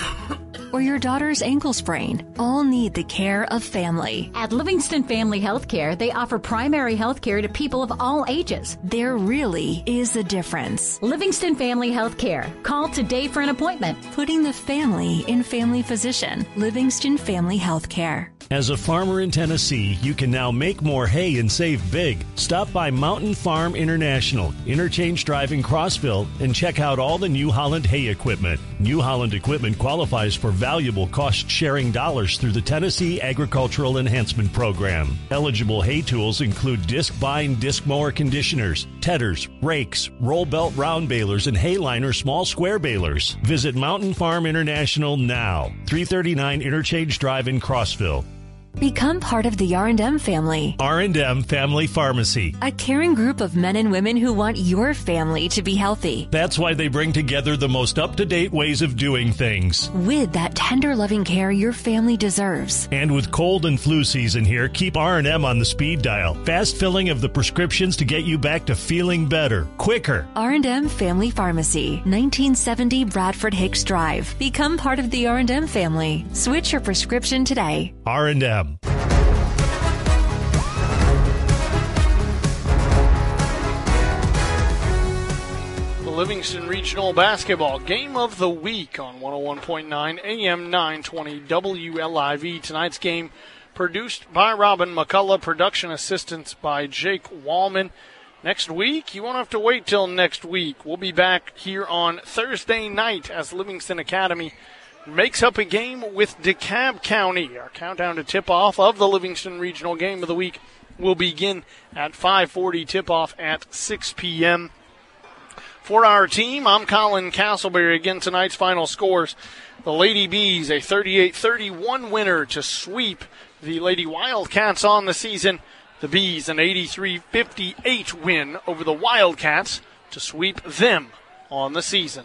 or your daughter's ankle sprain all need the care of family. At Livingston Family Healthcare, they offer primary health care to people of all ages. There really is a difference. Livingston Family Healthcare. Call today for an appointment. Putting the family in family physician. Livingston Family Healthcare. As a farmer in Tennessee, you can now make more hay and save big. Stop by Mountain Farm International, Interchange Drive in Crossville, and check out all the New Holland hay equipment. New Holland equipment qualifies for valuable cost sharing dollars through the Tennessee Agricultural Enhancement Program. Eligible hay tools include Discbine disc mower conditioners, tedders, rakes, roll belt round balers, and hayliner small square balers. Visit Mountain Farm International now, 339 Interchange Drive in Crossville. Become part of the R&M family. R&M Family Pharmacy. A caring group of men and women who want your family to be healthy. That's why they bring together the most up-to-date ways of doing things. With that tender loving care your family deserves. And with cold and flu season here, keep R&M on the speed dial. Fast filling of the prescriptions to get you back to feeling better, quicker. R&M Family Pharmacy, 1970 Bradford Hicks Drive. Become part of the R&M family. Switch your prescription today. R&M. The Livingston Regional Basketball Game of the Week on 101.9 AM 920 WLIV. Tonight's game produced by Robin McCullough, production assistance by Jake Wallman. Next week, you won't have to wait till next week. We'll be back here on Thursday night as Livingston Academy makes up a game with DeKalb County. Our countdown to tip off of the Livingston Regional Game of the Week will begin at 5:40. Tip off at 6 p.m. For our team, I'm Colin Castleberry. Again, tonight's final scores: the Lady Bees a 38-31 winner to sweep the Lady Wildcats on the season. The Bees an 83-58 win over the Wildcats to sweep them on the season.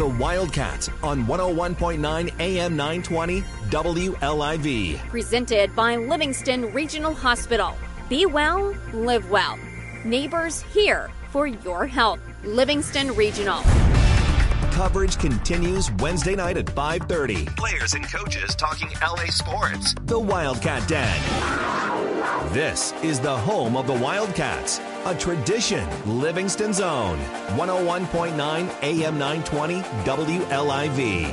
The Wildcats on 101.9 AM 920 WLIV. Presented by Livingston Regional Hospital. Be well, live well. Neighbors here for your health. Livingston Regional. Coverage continues Wednesday night at 5:30. Players and coaches talking LA sports. The Wildcat Den. This is the home of the Wildcats, a tradition Livingston's own. 101.9 AM 920 WLIV.